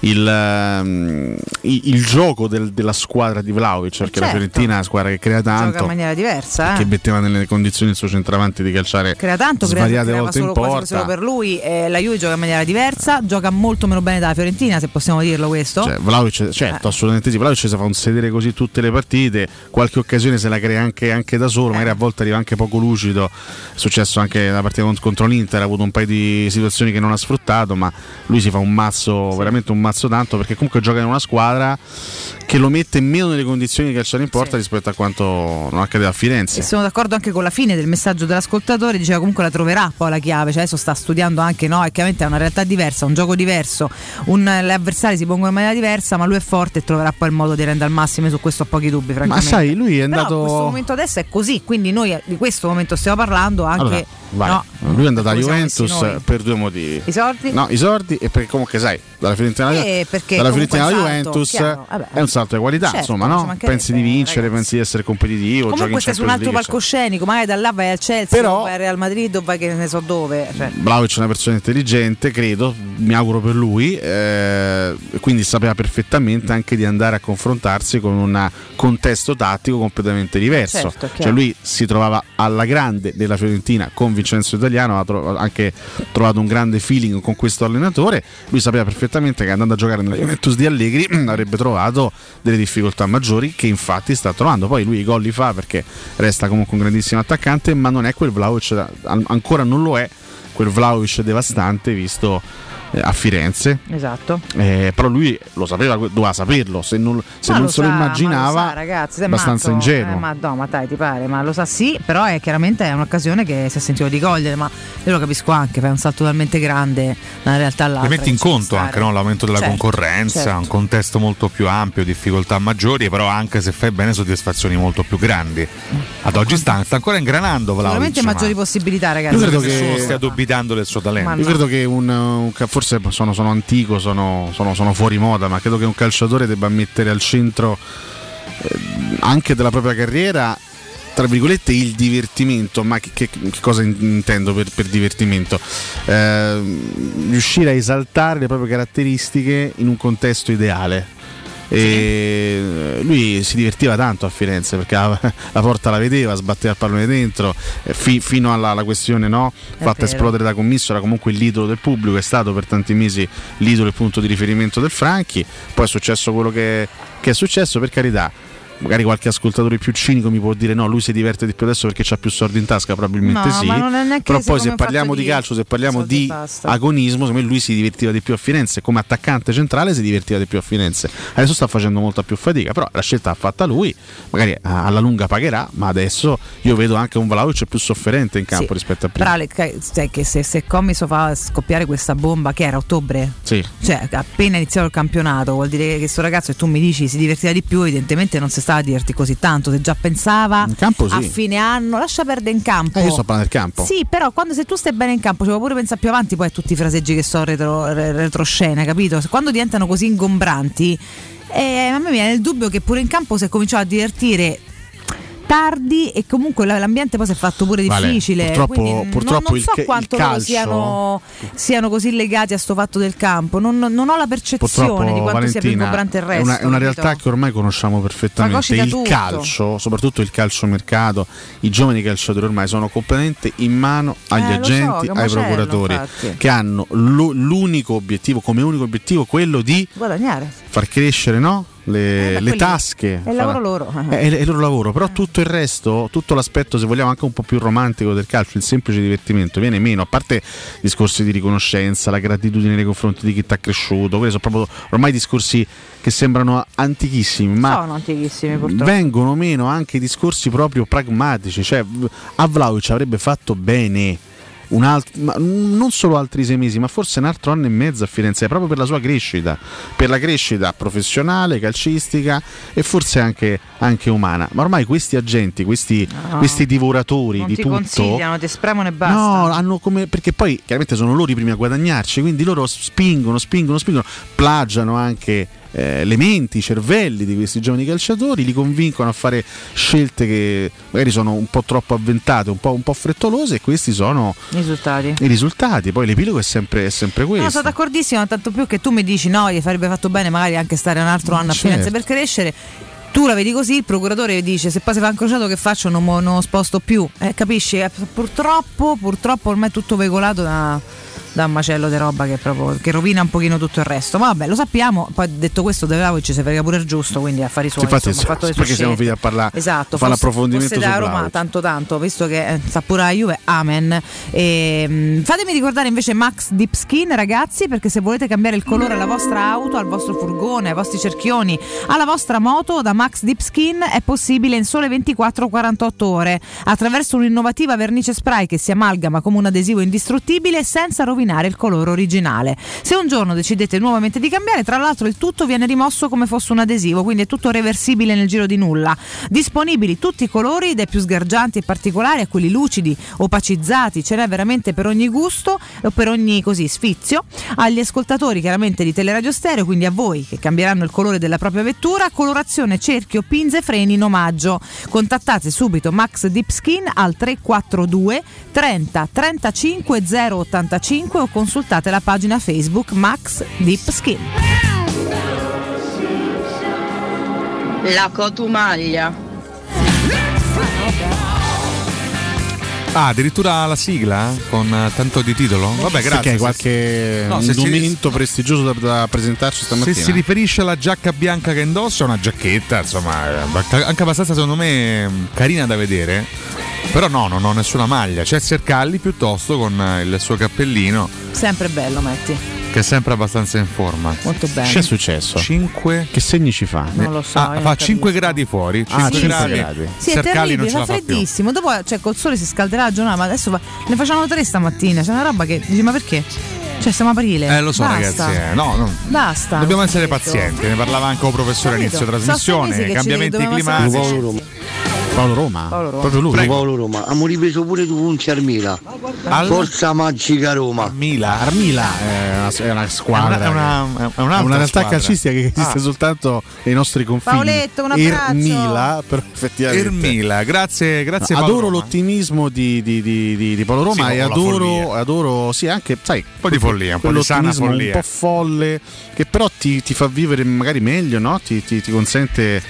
Speaker 14: il, ehm, i- il gioco del- della squadra di Vlaovic, perché la
Speaker 13: certo.
Speaker 14: Fiorentina è una squadra che crea
Speaker 13: Gioca
Speaker 14: tanto,
Speaker 13: in maniera diversa. eh.
Speaker 14: che metteva nelle condizioni il suo centravanti di calciare
Speaker 13: crea tanto, crea,
Speaker 14: svariate
Speaker 13: creava
Speaker 14: volte
Speaker 13: solo,
Speaker 14: in porta.
Speaker 13: solo per lui. eh, la Juve gioca in maniera diversa, gioca molto meno bene della Fiorentina, se possiamo dirlo questo.
Speaker 14: Cioè, Vlahovic, certo, assolutamente sì. Vlahovic si fa un sedere così tutte le partite, qualche occasione se la crea anche, anche da solo, magari a volte arriva anche poco lucido. È successo anche la partita con- contro l'Inter, ha avuto un paio di situazioni che non ha sfruttato, ma lui si fa un mazzo, veramente un mazzo tanto, perché comunque gioca in una squadra che lo mette meno nelle condizioni di calciare in porta rispetto a quanto non accadeva a Firenze.
Speaker 13: E sono d'accordo anche con la fine del messaggio dell'ascoltatore, diceva comunque la troverà poi la chiave, cioè adesso sta studiando anche, no, è chiaramente è una realtà diversa, un gioco diverso, un- le avversari si pongono in maniera diversa, ma lui è forte e troverà poi il modo di rendere al massimo, su questo ho pochi dubbi,
Speaker 14: Ma
Speaker 13: francamente.
Speaker 14: sai, lui è
Speaker 13: Però
Speaker 14: andato.
Speaker 13: questo momento adesso è così, quindi noi di questo momento stiamo parlando anche
Speaker 14: Allora, vai.
Speaker 13: No,
Speaker 14: lui è andato a
Speaker 13: come siamo messi
Speaker 14: Juventus
Speaker 13: noi.
Speaker 14: per due motivi.
Speaker 13: I soldi?
Speaker 14: No, i sordi e perché comunque sai, dalla Fiorentina, alla-
Speaker 13: Eh,
Speaker 14: alla Juventus
Speaker 13: vabbè.
Speaker 14: è un salto di qualità,
Speaker 13: Certo,
Speaker 14: insomma, no? Pensi di vincere, pensi di essere competitivo, giochi
Speaker 13: Comunque stai su un altro
Speaker 14: League,
Speaker 13: palcoscenico, magari da là vai al Chelsea,
Speaker 14: Però-
Speaker 13: vai al Real Madrid o vai che ne so dove. Cioè.
Speaker 14: Vlaovic è una persona intelligente, credo, mi auguro per lui, eh, quindi sapeva perfettamente anche di andare a confrontarsi con un contesto tattico completamente diverso.
Speaker 13: Certo,
Speaker 14: cioè lui si trovava alla grande della Fiorentina con Vincenzo Italiano, ha tro- anche trovato un grande feeling con questo allenatore, lui sapeva perfettamente che andando a giocare nella Juventus di Allegri avrebbe trovato delle difficoltà maggiori che infatti sta trovando. Poi lui i gol li fa perché resta comunque un grandissimo attaccante, ma non è quel Vlaovic, ancora non lo è quel Vlaovic devastante visto a Firenze.
Speaker 13: Esatto.
Speaker 14: Eh, però lui lo sapeva, doveva saperlo, se non, se
Speaker 13: Ma
Speaker 14: non
Speaker 13: lo
Speaker 14: se lo
Speaker 13: sa, ma lo
Speaker 14: immaginava,
Speaker 13: sa, ragazzi, sei
Speaker 14: abbastanza
Speaker 13: matto.
Speaker 14: ingenuo.
Speaker 13: Eh, ma no, ma dai, ti pare, ma lo sa sì, però è chiaramente è un'occasione che si è sentito di cogliere, ma io lo capisco anche, fai un salto talmente grande da una realtà all'altra.
Speaker 12: Li metti in conto anche no? l'aumento della
Speaker 13: Certo,
Speaker 12: concorrenza,
Speaker 13: certo.
Speaker 12: un contesto molto più ampio, difficoltà maggiori, però anche se fai bene soddisfazioni molto più grandi. Ad oggi sta, sta ancora ingranando Vlahovic,
Speaker 13: Sicuramente
Speaker 12: ma
Speaker 13: maggiori possibilità, ragazzi.
Speaker 12: credo
Speaker 14: che-
Speaker 12: nessuno stia dubitando del suo talento.
Speaker 13: Ma
Speaker 14: Io credo che un, un forse sono, sono antico, sono, sono- sono fuori moda, ma credo che un calciatore debba mettere al centro eh, anche della propria carriera. Tra virgolette il divertimento, ma che, che- che cosa in- intendo per, per divertimento? Eh, riuscire a esaltare le proprie caratteristiche in un contesto ideale. E lui si divertiva tanto a Firenze perché la, la porta la vedeva, sbatteva il pallone dentro, eh, fi- fino alla, alla questione no, fatta esplodere da commisso, era comunque l'idolo del pubblico, è stato per tanti mesi l'idolo e il punto di riferimento del Franchi, poi è successo quello che, che è successo, per carità. Magari qualche ascoltatore più cinico mi può dire no, lui si diverte di più adesso perché c'ha più soldi in tasca, probabilmente
Speaker 13: No,
Speaker 14: sì. Però poi se parliamo di calcio, se parliamo di agonismo, secondo me lui si divertiva di più a Firenze, come attaccante centrale si divertiva di più a Firenze. Adesso sta facendo molta più fatica, però la scelta l'ha fatta lui, magari eh, alla lunga pagherà, ma adesso io vedo anche un Vlaovic più sofferente in campo
Speaker 13: Sì.
Speaker 14: rispetto a prima.
Speaker 13: Però che- sai che se, se Commiso fa scoppiare questa bomba, che era ottobre,
Speaker 14: Sì.
Speaker 13: cioè appena iniziato il campionato, vuol dire che questo ragazzo e tu mi dici si divertiva di più, evidentemente non si stava a divertirti così tanto, se già pensava
Speaker 14: campo sì.
Speaker 13: a fine anno, lascia perdere in campo.
Speaker 14: Eh, io sto parlando del campo.
Speaker 13: Sì, però quando se tu stai bene in campo, ci vuoi pure pensare più avanti poi a tutti i fraseggi che sono retro, re- retroscena, capito? Quando diventano così ingombranti, eh, a me viene il dubbio che pure in campo si è cominciato a divertire tardi e comunque la- l'ambiente poi si è fatto pure
Speaker 14: Vale,
Speaker 13: difficile.
Speaker 14: purtroppo-
Speaker 13: non-
Speaker 14: purtroppo
Speaker 13: non,
Speaker 14: il
Speaker 13: so
Speaker 14: il
Speaker 13: quanto loro
Speaker 14: calcio-
Speaker 13: siano, siano così legati a sto fatto del campo. Non, non ho la percezione
Speaker 14: Purtroppo
Speaker 13: di quanto sia
Speaker 14: Valentina
Speaker 13: ingombrante il
Speaker 14: è
Speaker 13: resto.
Speaker 14: una, è una realtà che ormai conosciamo perfettamente. Il
Speaker 13: tutto.
Speaker 14: calcio, soprattutto il calciomercato, i giovani calciatori ormai sono completamente in mano agli
Speaker 13: Eh, so,
Speaker 14: agenti,
Speaker 13: che
Speaker 14: ai procuratori,
Speaker 13: infatti.
Speaker 14: che hanno lu- l'unico obiettivo, come unico obiettivo, quello di
Speaker 13: Guadagnare.
Speaker 14: far crescere no? Le,
Speaker 13: beh,
Speaker 14: le tasche.
Speaker 13: è il lavoro loro.
Speaker 14: È, è il loro lavoro, però tutto il resto, tutto l'aspetto, se vogliamo, anche un po' più romantico del calcio, il semplice divertimento, viene meno, a parte discorsi di riconoscenza, la gratitudine nei confronti di chi ti ha cresciuto, quelli sono proprio ormai discorsi che sembrano antichissimi, ma
Speaker 13: Sono antichissimi purtroppo.
Speaker 14: vengono meno anche i discorsi proprio pragmatici, cioè a Vlaovic avrebbe fatto bene un alt- ma non solo altri sei mesi, ma forse un altro anno e mezzo a Firenze, proprio per la sua crescita, per la crescita professionale, calcistica e forse anche, anche umana. Ma ormai questi agenti, questi,
Speaker 13: No.
Speaker 14: questi divoratori
Speaker 13: Non
Speaker 14: di
Speaker 13: ti
Speaker 14: tutto...
Speaker 13: consigliano, ti spremono e basta.
Speaker 14: No, hanno come. Perché poi chiaramente sono loro i primi a guadagnarci, quindi loro spingono, spingono, spingono, plagiano anche eh, le menti, i cervelli di questi giovani calciatori, li convincono a fare scelte che magari sono un po' troppo avventate, un po', un po' frettolose, e questi sono
Speaker 13: I risultati.
Speaker 14: i risultati. Poi l'epilogo è sempre, è sempre
Speaker 13: No,
Speaker 14: questo.
Speaker 13: sono d'accordissimo, tanto più che tu mi dici no, gli farebbe fatto bene magari anche stare un altro anno a
Speaker 14: Certo.
Speaker 13: Firenze per crescere. Tu la vedi così, il procuratore dice se poi si fa incrociato che faccio non, non sposto più. Eh, capisci? Eh, purtroppo, purtroppo ormai è tutto veicolato da, da un macello di roba che, proprio, che rovina un pochino tutto il resto. Ma vabbè, lo sappiamo. Poi detto questo, De Vlaovic ci si frega pure il giusto, quindi affari suoi.
Speaker 14: Infatti,
Speaker 13: insomma, ha fatto le sue
Speaker 14: perché siamo finiti a parlare,
Speaker 13: Esatto,
Speaker 14: a fare
Speaker 13: fosse-
Speaker 14: l'approfondimento
Speaker 13: fosse
Speaker 14: su
Speaker 13: da Roma tanto tanto, visto che eh, sta pure la Juve, amen. E, mm, fatemi ricordare invece Max Deep Skin, ragazzi, perché se volete cambiare il colore alla vostra auto, al vostro furgone, ai vostri cerchioni, alla vostra moto, da Max Deep Skin è possibile in sole 24-48 ore, attraverso un'innovativa vernice spray che si amalgama come un adesivo indistruttibile senza rovinare il colore originale. Se un giorno decidete nuovamente di cambiare, tra l'altro il tutto viene rimosso come fosse un adesivo, quindi è tutto reversibile nel giro di nulla. Disponibili tutti i colori, dai più sgargianti e particolari a quelli lucidi, opacizzati, ce n'è veramente per ogni gusto o per ogni così sfizio. Agli ascoltatori chiaramente di Teleradio Stereo, quindi a voi che cambieranno il colore della propria vettura, colorazione cerchio, pinze, freni in omaggio. Contattate subito Max Deep Skin al 342 30 35 085 o consultate la pagina Facebook Max Deep Skin.
Speaker 53: La cotumaglia.
Speaker 12: Ah, addirittura la sigla con eh, tanto di titolo? Vabbè, grazie.
Speaker 14: Perché
Speaker 12: Se-
Speaker 14: qualche
Speaker 12: No, se
Speaker 14: prestigioso da, da presentarci
Speaker 12: Se
Speaker 14: stamattina?
Speaker 12: si riferisce alla giacca bianca che indossa, è una giacchetta, insomma, è anche abbastanza secondo me carina da vedere. Però no, non ho nessuna maglia. C'è Sercalli piuttosto con eh, il suo cappellino,
Speaker 13: Sempre bello, metti.
Speaker 12: Che è sempre abbastanza in forma.
Speaker 13: Molto bene.
Speaker 14: Che è successo?
Speaker 12: 5
Speaker 14: Che segni ci fa?
Speaker 13: Non lo so.
Speaker 12: Ah, fa
Speaker 13: non
Speaker 12: 5 gradi fuori. 5
Speaker 14: Ah, cinque
Speaker 12: gradi.
Speaker 14: gradi.
Speaker 13: Sì, è terribile, fa
Speaker 12: più.
Speaker 13: freddissimo. Dopo, cioè, col sole si scalderà la giornata, ma adesso va- ne facciamo tre stamattina. C'è una roba che dici, ma perché? Cioè, siamo a aprile.
Speaker 12: Eh, lo so,
Speaker 13: Basta.
Speaker 12: ragazzi. eh, no, no.
Speaker 13: Basta.
Speaker 12: Dobbiamo essere
Speaker 13: detto.
Speaker 12: pazienti. Ne parlava anche il professore all'inizio trasmissione. Cambiamenti climatici.
Speaker 14: Paolo Roma?
Speaker 13: Paolo Roma.
Speaker 14: Proprio lui.
Speaker 35: Prego. Paolo Roma, abbiamo ripreso pure tu con Armila.
Speaker 12: Al-
Speaker 35: Forza Magica Roma.
Speaker 12: Mila.
Speaker 14: Armila è una, è una squadra.
Speaker 12: È una- è una- è un'altra
Speaker 14: è una realtà calcistica che esiste
Speaker 12: Ah.
Speaker 14: soltanto nei nostri confini.
Speaker 13: Paoletto, un abbraccio.
Speaker 14: Ermila, però effettivamente.
Speaker 12: Ermila, grazie, grazie
Speaker 14: No,
Speaker 12: Paolo
Speaker 14: adoro
Speaker 12: Roma.
Speaker 14: l'ottimismo di, di- di- di- di Paolo Roma
Speaker 12: Sì,
Speaker 14: e adoro, adoro sì, anche sai, un
Speaker 12: po' di follia, un po' di sana follia.
Speaker 14: un po' folle, che però ti, ti fa vivere magari meglio, no? ti, ti- ti consente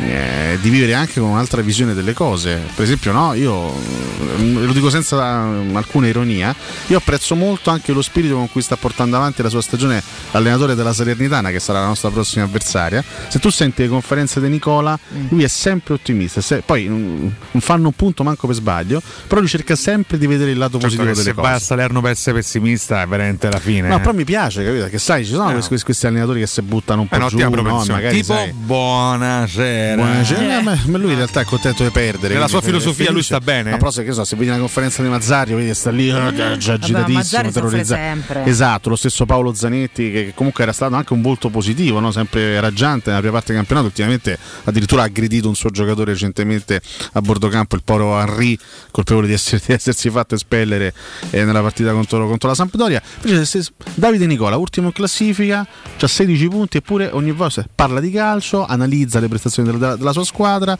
Speaker 14: eh, di vivere anche con un'altra visione delle cose. Per esempio, no, io eh, lo dico senza eh, alcuna ironia, io apprezzo molto anche lo spirito con cui sta portando avanti la sua stagione l'allenatore della Salernitana, che sarà la nostra prossima avversaria. Se tu senti le conferenze di Nicola, lui è sempre ottimista. se- poi mm, non fanno un punto manco per sbaglio, però lui cerca sempre di vedere il lato
Speaker 12: Certo
Speaker 14: positivo delle
Speaker 12: se
Speaker 14: cose.
Speaker 12: vai a Salerno per essere pessimista è veramente la fine.
Speaker 14: No,
Speaker 12: eh.
Speaker 14: però mi piace, capito? Che sai, ci sono
Speaker 12: No.
Speaker 14: questi, questi allenatori che si buttano un po' giù,
Speaker 12: un'ottima
Speaker 14: no?
Speaker 12: propensione.
Speaker 14: Magari
Speaker 12: tipo
Speaker 14: sai,
Speaker 12: buonasera.
Speaker 14: Buonasera, ma, ma lui in realtà è contento di perdere.
Speaker 12: Nella
Speaker 14: quindi
Speaker 12: sua filosofia lui sta bene?
Speaker 14: Ma però se, che so, se vedi una conferenza di Mazzario, vedi che sta lì eh, già, agitatissimo, terrorizzato. Esatto, lo stesso Paolo Zanetti, che comunque era stato anche un volto positivo, no? sempre raggiante nella prima parte del campionato. Ultimamente addirittura ha aggredito un suo giocatore recentemente a bordo campo, il povero Henry, colpevole di, essere- di essersi fatto espellere eh, nella partita contro, contro la Sampdoria. Invece, Davide Nicola, ultimo in classifica, ha 16 punti, eppure ogni volta parla di calcio, analizza le prestazioni della, della- della sua squadra.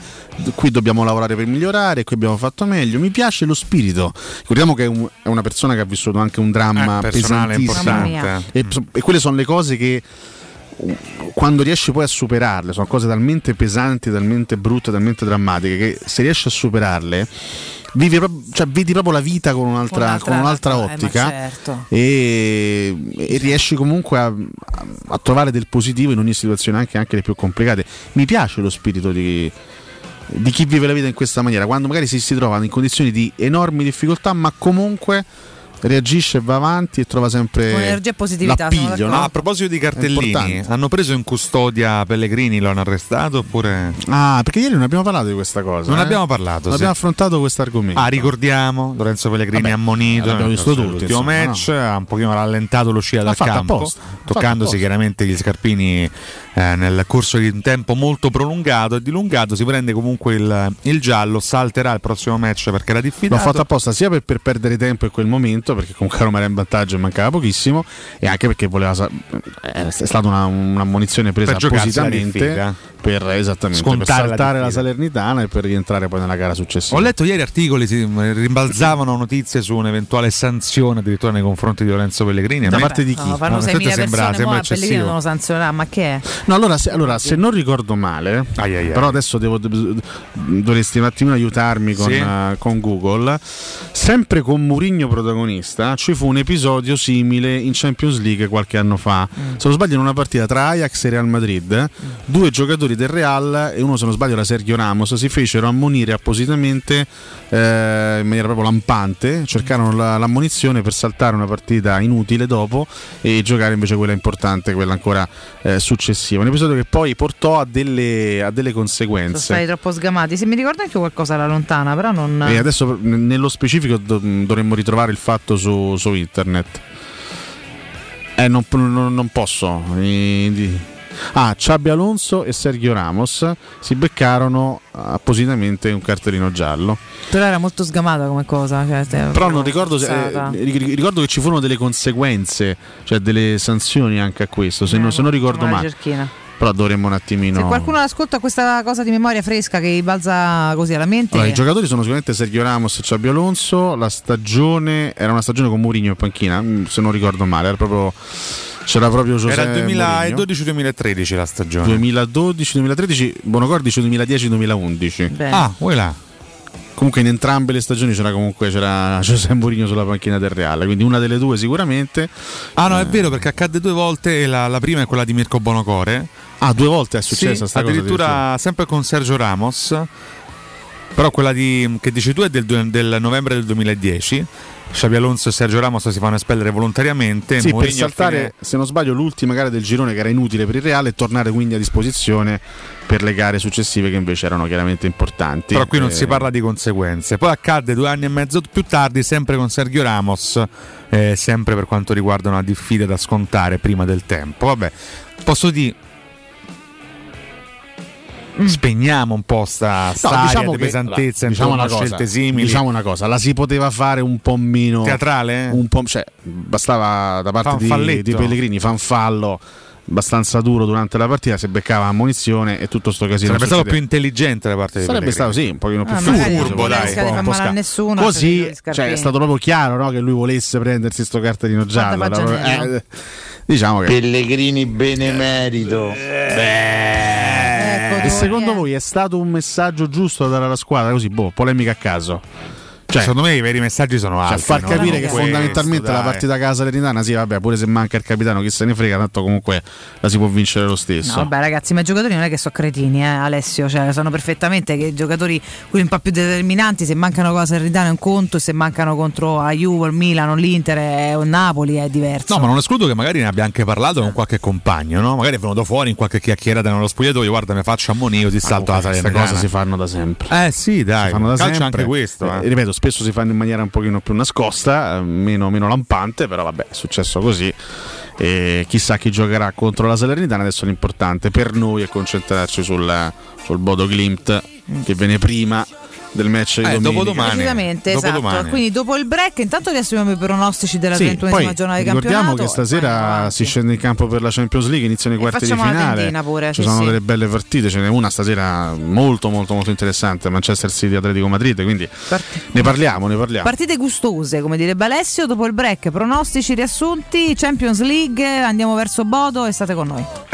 Speaker 14: Qui dobbiamo lavorare per migliorare, qui abbiamo fatto meglio. Mi piace lo spirito. Ricordiamo che è, un- è una persona che ha vissuto anche un dramma
Speaker 12: Eh,
Speaker 14: pesantissimo.
Speaker 12: importante.
Speaker 14: E, e quelle sono le cose che quando riesci poi a superarle, sono cose talmente pesanti, talmente brutte, talmente drammatiche, che se riesci a superarle, vivi proprio- cioè, vedi proprio la vita con un'altra,
Speaker 13: Un'altra-
Speaker 14: con un'altra
Speaker 13: eh,
Speaker 14: ottica
Speaker 13: certo.
Speaker 14: e, e riesci comunque a, a trovare del positivo in ogni situazione, anche, anche le più complicate. Mi piace lo spirito di, di chi vive la vita in questa maniera, quando magari si, si trova in condizioni di enormi difficoltà, ma comunque reagisce, va avanti e trova sempre
Speaker 13: Con energia e positività,
Speaker 14: l'appiglio. no?
Speaker 12: a proposito di cartellini, hanno preso in custodia Pellegrini, lo hanno arrestato oppure...
Speaker 14: Ah, perché ieri non abbiamo parlato di questa cosa.
Speaker 12: Non
Speaker 14: eh?
Speaker 12: abbiamo parlato,
Speaker 14: Non
Speaker 12: sì.
Speaker 14: abbiamo affrontato questo argomento.
Speaker 12: Ah, ricordiamo, Lorenzo Pellegrini
Speaker 14: Vabbè,
Speaker 12: ammonito
Speaker 14: l'abbiamo visto tutti,
Speaker 12: l'ultimo
Speaker 14: insomma,
Speaker 12: match, ha un pochino rallentato l'uscita
Speaker 14: L'ha
Speaker 12: dal campo,
Speaker 14: apposta,
Speaker 12: toccandosi chiaramente gli scarpini eh, nel corso di un tempo molto prolungato e dilungato, si prende comunque il, il giallo, salterà il prossimo match perché era
Speaker 14: L'ho
Speaker 12: diffidato.
Speaker 14: fatto apposta sia per, per perdere tempo in quel momento, perché comunque Roma era in vantaggio e mancava pochissimo, e anche perché voleva sa- è stata una, un'ammonizione presa
Speaker 12: Per la
Speaker 14: appositamente per, esattamente, per
Speaker 12: la
Speaker 14: saltare la,
Speaker 12: diffida.
Speaker 14: Salernitana e per rientrare poi nella gara successiva.
Speaker 12: Ho letto ieri articoli, si rimbalzavano notizie su un'eventuale sanzione addirittura nei confronti di Lorenzo Pellegrini.
Speaker 14: Da parte di chi?
Speaker 13: No, fanno
Speaker 12: No,
Speaker 13: 6.000
Speaker 12: sembra- sembra eccessivo.
Speaker 13: non lo sanzionare, ma che è?
Speaker 14: No, allora se, allora, se non ricordo male,
Speaker 12: Ai, ai, ai.
Speaker 14: però adesso devo, dovresti un attimino aiutarmi con,
Speaker 12: Sì.
Speaker 14: eh, con Google. Sempre con Murigno protagonista, ci fu un episodio simile in Champions League qualche anno fa.
Speaker 12: Mm.
Speaker 14: Se non sbaglio, in una partita tra Ajax e Real Madrid, due giocatori del Real e uno, se non sbaglio, era Sergio Ramos, si fecero ammonire appositamente eh, in maniera proprio lampante. Cercarono la- l'ammonizione per saltare una partita inutile dopo e giocare invece quella importante, quella ancora eh, successiva. Un episodio che poi portò a delle, a delle
Speaker 13: Sono
Speaker 14: conseguenze.
Speaker 13: stati troppo sgamati. Se mi ricordo anche qualcosa alla lontana, però non.
Speaker 14: E adesso nello specifico do- dovremmo ritrovare il fatto su, su internet. Eh, non, non- non posso. Ah, Xabi Alonso e Sergio Ramos si beccarono appositamente un cartellino giallo.
Speaker 13: Però era molto sgamata come cosa. Cioè,
Speaker 14: Però non ricordo se, eh, ri- ricordo che ci furono delle conseguenze, cioè delle sanzioni anche a questo, se,
Speaker 13: Eh,
Speaker 14: non, se non ricordo male.
Speaker 13: ricerchina.
Speaker 14: Però dovremmo un attimino
Speaker 13: Se qualcuno ascolta questa cosa di memoria fresca che balza così alla mente,
Speaker 14: Allora, I giocatori sono sicuramente Sergio Ramos e Xabi Alonso. La stagione era una stagione con Mourinho in panchina, mm, se non ricordo male. Era proprio, c'era proprio José
Speaker 12: Era il
Speaker 14: Mourinho.
Speaker 12: 2012-2013 la stagione.
Speaker 14: 2012-2013, Bonocore dice 2010-2011.
Speaker 12: Ah, vuoi là?
Speaker 14: Comunque in entrambe le stagioni c'era comunque c'era José Mourinho sulla panchina del Real, quindi una delle due sicuramente.
Speaker 12: Ah no, è vero perché accadde due volte la, la prima è quella di Mirko Bonocore.
Speaker 14: Ah, due volte è
Speaker 12: Sì,
Speaker 14: successa sta cosa
Speaker 12: addirittura sempre con Sergio Ramos. Però quella di, che dici tu è del, del novembre del 2010. Xabi Alonso e Sergio Ramos si fanno espellere volontariamente.
Speaker 14: Sì, per
Speaker 12: Mourinho a
Speaker 14: saltare,
Speaker 12: fine-
Speaker 14: se non sbaglio, l'ultima gara del girone che era inutile per il Real e tornare quindi a disposizione per le gare successive che invece erano chiaramente importanti.
Speaker 12: Però qui non
Speaker 14: Eh,
Speaker 12: si parla di conseguenze. Poi accadde due anni e mezzo più tardi, sempre con Sergio Ramos, eh, sempre per quanto riguarda una diffida da scontare prima del tempo. Vabbè, posso dire. Spegniamo un po' sta, sta
Speaker 14: No, diciamo
Speaker 12: di
Speaker 14: che-
Speaker 12: pesantezza
Speaker 14: diciamo
Speaker 12: intorno
Speaker 14: una cosa,
Speaker 12: scelte simili.
Speaker 14: Diciamo una cosa, la si poteva fare un po' meno
Speaker 12: Teatrale?
Speaker 14: Un po', cioè, bastava da parte di, di Pellegrini fanfallo abbastanza duro durante la partita, se beccava ammonizione e tutto sto casino.
Speaker 12: Sarebbe stato più intelligente da parte di
Speaker 14: Sarebbe
Speaker 12: Pellegrini.
Speaker 14: stato sì, un pochino più
Speaker 13: Ah,
Speaker 14: furbo, dai, un po'
Speaker 13: male a nessuno,
Speaker 14: Così cioè,
Speaker 13: scarpini.
Speaker 14: è stato proprio chiaro no, che lui volesse prendersi sto cartellino giallo.
Speaker 13: Pagianello.
Speaker 14: Eh, diciamo che
Speaker 3: Pellegrini benemerito.
Speaker 13: Ecco,
Speaker 14: E secondo voi è stato un messaggio giusto da dare alla squadra? Così, boh, polemica a caso. Cioè,
Speaker 12: Secondo me i veri messaggi sono
Speaker 14: cioè,
Speaker 12: altri.
Speaker 14: far
Speaker 12: no?
Speaker 14: capire che
Speaker 12: questo,
Speaker 14: fondamentalmente la
Speaker 12: dai.
Speaker 14: partita a casa Salernitana, sì, vabbè, pure se manca il capitano, chi se ne frega, tanto comunque la si può vincere lo stesso.
Speaker 13: No, vabbè, ragazzi, ma i giocatori non è che sono cretini, eh, Alessio. Cioè, sanno perfettamente che i giocatori, quelli un po' più determinanti, se mancano con la Salernitana è un conto, e se mancano contro la Juve, il Milano, l'Inter eh, o il Napoli è diverso.
Speaker 12: No, ma non escludo che magari ne abbia anche parlato con qualche compagno, no? Magari è venuto fuori in qualche chiacchierata nello spogliatoio, guarda, mi faccio ammonio, così salto la
Speaker 14: queste
Speaker 12: Salernitana.
Speaker 14: cose si fanno da sempre.
Speaker 12: Eh sì, dai,
Speaker 14: si fanno da
Speaker 12: calcio
Speaker 14: sempre.
Speaker 12: anche questo.
Speaker 14: Eh,
Speaker 12: eh.
Speaker 14: ripeto, spesso si fanno in maniera un pochino più nascosta, meno, meno lampante, però vabbè, è successo così. E chissà chi giocherà contro la Salernitana. Adesso l'importante per noi è concentrarci sul, sul Bodo Glimt che viene prima del match di
Speaker 12: Eh,
Speaker 14: domenica.
Speaker 12: dopodomani.
Speaker 13: Esatto.
Speaker 12: Dopodomani.
Speaker 13: Quindi dopo il break, intanto riassumiamo i pronostici della
Speaker 14: Sì,
Speaker 13: 31esima
Speaker 14: poi
Speaker 13: giornata di
Speaker 14: ricordiamo
Speaker 13: campionato.
Speaker 14: che stasera si scende in campo per la Champions League, iniziano i quarti di finale.
Speaker 13: pure,
Speaker 14: Ci
Speaker 13: sì,
Speaker 14: sono
Speaker 13: sì.
Speaker 14: delle belle partite, ce n'è una stasera molto molto molto interessante, Manchester City Atletico Madrid, quindi ne parliamo, ne parliamo.
Speaker 13: Partite gustose, come direbbe Alessio. Dopo il break, pronostici, riassunti, Champions League. Andiamo verso Bodo e state con noi.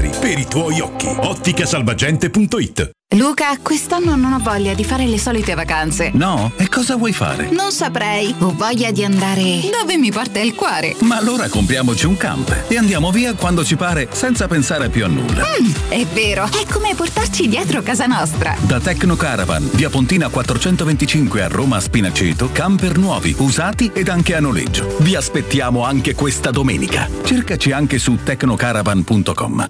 Speaker 54: per i tuoi occhi. Otticasalvagente.it
Speaker 55: Luca, quest'anno non ho voglia di fare le solite vacanze.
Speaker 54: No? E cosa vuoi fare?
Speaker 55: Non saprei. Ho voglia di andare dove mi porta il cuore.
Speaker 54: Ma allora compriamoci un camper e andiamo via quando ci pare senza pensare più a nulla.
Speaker 55: Mm, è vero, è come portarci dietro casa nostra.
Speaker 54: Da Tecno Caravan, via Pontina 425 a Roma Spinaceto, camper nuovi, usati ed anche a noleggio. Vi aspettiamo anche questa domenica. Cercaci anche su tecnocaravan.com.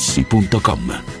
Speaker 56: materassi.com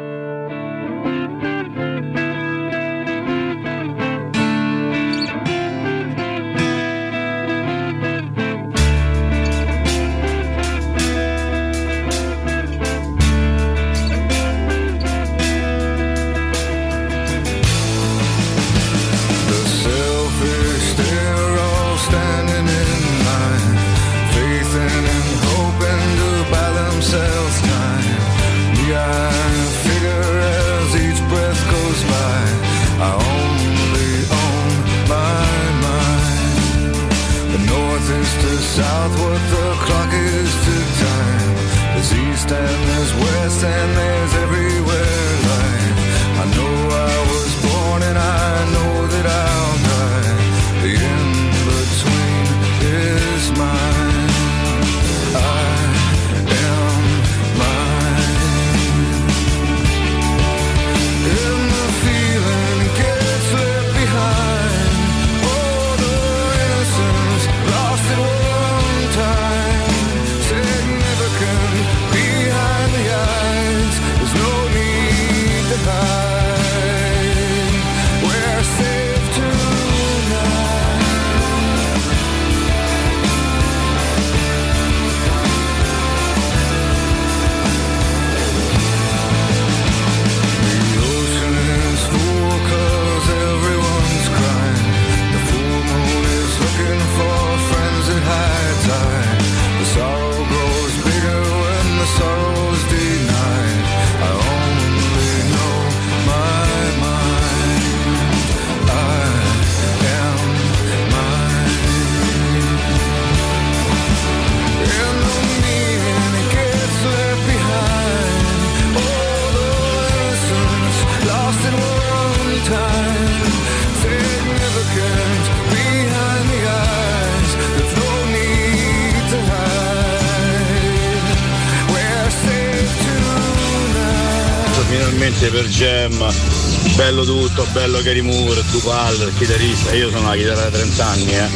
Speaker 3: Tutto, bello Gary Moore, Dupal, il chitarrista, io sono la chitarra da 30 anni, eh.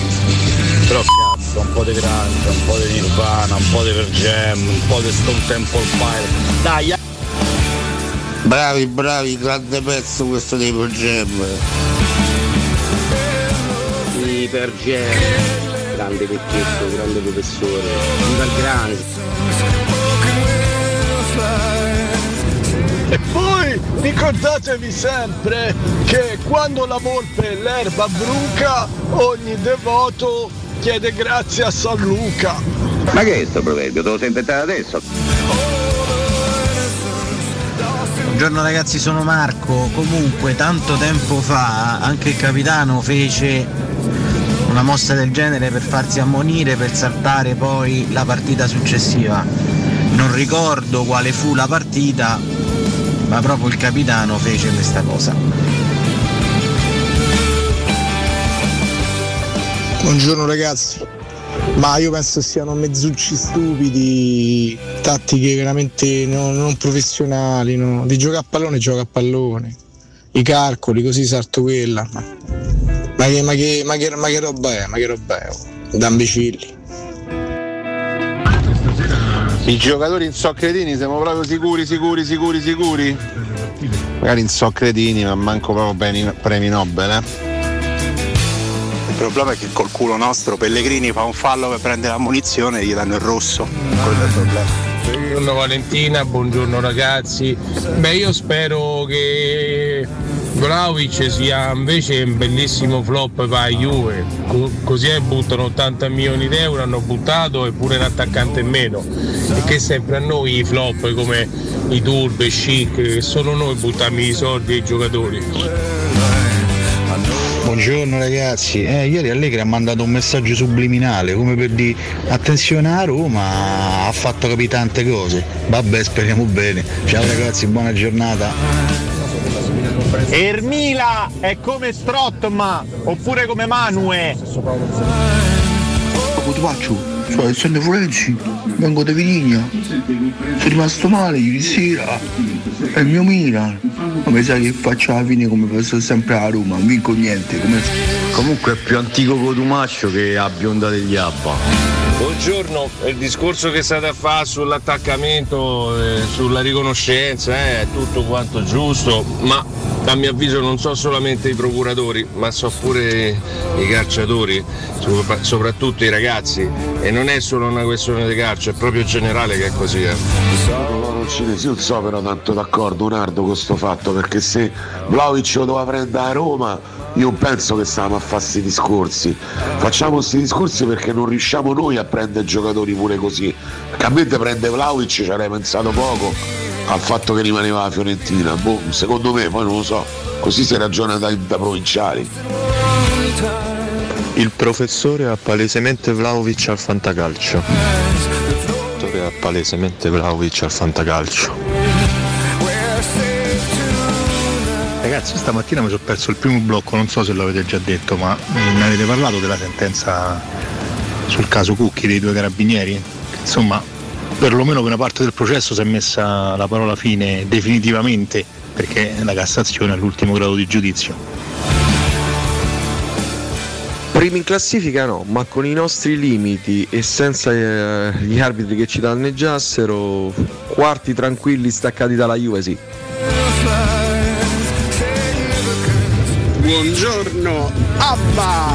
Speaker 3: Però cazzo, un po' di grande, un po' di Nirvana, un po' di per Gem, un po' di Stone Temple Pilots. Dai, eh.
Speaker 57: Bravi, bravi, grande pezzo questo dei Pearl Jam.
Speaker 3: Sì, per Gem, grande vecchietto, grande professore, il grande.
Speaker 26: Ricordatevi sempre che quando la volpe l'erba bruca, ogni devoto chiede grazie a San Luca.
Speaker 23: Ma che è sto proverbio? Te lo sei inventato adesso?
Speaker 58: Buongiorno ragazzi, sono Marco. Comunque, tanto tempo fa anche il capitano fece una mossa del genere per farsi ammonire per saltare poi la partita successiva. Non ricordo quale fu la partita, ma proprio il capitano fece questa cosa.
Speaker 59: Buongiorno ragazzi, ma io penso siano mezzucci stupidi, tattiche veramente non, non professionali, no? di giocare a pallone gioca a pallone, i calcoli così salto quella, ma, ma, che, ma, che, ma, che, roba è, ma che roba è, oh, da imbecilli.
Speaker 60: I giocatori in soccretini siamo proprio sicuri, sicuri, sicuri, sicuri? Magari in soccretini, ma manco proprio premi, premi Nobel, eh?
Speaker 61: Il problema è che col culo nostro Pellegrini fa un fallo per prendere la munizione e gli danno il rosso. Quello è il problema.
Speaker 62: Buongiorno Valentina, buongiorno ragazzi. Beh, io spero che Vlaovic sia invece un bellissimo flop per Juve. Co- così buttano 80 milioni di euro, hanno buttato e pure un attaccante in meno. E che sempre a noi i flop come i Turbe, Chic, solo noi buttiamo i soldi ai giocatori.
Speaker 58: Buongiorno ragazzi, eh, ieri Allegri ha mandato un messaggio subliminale come per dire attenzione a Roma, ha fatto capire tante cose. Vabbè, speriamo bene. Ciao ragazzi, buona giornata.
Speaker 63: Ermila è come Strotma oppure come Manue.
Speaker 64: Cotumaccio, cioè essendo Florenzi, vengo da Vitigna, sono rimasto male ieri sera, è il mio Milan, ma mi sa che faccio la fine come faccio sempre a Roma, non vinco niente, come...
Speaker 65: Comunque è più antico Cotumaccio che a bionda degli Abba.
Speaker 10: Buongiorno, il discorso che state a fare sull'attaccamento, eh, sulla riconoscenza, eh, è tutto quanto giusto, ma a mio avviso non so solamente i procuratori, ma so pure i calciatori, sopra- soprattutto i ragazzi. E non è solo una questione di calcio, è proprio generale che è così. Eh.
Speaker 66: Cinesi, non so però tanto d'accordo Nardo con questo fatto perché se Vlaovic lo doveva prendere a Roma io penso che stavamo a fare questi discorsi facciamo questi discorsi perché non riusciamo noi a prendere giocatori pure così perché a me prende Vlaovic ci avrei pensato poco al fatto che rimaneva la Fiorentina boh, secondo me poi non lo so così si ragiona da, da provinciali
Speaker 67: Il professore ha palesemente Vlaovic al fantacalcio. Il professore ha palesemente Vlaovic al fantacalcio.
Speaker 68: Ragazzi, stamattina mi sono perso il primo blocco, non so se l'avete già detto, ma mi avete parlato della sentenza sul caso Cucchi dei due carabinieri? Insomma, perlomeno per una parte del processo si è messa la parola fine definitivamente, perché la Cassazione è l'ultimo grado di giudizio.
Speaker 67: Primi in classifica no, ma con i nostri limiti e senza eh, gli arbitri che ci danneggiassero, quarti tranquilli staccati dalla Juve sì.
Speaker 3: Buongiorno, Abba!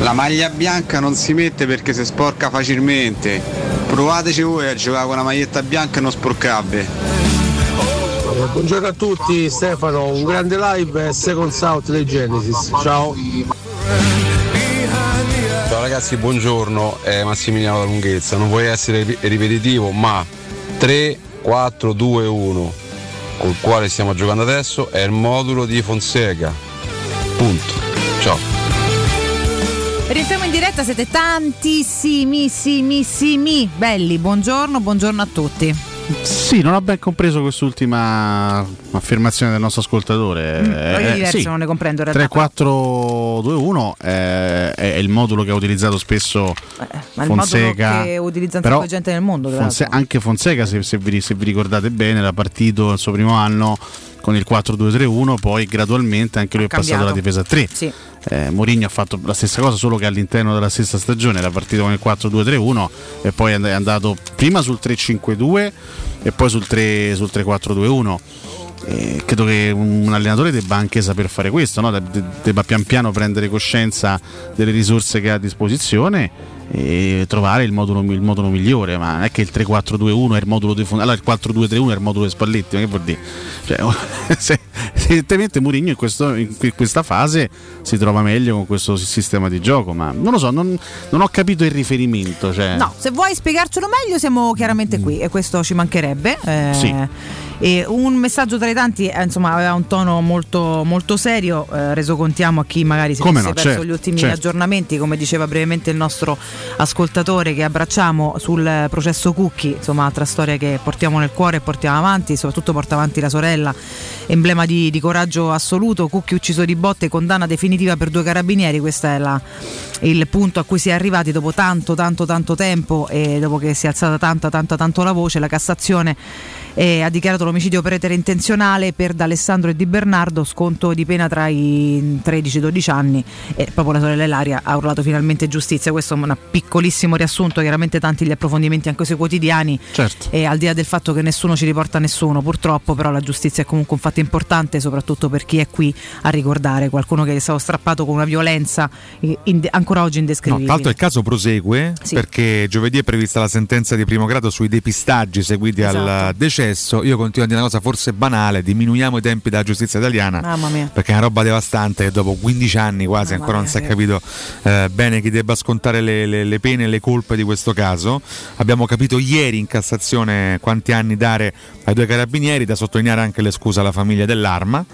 Speaker 3: La maglia bianca non si mette perché si sporca facilmente. Provateci voi a giocare con una maglietta bianca e non sporcabile.
Speaker 10: Eh, Buongiorno a tutti, Stefano, un grande live e Second South dei Genesis. Ciao.
Speaker 69: Ciao ragazzi, buongiorno, è Massimiliano da Lunghezza. Non voglio essere ri- ripetitivo, ma 3, 4, 2, 1 col quale stiamo giocando adesso è il modulo di Fonseca. Punto.
Speaker 13: Diretta, siete tantissimissimi belli. Buongiorno, buongiorno a tutti.
Speaker 14: Sì, non ho ben compreso quest'ultima affermazione del nostro ascoltatore.
Speaker 13: Mm,
Speaker 14: Eh,
Speaker 13: voglio diverso,
Speaker 14: sì.
Speaker 13: non ne comprendo in realtà.
Speaker 14: 3421 eh, è il modulo che ha utilizzato spesso
Speaker 13: Ma il
Speaker 14: Fonseca.
Speaker 13: che utilizza
Speaker 14: Però
Speaker 13: di gente nel mondo.
Speaker 14: Fonse- anche Fonseca, se, se vi, se vi ricordate bene, era partito il suo primo anno con il 4-2-3-1, poi gradualmente anche lui è passato alla difesa a 3.
Speaker 13: Sì.
Speaker 14: Eh, Mourinho ha fatto la stessa cosa, solo che all'interno della stessa stagione era partito con il 4-2-3-1 e poi è and- è andato prima sul 3-5-2 e poi sul 3 sul 3-4-2-1. Eh, credo che un allenatore debba anche saper fare questo, no? De- de- debba pian piano prendere coscienza delle risorse che ha a disposizione trovare il modulo, il modulo migliore. Ma non è che il 3-4-2-1 è il modulo di fond- allora il 4-2-3-1 è il modulo di Spalletti, ma che vuol dire? Cioè, se- evidentemente Mourinho in, questo- in que- questa fase si trova meglio con questo sistema di gioco, ma non lo so, non, non ho capito il riferimento. Cioè,
Speaker 13: No, se vuoi spiegarcelo meglio siamo chiaramente qui e questo ci mancherebbe. Eh,
Speaker 14: Sì.
Speaker 13: E un messaggio tra i tanti, eh, insomma, aveva un tono molto, molto serio, eh, reso contiamo a chi magari si
Speaker 14: Come
Speaker 13: fosse
Speaker 14: no,
Speaker 13: perso
Speaker 14: certo,
Speaker 13: gli ultimi
Speaker 14: certo.
Speaker 13: aggiornamenti, come diceva brevemente il nostro ascoltatore che abbracciamo sul processo Cucchi, insomma, altra storia che portiamo nel cuore e portiamo avanti, soprattutto porta avanti la sorella, emblema di, di coraggio assoluto, Cucchi ucciso di botte, condanna definitiva per due carabinieri, questo è la- il punto a cui si è arrivati dopo tanto, tanto, tanto tempo e dopo che si è alzata tanta, tanta, tanto la voce, la Cassazione eh, ha dichiarato l'omicidio pretere intenzionale per D'Alessandro e Di Bernardo, sconto di pena tra i 13 e i 12 anni e proprio la sorella Ilaria ha urlato finalmente giustizia. Questo è un piccolissimo riassunto, chiaramente tanti gli approfondimenti anche sui quotidiani
Speaker 14: Certo.
Speaker 13: e al di là del fatto che nessuno ci riporta nessuno, purtroppo però la giustizia è comunque un fatto importante, soprattutto per chi è qui a ricordare qualcuno che è stato strappato con una violenza eh, inde- ancora oggi
Speaker 12: No,
Speaker 13: indescrivibile.
Speaker 12: tra l'altro il caso prosegue
Speaker 13: Sì.
Speaker 12: perché giovedì è prevista la sentenza di primo grado sui depistaggi seguiti al
Speaker 13: Esatto.
Speaker 12: Decesso. Io continuo a dire una cosa forse banale, diminuiamo i tempi della giustizia italiana
Speaker 13: Mamma mia.
Speaker 12: perché è una roba devastante che dopo 15 anni quasi
Speaker 13: Mamma
Speaker 12: ancora non
Speaker 13: mia,
Speaker 12: si è capito eh, bene chi debba scontare le, le- le pene e le colpe di questo caso. Abbiamo capito ieri in Cassazione quanti anni dare ai due carabinieri, da sottolineare anche le scuse alla famiglia dell'arma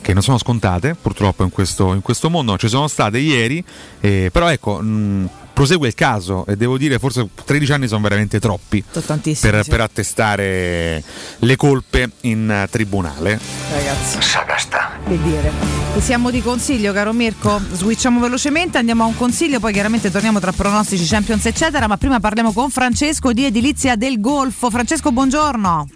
Speaker 12: che non sono scontate purtroppo in questo, in questo mondo, ci sono state ieri, eh, però ecco, mh, prosegue il caso e devo dire forse 13 anni sono veramente troppi per,
Speaker 13: sì.
Speaker 12: per attestare le colpe in tribunale.
Speaker 13: Ragazzi.
Speaker 70: Sagasta,
Speaker 13: che dire. Ti siamo di consiglio, caro Mirko. Switchiamo velocemente, andiamo a un consiglio, poi chiaramente torniamo tra pronostici, Champions, eccetera. Ma prima parliamo con Francesco di Edilizia del Golfo. Francesco, buongiorno.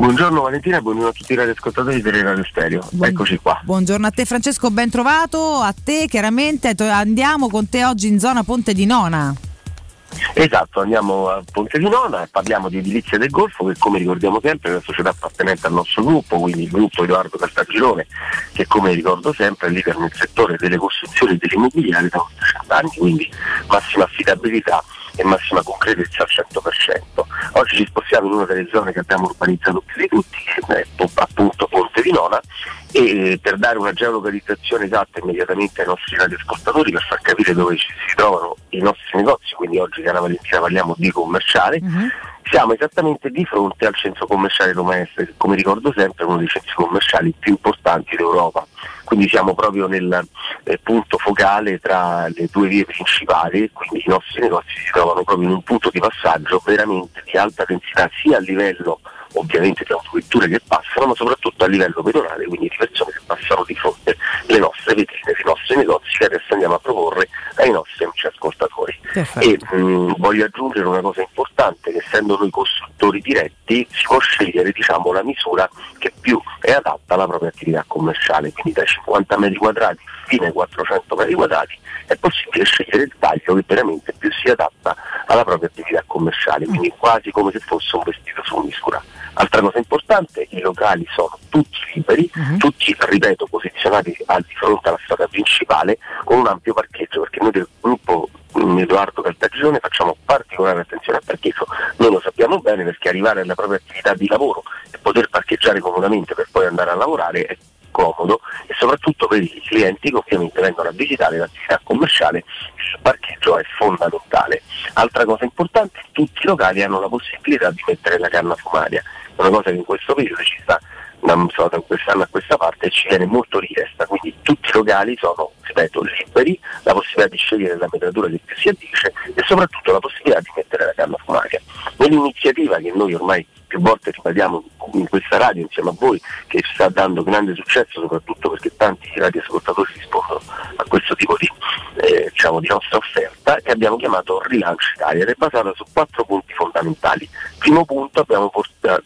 Speaker 71: Buongiorno Valentina e buongiorno a tutti i radioascoltatori di Radio Stereo. Eccoci qua.
Speaker 13: Buongiorno a te, Francesco, ben trovato. A te, chiaramente, andiamo con te oggi in zona Ponte di Nona.
Speaker 71: Esatto, andiamo a Ponte di Nona e parliamo di edilizia del Golfo che come ricordiamo sempre è una società appartenente al nostro gruppo, quindi il gruppo Edoardo Cartagirone che come ricordo sempre è leader nel settore delle costruzioni e dell'immobiliare da oltre 100 anni, quindi massima affidabilità e massima concretezza al 100%. Oggi ci spostiamo in una delle zone che abbiamo urbanizzato più di tutti, che è appunto Ponte di Nona, e eh, per dare una geolocalizzazione esatta immediatamente ai nostri radioascoltatori per far capire dove ci si trovano i nostri negozi, quindi oggi cara Valentina parliamo di commerciale, siamo esattamente di fronte al centro commerciale Roma Est, che come ricordo sempre è uno dei centri commerciali più importanti d'Europa, quindi siamo proprio nel eh, punto focale tra le due vie principali, quindi i nostri negozi si trovano proprio in un punto di passaggio veramente di alta densità sia a livello ovviamente di autovetture che passano, ma soprattutto a livello pedonale, quindi di persone che passano di fronte alle nostre vetrine, ai nostri negozi che adesso andiamo a proporre ai nostri amici ascoltatori. E mh, voglio aggiungere una cosa importante, che essendo noi costruttori diretti si può scegliere diciamo, la misura che più è adatta alla propria attività commerciale, quindi dai 50 metri quadrati fino ai 400 metri quadrati è possibile scegliere il taglio che veramente più si adatta alla propria attività commerciale, quindi quasi come se fosse un vestito su misura. Altra cosa importante, i locali sono tutti liberi, tutti, ripeto, posizionati al di fronte alla strada principale con un ampio parcheggio, perché noi del gruppo mm, Edoardo Caltagirone facciamo particolare attenzione al parcheggio, noi lo sappiamo bene perché arrivare alla propria attività di lavoro e poter parcheggiare comodamente per poi andare a lavorare è comodo e soprattutto per i clienti che ovviamente vengono a visitare l'attività commerciale il parcheggio è fondamentale. Altra cosa importante, tutti i locali hanno la possibilità di mettere la canna fumaria, è una cosa che in questo periodo ci sta non so, da quest'anno a questa parte ci viene molto richiesta, quindi tutti i locali sono, ripeto, liberi, la possibilità di scegliere la metratura che si addice e soprattutto la possibilità di mettere la canna fumaria. Un'iniziativa che noi ormai più volte ripetiamo in questa radio insieme a voi, che sta dando grande successo soprattutto perché tanti radioascoltatori rispondono a questo tipo di, eh, diciamo, di nostra offerta, che abbiamo chiamato Rilancio Italia ed è basata su quattro punti fondamentali. Primo punto abbiamo portato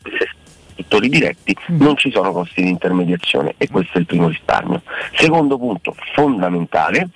Speaker 71: settori diretti non ci sono costi di intermediazione e questo è il primo risparmio. Secondo punto fondamentale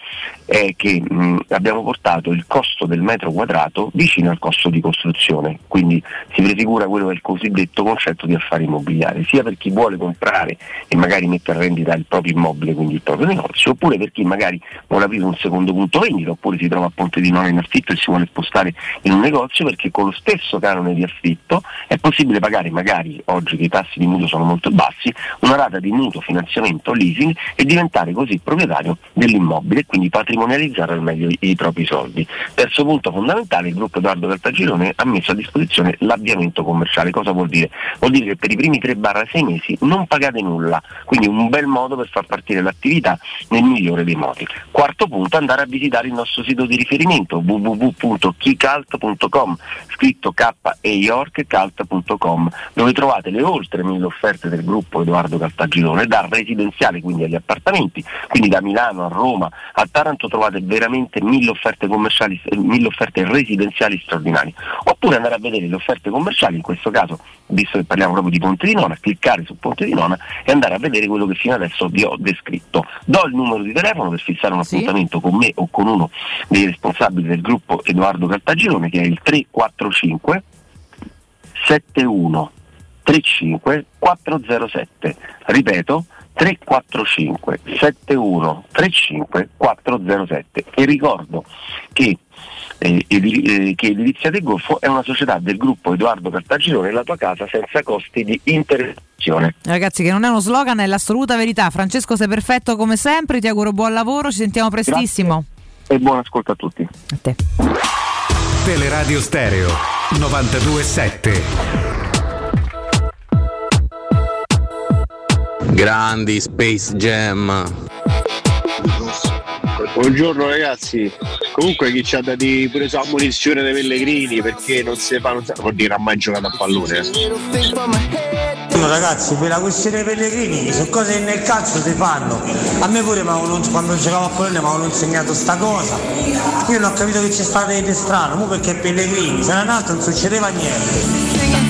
Speaker 71: è che mh, abbiamo portato il costo del metro quadrato vicino al costo di costruzione, quindi si prefigura quello che è il cosiddetto concetto di affari immobiliari, sia per chi vuole comprare e magari mette a rendita il proprio immobile, quindi il proprio negozio, oppure per chi magari vuole aprire un secondo punto vendita, oppure si trova a Ponte di Nona in affitto e si vuole spostare in un negozio perché con lo stesso canone di affitto è possibile pagare magari oggi che i tassi di mutuo sono molto bassi, una rata di mutuo, finanziamento, leasing e diventare così proprietario dell'immobile e quindi patrimonializzare al meglio i, i propri soldi. Terzo punto fondamentale, il gruppo Edoardo Caltagirone ha messo a disposizione l'avviamento commerciale. Cosa vuol dire? Vuol dire che per i primi 3-6 mesi non pagate nulla, quindi un bel modo per far partire l'attività nel migliore dei modi. Quarto punto, andare a visitare il nostro sito di riferimento www.keycult.com, scritto k e york cult.com, dove trovate le oltre mille offerte del gruppo Edoardo Caltagirone, dal residenziale, quindi agli appartamenti, quindi da Milano a Roma a Taranto trovate veramente mille offerte commerciali, mille offerte residenziali straordinarie. Oppure andare a vedere le offerte commerciali, in questo caso, visto che parliamo proprio di Ponte di Nona, cliccare su Ponte di Nona e andare a vedere quello che fino adesso vi ho descritto. Do il numero di telefono per fissare un appuntamento con me o con uno dei responsabili del gruppo Edoardo Caltagirone che è il 345 71 35 407. Ripeto, 345 71 35 407. E ricordo che, eh, eh, che Edilizia del Golfo è una società del gruppo Edoardo Cartagirone, la tua casa senza costi di interessazione.
Speaker 13: Ragazzi, che non è uno slogan, è l'assoluta verità. Francesco, sei perfetto come sempre. Ti auguro buon lavoro. Ci sentiamo prestissimo.
Speaker 71: E buon ascolto a tutti.
Speaker 13: A te.
Speaker 72: Teleradio Stereo 927.
Speaker 73: Grandi Space Jam.
Speaker 74: Buongiorno ragazzi, comunque chi ci ha dati pure su munizione dei Pellegrini perché non si fa, non si vuol dire ha mai giocato a pallone. eh.
Speaker 75: Io ragazzi, per la questione Pellegrini, sono cose che nel calcio si fanno. A me pure quando giocavo a pallone mi avevano insegnato sta cosa. Io non ho capito che c'è stato di strano, mo perché Pellegrini, se era un altro non succedeva niente.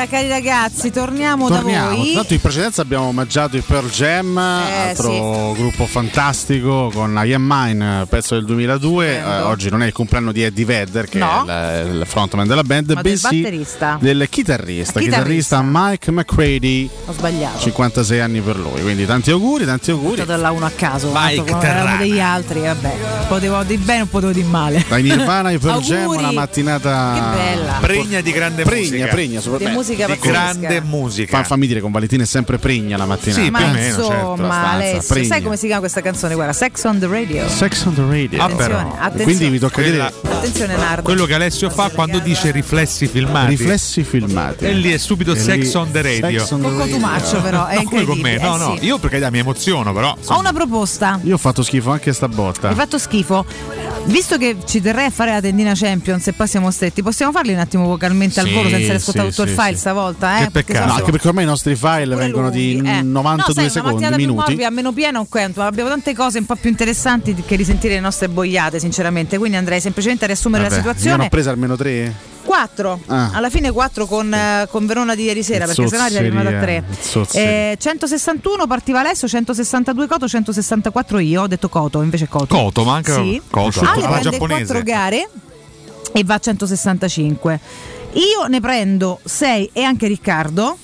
Speaker 13: Allora, cari ragazzi, torniamo,
Speaker 14: Torniamo,
Speaker 13: da voi.
Speaker 14: tanto in precedenza abbiamo omaggiato i Pearl Jam, altro gruppo fantastico con I Am Mine, pezzo del 2002. Eh, oggi non è il compleanno di Eddie Vedder, che
Speaker 13: No.
Speaker 14: è il, il frontman della band,
Speaker 13: Ma del
Speaker 14: bensì
Speaker 13: batterista.
Speaker 14: del chitarrista,
Speaker 13: chitarrista.
Speaker 14: chitarrista Mike McCready,
Speaker 13: Ho sbagliato.
Speaker 14: 56 anni per lui. Quindi tanti auguri, tanti auguri.
Speaker 13: Ho dato la uno a caso.
Speaker 14: Terrana.
Speaker 13: eravamo degli altri, vabbè. Potevo di bene o potevo di male.
Speaker 14: Dai Nirvana ai Pearl Jam, una mattinata
Speaker 13: Che bella.
Speaker 12: Pregna di grande
Speaker 14: pregna,
Speaker 12: musica.
Speaker 14: Pregna,
Speaker 13: Di
Speaker 14: beh,
Speaker 13: musica
Speaker 12: di
Speaker 13: pazzesca.
Speaker 12: grande musica.
Speaker 14: Fa, fammi dire, con Valentina è sempre pregna la mattina.
Speaker 12: Sì,
Speaker 13: Ma
Speaker 12: più o meno,
Speaker 13: insomma,
Speaker 12: certo,
Speaker 14: Pregna.
Speaker 13: sai come si chiama questa canzone? Guarda, Sex on the Radio.
Speaker 14: Sex on the Radio.
Speaker 12: Ah,
Speaker 13: Attenzione,
Speaker 12: però.
Speaker 13: attenzione.
Speaker 14: Quindi mi tocca
Speaker 12: Quella-
Speaker 14: dire
Speaker 13: Attenzione Nardo.
Speaker 12: Quello che Alessio fa quando dice riflessi filmati.
Speaker 14: riflessi filmati.
Speaker 12: E lì è subito sex on the radio.
Speaker 14: Sex on the
Speaker 13: Con
Speaker 14: radio.
Speaker 13: Cotumaccio però, è
Speaker 12: No, come con me?
Speaker 13: incredibile.
Speaker 12: No,
Speaker 13: eh
Speaker 12: no,
Speaker 13: sì.
Speaker 12: io perché mi emoziono, però.
Speaker 13: Ho una proposta.
Speaker 14: Io ho fatto schifo anche stavolta.
Speaker 13: Hai fatto schifo. Visto che ci terrei a fare la tendina Champions e poi siamo stretti, possiamo farli un attimo vocalmente al
Speaker 14: Sì,
Speaker 13: volo senza ascoltare
Speaker 14: sì,
Speaker 13: tutto il
Speaker 14: sì,
Speaker 13: file
Speaker 14: sì.
Speaker 13: stavolta?
Speaker 14: Che
Speaker 13: Eh?
Speaker 14: Peccato. No, anche perché ormai i nostri file
Speaker 13: pure
Speaker 14: vengono
Speaker 13: lunghi,
Speaker 14: di
Speaker 13: eh.
Speaker 14: 92
Speaker 13: no, sai,
Speaker 14: secondi,
Speaker 13: una mattinata più
Speaker 14: minuti.
Speaker 13: morbida, a meno pieno un quanto, ma abbiamo tante cose un po' più interessanti che risentire le nostre boiate, sinceramente. Quindi andrei semplicemente a riassumere
Speaker 14: Vabbè,
Speaker 13: la
Speaker 14: io ne ho
Speaker 13: situazione.
Speaker 14: presa almeno tre.
Speaker 13: 4
Speaker 14: Ah.
Speaker 13: alla fine 4 con, eh, con Verona di ieri sera perché sennò è arrivato a 3
Speaker 14: Zozzeria.
Speaker 13: eh, 161 partiva Alessio 162 Coto 164 io ho detto Coto invece Coto
Speaker 12: Coto, ma anche
Speaker 13: sì.
Speaker 12: Coto,
Speaker 13: Ale
Speaker 12: alla
Speaker 13: prende
Speaker 12: giapponese.
Speaker 13: 4 gare e va a 165 io ne prendo 6 e anche Riccardo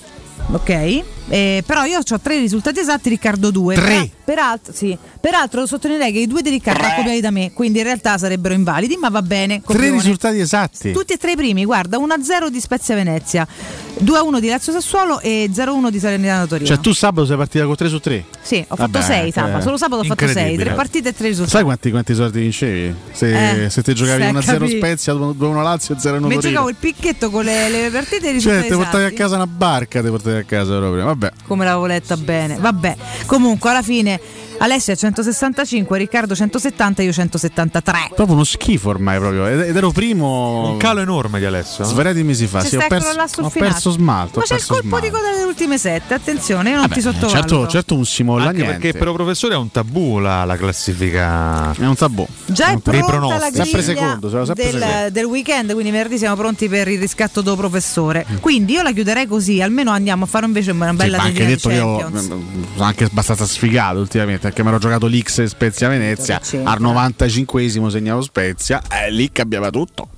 Speaker 13: ok Eh, però io ho tre risultati esatti Riccardo 2
Speaker 14: Tre?
Speaker 13: peraltro, sì. peraltro sottolineerei che i due di Riccardo sono copiati da me quindi in realtà sarebbero invalidi ma va bene
Speaker 14: Tre
Speaker 13: copione.
Speaker 14: risultati esatti.
Speaker 13: Tutti e tre i primi, guarda, 1-0 di Spezia Venezia, 2-1 di Lazio Sassuolo e 0-1 di Salernitana Torino.
Speaker 14: Cioè tu sabato sei partita con 3 su 3.
Speaker 13: Sì, ho fatto
Speaker 14: Vabbè,
Speaker 13: 6 sabato,
Speaker 14: eh,
Speaker 13: solo sabato ho fatto 6,
Speaker 14: incredibile.
Speaker 13: 3 partite e 3 risultati.
Speaker 14: Sai quanti, quanti soldi vincevi? Se,
Speaker 13: Eh,
Speaker 14: se te giocavi
Speaker 13: se
Speaker 14: 1-0
Speaker 13: capi-
Speaker 14: Spezia, 2-1 Lazio e 0-1
Speaker 13: Mi
Speaker 14: Torino.
Speaker 13: giocavo il picchetto con le, le partite e i
Speaker 14: Cioè,
Speaker 13: risultati
Speaker 14: ti portavi a casa una barca, ti portavi a casa proprio. Vabbè.
Speaker 13: Come l'avevo letta bene. Vabbè, comunque alla fine Alessia 165, Riccardo 170, io 173.
Speaker 14: Proprio uno schifo ormai proprio. Ed ero primo.
Speaker 12: Un calo enorme di Alessio. no?
Speaker 14: Svariati mesi fa. Sì, ho perso, ho perso smalto.
Speaker 13: Ma c'è il colpo di
Speaker 14: smalto.
Speaker 13: coda delle ultime sette, attenzione, io non
Speaker 14: Vabbè,
Speaker 13: ti sottovaluto.
Speaker 14: certo, certo un simolla
Speaker 12: Anche
Speaker 14: niente.
Speaker 12: perché per un professore è un tabù la, la classifica.
Speaker 14: È un tabù.
Speaker 13: Già è
Speaker 12: Dei
Speaker 13: pronta la
Speaker 14: Sempre secondo, sempre
Speaker 13: del,
Speaker 14: secondo.
Speaker 13: del weekend, quindi venerdì siamo pronti per il riscatto do professore.
Speaker 14: Mm.
Speaker 13: Quindi io la chiuderei così, almeno andiamo a fare invece una
Speaker 14: Sì,
Speaker 13: bella
Speaker 14: ma anche detto che io
Speaker 13: Champions.
Speaker 14: mm, sono anche abbastanza sfigato ultimamente perché mi ero giocato l'X Spezia Venezia al 95esimo segnavo Spezia e lì cambiava tutto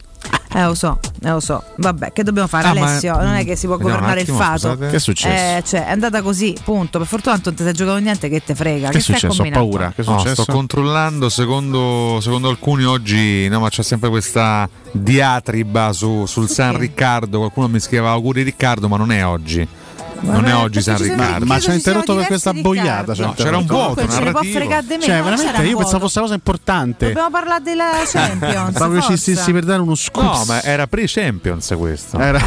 Speaker 13: Eh lo so, eh lo so. Vabbè, che dobbiamo fare
Speaker 12: Ah, ma-
Speaker 13: Alessio? Non è che si può governare il
Speaker 12: attimo,
Speaker 13: fato.
Speaker 12: scusate.
Speaker 14: Che è successo?
Speaker 13: Eh, cioè, è andata così, punto. Per fortuna non ti sei giocato niente che te frega.
Speaker 14: che è
Speaker 13: stai
Speaker 14: successo? Ho paura che è
Speaker 12: No,
Speaker 14: successo?
Speaker 12: sto controllando, secondo, secondo alcuni oggi, no, ma c'è sempre questa diatriba su- sul San
Speaker 13: Perché?
Speaker 12: Riccardo. Qualcuno mi scriveva auguri Riccardo, ma non è oggi. Non è oggi San Riccardo.
Speaker 14: ma ci ha interrotto per questa boiata
Speaker 12: No, c'era un vuoto
Speaker 14: cioè
Speaker 13: non
Speaker 14: veramente io pensavo fosse una cosa importante
Speaker 13: Dobbiamo parlare della Champions.
Speaker 14: proprio ci stessi per dare uno scoop
Speaker 12: No, ma era pre-Champions questo.
Speaker 14: Era-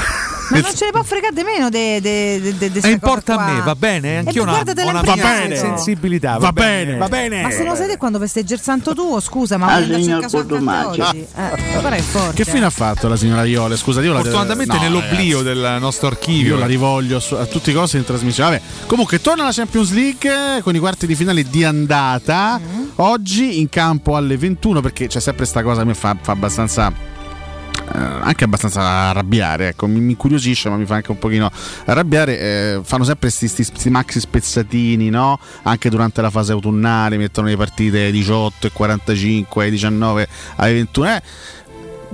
Speaker 13: Ma non ce ne può fregare di meno de, de, de, de, de
Speaker 12: E
Speaker 13: sta
Speaker 12: importa a me, va bene? Anch'io
Speaker 13: E
Speaker 12: ho una, una mia
Speaker 13: privato.
Speaker 12: sensibilità.
Speaker 14: Va bene.
Speaker 12: va bene.
Speaker 13: Ma se lo sai te quando festeggi il santo tuo, scusa, ma vuoi andarci a
Speaker 76: signor
Speaker 13: casa anche
Speaker 76: Cotumaccio.
Speaker 13: oggi? Eh, però è forte.
Speaker 14: che fine ha fatto la signora Iole scusa io la
Speaker 12: Fortunatamente
Speaker 14: no,
Speaker 12: nell'oblio
Speaker 14: ragazzi.
Speaker 12: del nostro
Speaker 14: Io
Speaker 12: archivio.
Speaker 14: la rivoglio a tutti i costi in trasmissione. Vabbè, comunque torna la Champions League con i quarti di finale di andata.
Speaker 13: Mm.
Speaker 14: Oggi in campo alle 21 perché c'è sempre sta cosa che mi fa, fa abbastanza eh, anche abbastanza arrabbiare, ecco, mi, incuriosisce, ma mi fa anche un pochino arrabbiare. eh, fanno sempre questi maxi spezzatini, no? Anche durante la fase autunnale mettono le partite 18 e 45, 19 alle 21. Eh,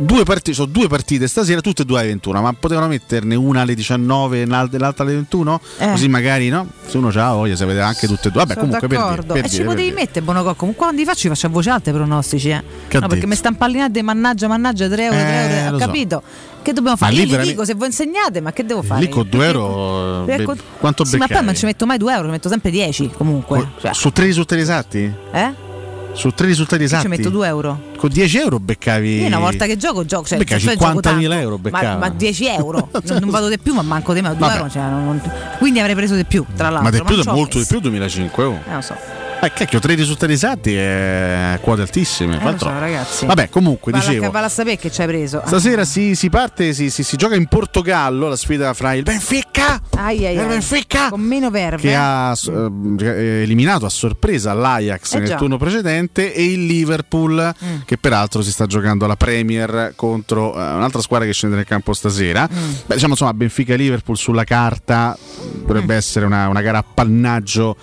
Speaker 14: Due partite, sono due partite stasera, tutte e due alle 21, ma potevano metterne una alle 19 e l'al- l'altra alle 21?
Speaker 13: Eh.
Speaker 14: Così magari no? Se uno c'ha voglia, se vede anche tutte e due. Vabbè,
Speaker 13: Sono
Speaker 14: comunque per dire,
Speaker 13: d'accordo.
Speaker 14: per
Speaker 13: e ci
Speaker 14: dire,
Speaker 13: potevi
Speaker 14: dire.
Speaker 13: mettere Bonocò. Comunque quando li faccio, faccio a voce alta i pronostici. Eh.
Speaker 14: Che ha
Speaker 13: no, perché mi sta impallinando mannaggia, mannaggia 3 euro, 3
Speaker 14: Eh,
Speaker 13: euro.
Speaker 14: lo
Speaker 13: Ho
Speaker 14: so.
Speaker 13: capito. Che dobbiamo fare?
Speaker 14: lì
Speaker 13: Io
Speaker 14: veramente-
Speaker 13: dico se voi insegnate, ma che devo fare?
Speaker 14: Lì con 2 euro,
Speaker 13: Perché-
Speaker 14: be- quanto
Speaker 13: sì, ma poi non ci metto mai 2 euro, ci metto sempre 10 comunque. Cioè,
Speaker 14: Su tre risultati esatti?
Speaker 13: eh?
Speaker 14: Su tre risultati
Speaker 13: Io
Speaker 14: esatti?
Speaker 13: ci metto 2 euro.
Speaker 14: Con 10 euro beccavi.
Speaker 13: Io una volta che gioco, gioco. Cioè,
Speaker 14: Beccavi
Speaker 13: cioè, gioco
Speaker 14: 50.000
Speaker 13: tanto,
Speaker 14: euro,
Speaker 13: ma,
Speaker 14: beccava.
Speaker 13: ma 10 euro. non, non vado di più, ma manco di meno. 2
Speaker 14: Vabbè.
Speaker 13: euro. Cioè, non- quindi avrei preso di più, tra l'altro.
Speaker 14: Ma di più, molto di più 2005. oh.
Speaker 13: Eh, lo so.
Speaker 14: Eh, cacchio, tre risultati esatti e quote altissime.
Speaker 13: Eh, so, ragazzi.
Speaker 14: Vabbè, comunque,
Speaker 13: Valla-
Speaker 14: dicevo.
Speaker 13: Valla a sapere che ci hai preso.
Speaker 14: Stasera si, si parte, si, si- si gioca in Portogallo la sfida fra il Benfica
Speaker 13: Ai, ai,
Speaker 14: Il. Benfica
Speaker 13: Con meno verve.
Speaker 14: che ha eh, eliminato a sorpresa l'Ajax
Speaker 13: Eh
Speaker 14: nel
Speaker 13: già.
Speaker 14: turno precedente e il Liverpool
Speaker 13: Mm.
Speaker 14: che peraltro si sta giocando alla Premier contro eh, un'altra squadra che scende nel campo stasera.
Speaker 13: Mm.
Speaker 14: Beh, diciamo insomma Benfica e Liverpool sulla carta dovrebbe
Speaker 13: Mm.
Speaker 14: essere una, una gara a pannaggio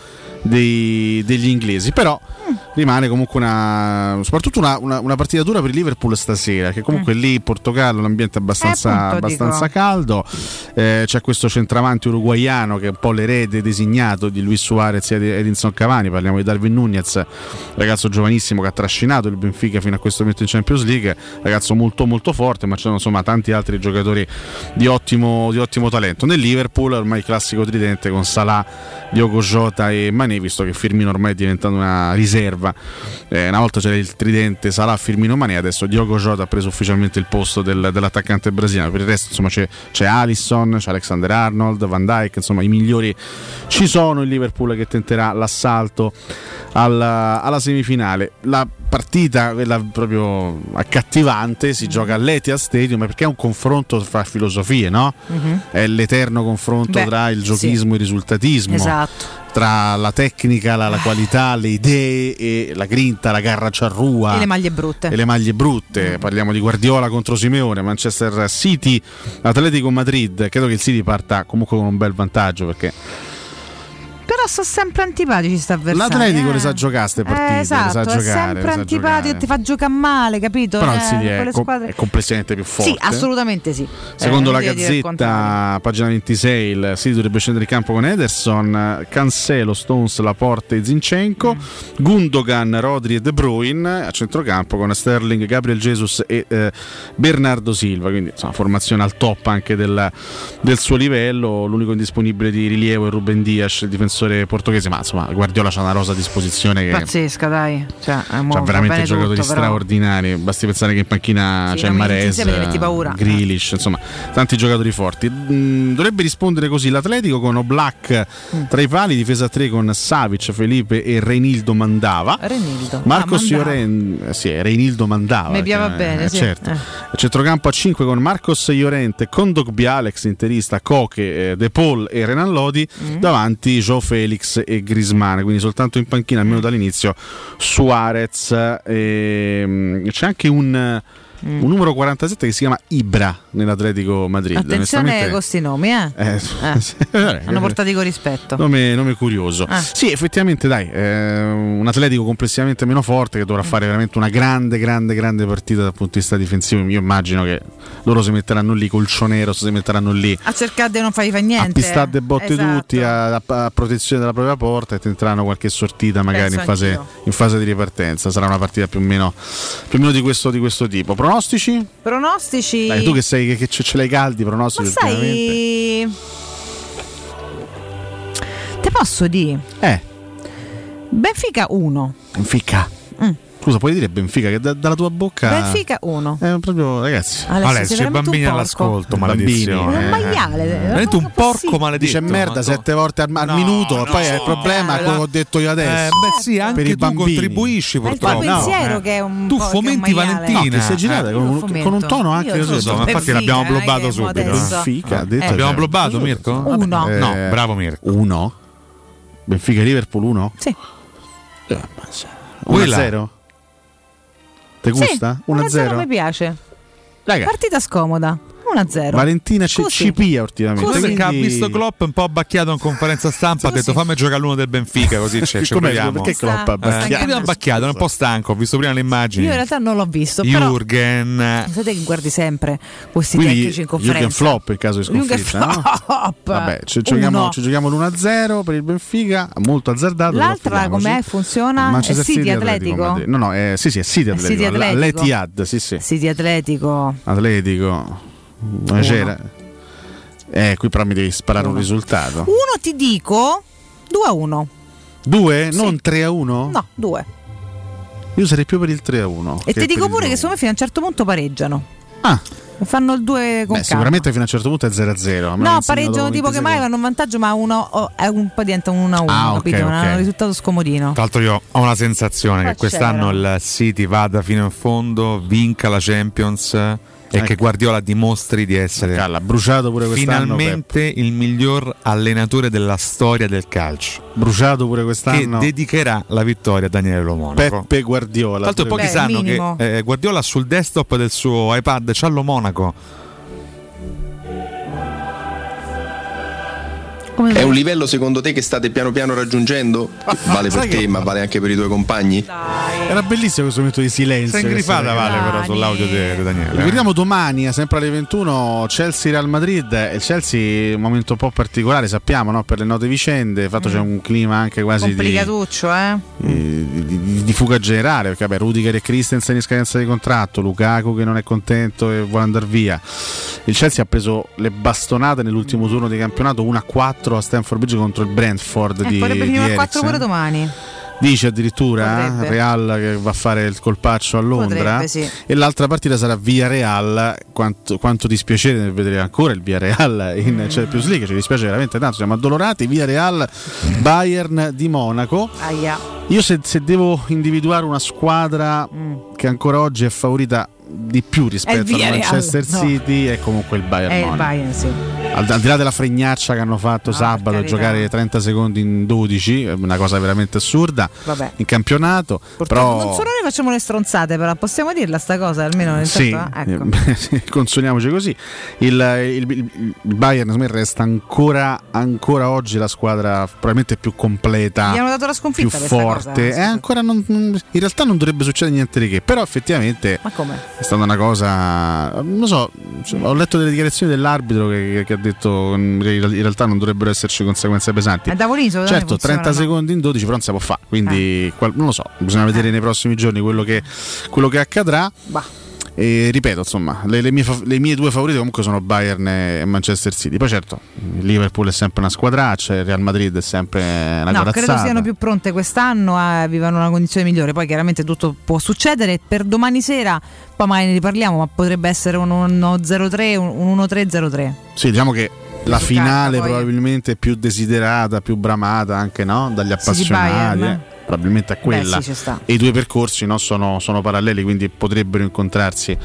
Speaker 14: dei- degli inglesi, però. Rimane comunque una soprattutto una, una- una partita dura per il Liverpool stasera, che comunque lì in Portogallo l'ambiente è abbastanza,
Speaker 13: Mm. Eh, appunto,
Speaker 14: abbastanza caldo. Eh, c'è questo centravanti uruguaiano che è un po' l'erede designato di Luis Suarez e di Edinson Cavani. Parliamo di Darwin Nunez, ragazzo giovanissimo che ha trascinato il Benfica fino a questo momento in Champions League. Ragazzo molto, molto forte, ma ci sono insomma tanti altri giocatori di ottimo, di ottimo talento. Nel Liverpool, ormai il classico tridente con Salah, Diogo Jota e Mané, visto che Firmino ormai è diventato una riserva. Eh, una volta c'era il tridente Salah, Firmino, Mané, adesso Diogo Jota ha preso ufficialmente il posto del- dell'attaccante brasiliano. Per il resto, insomma, c'è, c'è Alisson, c'è Alexander Arnold, Van Dijk, insomma, i migliori ci sono. Il Liverpool che tenterà l'assalto alla, alla semifinale. La partita, quella proprio accattivante, si gioca all'Etihad Stadium perché è un confronto fra filosofie, no?
Speaker 13: Mhm.
Speaker 14: È l'eterno confronto
Speaker 13: Beh,
Speaker 14: tra il
Speaker 13: sì.
Speaker 14: giochismo e il risultatismo
Speaker 13: Esatto.
Speaker 14: Tra la tecnica, la, la qualità, le idee e la grinta, la garra ciarrua
Speaker 13: E le maglie brutte.
Speaker 14: e le maglie brutte. Parliamo di Guardiola contro Simeone, Manchester City, Atletico Madrid. Credo che il City parta comunque con un bel vantaggio perché
Speaker 13: Però sono sempre antipatici sta avversario.
Speaker 14: l'Atletico
Speaker 13: eh.
Speaker 14: le sa giocare ste partite,
Speaker 13: Eh,
Speaker 14: le
Speaker 13: esatto,
Speaker 14: sa
Speaker 13: è
Speaker 14: giocare.
Speaker 13: sempre
Speaker 14: le sa
Speaker 13: antipatico,
Speaker 14: giocare.
Speaker 13: ti fa giocare male, capito?
Speaker 14: Però il
Speaker 13: Eh,
Speaker 14: è,
Speaker 13: squadre-
Speaker 14: è complessivamente più forte.
Speaker 13: Sì, assolutamente sì.
Speaker 14: Secondo
Speaker 13: Eh,
Speaker 14: la. Gazzetta, pagina 26, il City dovrebbe scendere in campo con Ederson, Cancelo, Stones, Laporte e Zinchenko,
Speaker 13: Mm.
Speaker 14: Gundogan, Rodri e De Bruyne a centrocampo con Sterling, Gabriel Jesus e eh, Bernardo Silva, quindi insomma formazione al top anche del, del suo livello, l'unico indisponibile di rilievo è Ruben Dias, il difensore portoghese, ma insomma Guardiola c'ha una rosa a disposizione che...
Speaker 13: Pazzesca, dai. Cioè, mo
Speaker 14: veramente giocatori
Speaker 13: tutto, però.
Speaker 14: straordinari. Basti pensare che in panchina
Speaker 13: Sì,
Speaker 14: c'è
Speaker 13: no,
Speaker 14: Mares. Grealish, insomma, tanti giocatori forti. Mm, dovrebbe rispondere così l'Atletico con Oblak
Speaker 13: Mm.
Speaker 14: tra i pali, difesa 3 con Savic, Felipe e Reinildo Mandava.
Speaker 13: Renildo.
Speaker 14: Marcos
Speaker 13: Ah,
Speaker 14: eh, sì, Reinildo Mandava.
Speaker 13: Mi piava
Speaker 14: che-
Speaker 13: bene,
Speaker 14: eh,
Speaker 13: sì.
Speaker 14: certo.
Speaker 13: Eh.
Speaker 14: Centrocampo a 5 con Marcos Llorente, con Dogbia, Alex interista, Coche, eh, De Paul e Renan Lodi.
Speaker 13: Mm.
Speaker 14: Davanti Joe Felix e Grisman, quindi soltanto in panchina almeno dall'inizio Suarez. ehm, c'è anche un,
Speaker 13: Mm.
Speaker 14: un numero 47 che si chiama Ibra nell'Atletico Madrid.
Speaker 13: Attenzione con questi nomi, eh.
Speaker 14: Eh,
Speaker 13: Eh, Hanno portati con rispetto.
Speaker 14: Nome, nome curioso.
Speaker 13: Ah.
Speaker 14: Sì, effettivamente, dai, eh, un Atletico complessivamente meno forte che dovrà
Speaker 13: Mm.
Speaker 14: fare veramente una grande, grande, grande partita dal punto di vista difensivo. Io immagino che loro si metteranno lì col cionero, si metteranno lì
Speaker 13: A cercare di non fargli fa niente.
Speaker 14: a pistare de botte
Speaker 13: Esatto.
Speaker 14: tutti, a, a- a protezione della propria porta e tenteranno qualche sortita magari in fase, in fase di ripartenza. Sarà una partita più o meno, più o meno di, questo, di questo tipo. Pronostici?
Speaker 13: Pronostici.
Speaker 14: Dai, tu che sei che, che ce ce l'hai caldi, pronostici
Speaker 13: Ma sai. Te posso dire?
Speaker 14: Eh,
Speaker 13: Benfica 1.
Speaker 14: Benfica.
Speaker 13: Mm.
Speaker 14: Scusa, puoi dire Benfica che da- dalla tua bocca
Speaker 13: Benfica 1.
Speaker 14: è proprio ragazzi.
Speaker 13: Alessio,
Speaker 12: Alessio,
Speaker 13: veramente
Speaker 12: bambini all'ascolto, maledizione.
Speaker 13: Un
Speaker 14: eh.
Speaker 13: maiale.
Speaker 12: Veramente un porco maledetto.
Speaker 14: Dice merda sette volte al, al minuto, poi è il problema è quello che ho detto io adesso.
Speaker 12: Eh, beh sì, anche
Speaker 14: per i
Speaker 12: tu
Speaker 14: bambini.
Speaker 12: contribuisci
Speaker 13: È il tuo
Speaker 12: purtroppo.
Speaker 13: pensiero
Speaker 12: Eh.
Speaker 13: che è un
Speaker 12: Tu
Speaker 13: è
Speaker 12: fomenti
Speaker 13: maiale.
Speaker 12: Valentina.
Speaker 14: No, che sei girata
Speaker 12: Eh.
Speaker 14: con, un-
Speaker 13: Io
Speaker 14: con un tono anche
Speaker 13: Io
Speaker 12: so, infatti l'abbiamo
Speaker 13: è
Speaker 12: blobbato subito.
Speaker 14: Benfica, ha detto
Speaker 13: Eh.
Speaker 12: Abbiamo blobbato Mirko?
Speaker 13: Uno.
Speaker 14: Eh,
Speaker 12: No, bravo Mirko.
Speaker 14: Uno? Benfica Liverpool 1?
Speaker 13: Sì.
Speaker 14: 1-0? Ti
Speaker 13: Sì,
Speaker 14: gusta?
Speaker 13: 1-0 mi
Speaker 14: 1-0?
Speaker 13: piace.
Speaker 14: Raga,
Speaker 13: Partita scomoda. 1-0.
Speaker 14: Valentina ci,
Speaker 13: Così.
Speaker 14: ci pia ultimamente.
Speaker 13: Così.
Speaker 12: Perché ha visto Klopp un po' abbacchiato in conferenza stampa, ha detto fammi giocare l'uno del Benfica così c'è, ci proviamo.
Speaker 14: Perché Klopp ha
Speaker 12: Eh,
Speaker 14: abbacchiato?
Speaker 12: è un po' stanco, ho visto prima le immagini.
Speaker 13: Io in realtà non l'ho visto, però
Speaker 12: Jürgen.
Speaker 13: sapete che guardi sempre questi
Speaker 14: Quindi
Speaker 13: tecnici in conferenza.
Speaker 14: Jürgen Flop in caso di sconfitta. no?
Speaker 13: Flop.
Speaker 14: Vabbè, ci giochiamo, ci giochiamo l'1-0 per il Benfica, molto azzardato.
Speaker 13: L'altra com'è? Funziona?
Speaker 14: Manchester
Speaker 13: è City
Speaker 14: City
Speaker 13: Atletico?
Speaker 14: Madrid. No, no, è, sì, sì, è City Atletico.
Speaker 13: City Atletico.
Speaker 14: L'Etihad, sì, sì.
Speaker 13: City Atletico.
Speaker 14: Atletico. C'era? Eh, qui però mi devi sparare un
Speaker 13: Uno.
Speaker 14: risultato.
Speaker 13: Uno ti dico 2 a 1.
Speaker 14: Due? Non 3 a 1?
Speaker 13: No, 2.
Speaker 14: Io sarei più per il 3 a 1.
Speaker 13: E ti dico pure che secondo me fino a un certo punto pareggiano. Fanno il 2 con
Speaker 14: Beh, sicuramente fino a un certo punto è 0-0.
Speaker 13: No, pareggiano tipo che magari vanno in vantaggio, ma uno oh, è un po' diventa un 1-1,
Speaker 12: Ah, ok,
Speaker 13: capito?
Speaker 12: ok.
Speaker 13: Un risultato scomodino.
Speaker 12: Tra l'altro io ho una sensazione
Speaker 13: Ma
Speaker 12: che quest'anno il City vada fino in fondo, vinca la Champions e che Guardiola dimostri di essere
Speaker 14: Calla, bruciato pure quest'anno.
Speaker 12: finalmente il miglior allenatore della storia del calcio.
Speaker 14: Bruciato pure quest'anno.
Speaker 12: Che dedicherà la vittoria a Daniele Lomonaco.
Speaker 14: Peppe Guardiola.
Speaker 12: Tra l'altro
Speaker 14: pure
Speaker 12: pochi
Speaker 14: questo.
Speaker 12: sanno che eh, Guardiola sul desktop del suo iPad c'ha lo Monaco.
Speaker 77: È un livello secondo te che state piano piano raggiungendo? Vale per te, ma vale anche per i tuoi compagni?
Speaker 14: Era bellissimo questo momento di silenzio.
Speaker 12: Sei ingrifata Vale però sull'audio di Daniele. eh.
Speaker 14: Ricordiamo domani, sempre alle 21, Chelsea-Real Madrid. Il Chelsea è un momento un po' particolare, sappiamo, no? per le note vicende. Infatti c'è un clima anche quasi di,
Speaker 13: Complicatuccio, eh?
Speaker 14: di, di- di fuga generale. Perché vabbè, Rudiger e Christensen in scadenza di contratto, Lukaku che non è contento e vuole andare via. Il Chelsea ha preso le bastonate nell'ultimo turno di campionato 1-4 a Stanford Bridge contro il Brentford
Speaker 13: Eh,
Speaker 14: di,
Speaker 13: potrebbe finire a 4
Speaker 14: Eriksen.
Speaker 13: pure domani.
Speaker 14: Dice addirittura
Speaker 13: Potrebbe.
Speaker 14: eh, Real che va a fare il colpaccio a Londra
Speaker 13: Potrebbe, sì.
Speaker 14: e l'altra partita sarà via Real. Quanto, quanto dispiacere nel vedere ancora il via Real in
Speaker 13: Mm.
Speaker 14: Champions League, ci dispiace veramente tanto. Siamo addolorati. Via Real Bayern di Monaco.
Speaker 13: Aia.
Speaker 14: Io se, se devo individuare una squadra che ancora oggi è favorita di più
Speaker 13: Mm.
Speaker 14: Rispetto al Manchester
Speaker 13: no.
Speaker 14: City è comunque il Bayern
Speaker 13: È il. Bayern, sì.
Speaker 14: Al, al di là della fregnaccia che hanno fatto sabato a
Speaker 13: carità.
Speaker 14: giocare 30 secondi in 12, è una cosa veramente assurda
Speaker 13: Vabbè.
Speaker 14: in campionato.
Speaker 13: Purtroppo
Speaker 14: però
Speaker 13: non solo noi facciamo le stronzate, però possiamo dirla sta cosa almeno nel
Speaker 14: sì,
Speaker 13: eh, ecco.
Speaker 14: consoliamoci così. Il, il- il- il Bayern me resta ancora, ancora oggi la squadra probabilmente più completa,
Speaker 13: Gli hanno dato la
Speaker 14: più
Speaker 13: sconfitta questa
Speaker 14: forte.
Speaker 13: cosa,
Speaker 14: Eh, ancora non- in realtà non dovrebbe succedere niente di che, però effettivamente
Speaker 13: Ma come?
Speaker 14: è stata una cosa, non so, cioè, ho letto delle dichiarazioni dell'arbitro che, che ha detto in realtà non dovrebbero esserci conseguenze pesanti.
Speaker 13: Secondo me
Speaker 14: Certo,
Speaker 13: funziona,
Speaker 14: 30
Speaker 13: no?
Speaker 14: secondi in 12 però non si può fare,
Speaker 13: Eh.
Speaker 14: quindi qual- non lo so, bisogna vedere nei prossimi giorni quello che, quello che accadrà. E ripeto, insomma, le, le mie, le mie due favorite comunque sono Bayern e Manchester City. Poi certo, Liverpool è sempre una squadraccia, il Real Madrid è sempre una
Speaker 13: No,
Speaker 14: corazzata.
Speaker 13: credo siano più pronte quest'anno a vivere una condizione migliore. Poi chiaramente tutto può succedere. Per domani sera, poi magari ne riparliamo, ma potrebbe essere un 1-0-3, un 1-3-0-3.
Speaker 14: Sì, diciamo che la finale probabilmente è più desiderata, più bramata anche no? dagli appassionati.
Speaker 13: Bayern.
Speaker 14: Probabilmente è quella.
Speaker 13: Beh, sì,
Speaker 14: e i due percorsi no, sono, sono paralleli, quindi potrebbero incontrarsi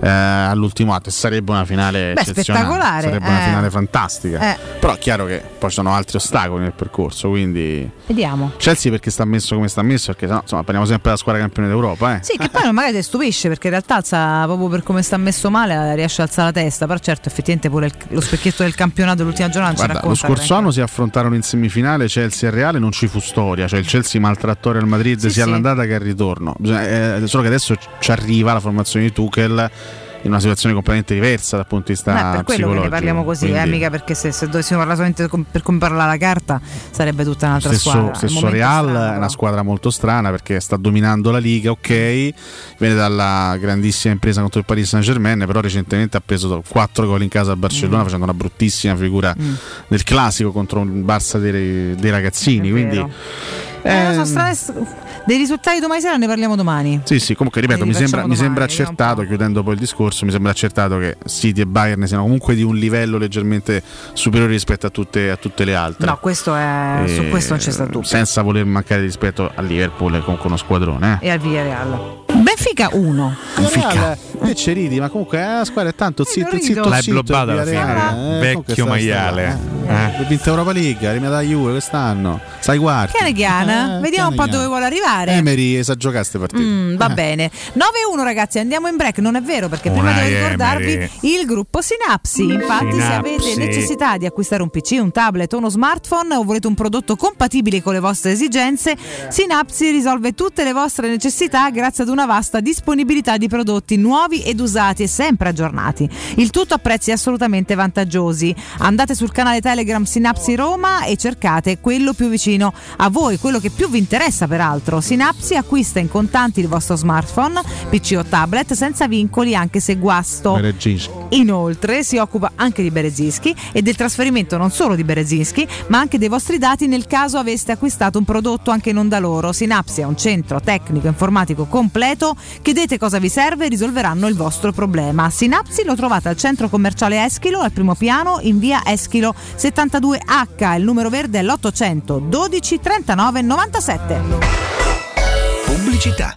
Speaker 14: eh, all'ultimo atto. E sarebbe una finale
Speaker 13: Beh, spettacolare,
Speaker 14: Sarebbe una
Speaker 13: eh.
Speaker 14: finale fantastica.
Speaker 13: Eh.
Speaker 14: Però è chiaro che poi ci sono altri ostacoli nel percorso. Quindi
Speaker 13: Vediamo.
Speaker 14: Chelsea perché sta messo come sta messo, perché no, insomma, parliamo sempre della squadra campione d'Europa. Eh.
Speaker 13: Sì, che poi magari ti stupisce perché in realtà alza proprio per come sta messo male, riesce a alzare la testa. Però certo, effettivamente pure il- lo specchietto del campionato dell'ultima giornata
Speaker 14: Guarda, lo scorso anno si affrontarono in semifinale Chelsea e Reale, non ci fu storia, cioè il Chelsea maltrattò il Madrid
Speaker 13: Sì,
Speaker 14: sia
Speaker 13: sì.
Speaker 14: all'andata che al ritorno. Bisogna- eh, solo che adesso ci arriva la formazione di Tuchel in una situazione completamente diversa dal punto di vista
Speaker 13: Ma è per quello che ne parliamo così, eh,
Speaker 14: Quindi
Speaker 13: mica perché se, se dovessimo parlare solamente com- per come parla la carta sarebbe tutta un'altra
Speaker 14: Stesso,
Speaker 13: squadra.
Speaker 14: Stesso Real
Speaker 13: strano,
Speaker 14: è una squadra molto strana perché sta dominando la Liga, ok, viene dalla grandissima impresa contro il Paris Saint Germain, però recentemente ha preso 4 gol in casa a Barcellona
Speaker 13: Mm.
Speaker 14: facendo una bruttissima figura del classico contro un Barça dei, dei ragazzini. Quindi
Speaker 13: Eh, sono strane- dei risultati domani sera ne parliamo domani.
Speaker 14: Sì, sì, comunque ripeto, mi sembra,
Speaker 13: rifacciamo
Speaker 14: mi sembra
Speaker 13: domani,
Speaker 14: accertato, chiudendo poi il discorso, mi sembra accertato che City e Bayern siano comunque di un livello leggermente superiore rispetto a tutte, a tutte le altre.
Speaker 13: No, questo è, su
Speaker 14: E
Speaker 13: questo non c'è stato dubbio.
Speaker 14: Senza voler mancare di rispetto al Liverpool, è comunque uno squadrone. Eh.
Speaker 13: E al Villarreal. Benfica 1.
Speaker 14: Benfica. E ci ridi, ma comunque eh, la squadra è tanto zitto,
Speaker 13: rido.
Speaker 14: zitto,
Speaker 12: L'hai
Speaker 14: zitto,
Speaker 12: blobbata alla fine,
Speaker 14: eh,
Speaker 12: vecchio maiale.
Speaker 14: eh. Ha vinto Europa League, eliminato la Juve quest'anno. Sai quarti.
Speaker 13: Chiana
Speaker 14: Eh,
Speaker 13: vediamo un po' dove vuole arrivare.
Speaker 14: Emery sa giocare queste partite.
Speaker 13: Mm, va
Speaker 14: Eh.
Speaker 13: bene 9-1 ragazzi andiamo in break non è vero perché prima
Speaker 14: Unai
Speaker 13: devo ricordarvi
Speaker 14: Emery.
Speaker 13: il gruppo Sinapsi infatti se avete
Speaker 14: Sinapsi.
Speaker 13: necessità di acquistare un PC un tablet o uno smartphone o volete un prodotto compatibile con le vostre esigenze Sinapsi risolve tutte le vostre necessità grazie ad una vasta disponibilità di prodotti nuovi ed usati e sempre aggiornati il tutto a prezzi assolutamente vantaggiosi andate sul canale Telegram Sinapsi Roma e cercate quello più vicino a voi quello che più vi interessa peraltro Sinapsi acquista in contanti il vostro smartphone, PC o tablet senza vincoli anche se guasto. Inoltre si occupa anche di Berezinski e del trasferimento non solo di Berezinski, ma anche dei vostri dati nel caso aveste acquistato un prodotto anche non da loro. Sinapsi è un centro tecnico informatico completo. Chiedete cosa vi serve e risolveranno il vostro problema. Sinapsi lo trovate al centro commerciale Eschilo, al primo piano, in via Eschilo 72H. Il numero verde è l'800 12 39 97.
Speaker 17: Pubblicità.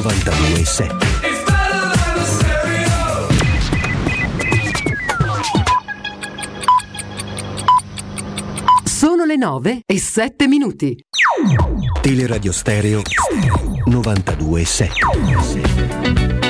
Speaker 78: 92.7
Speaker 79: Sono le 9 e 7 minuti.
Speaker 78: Teleradio Stereo 92.7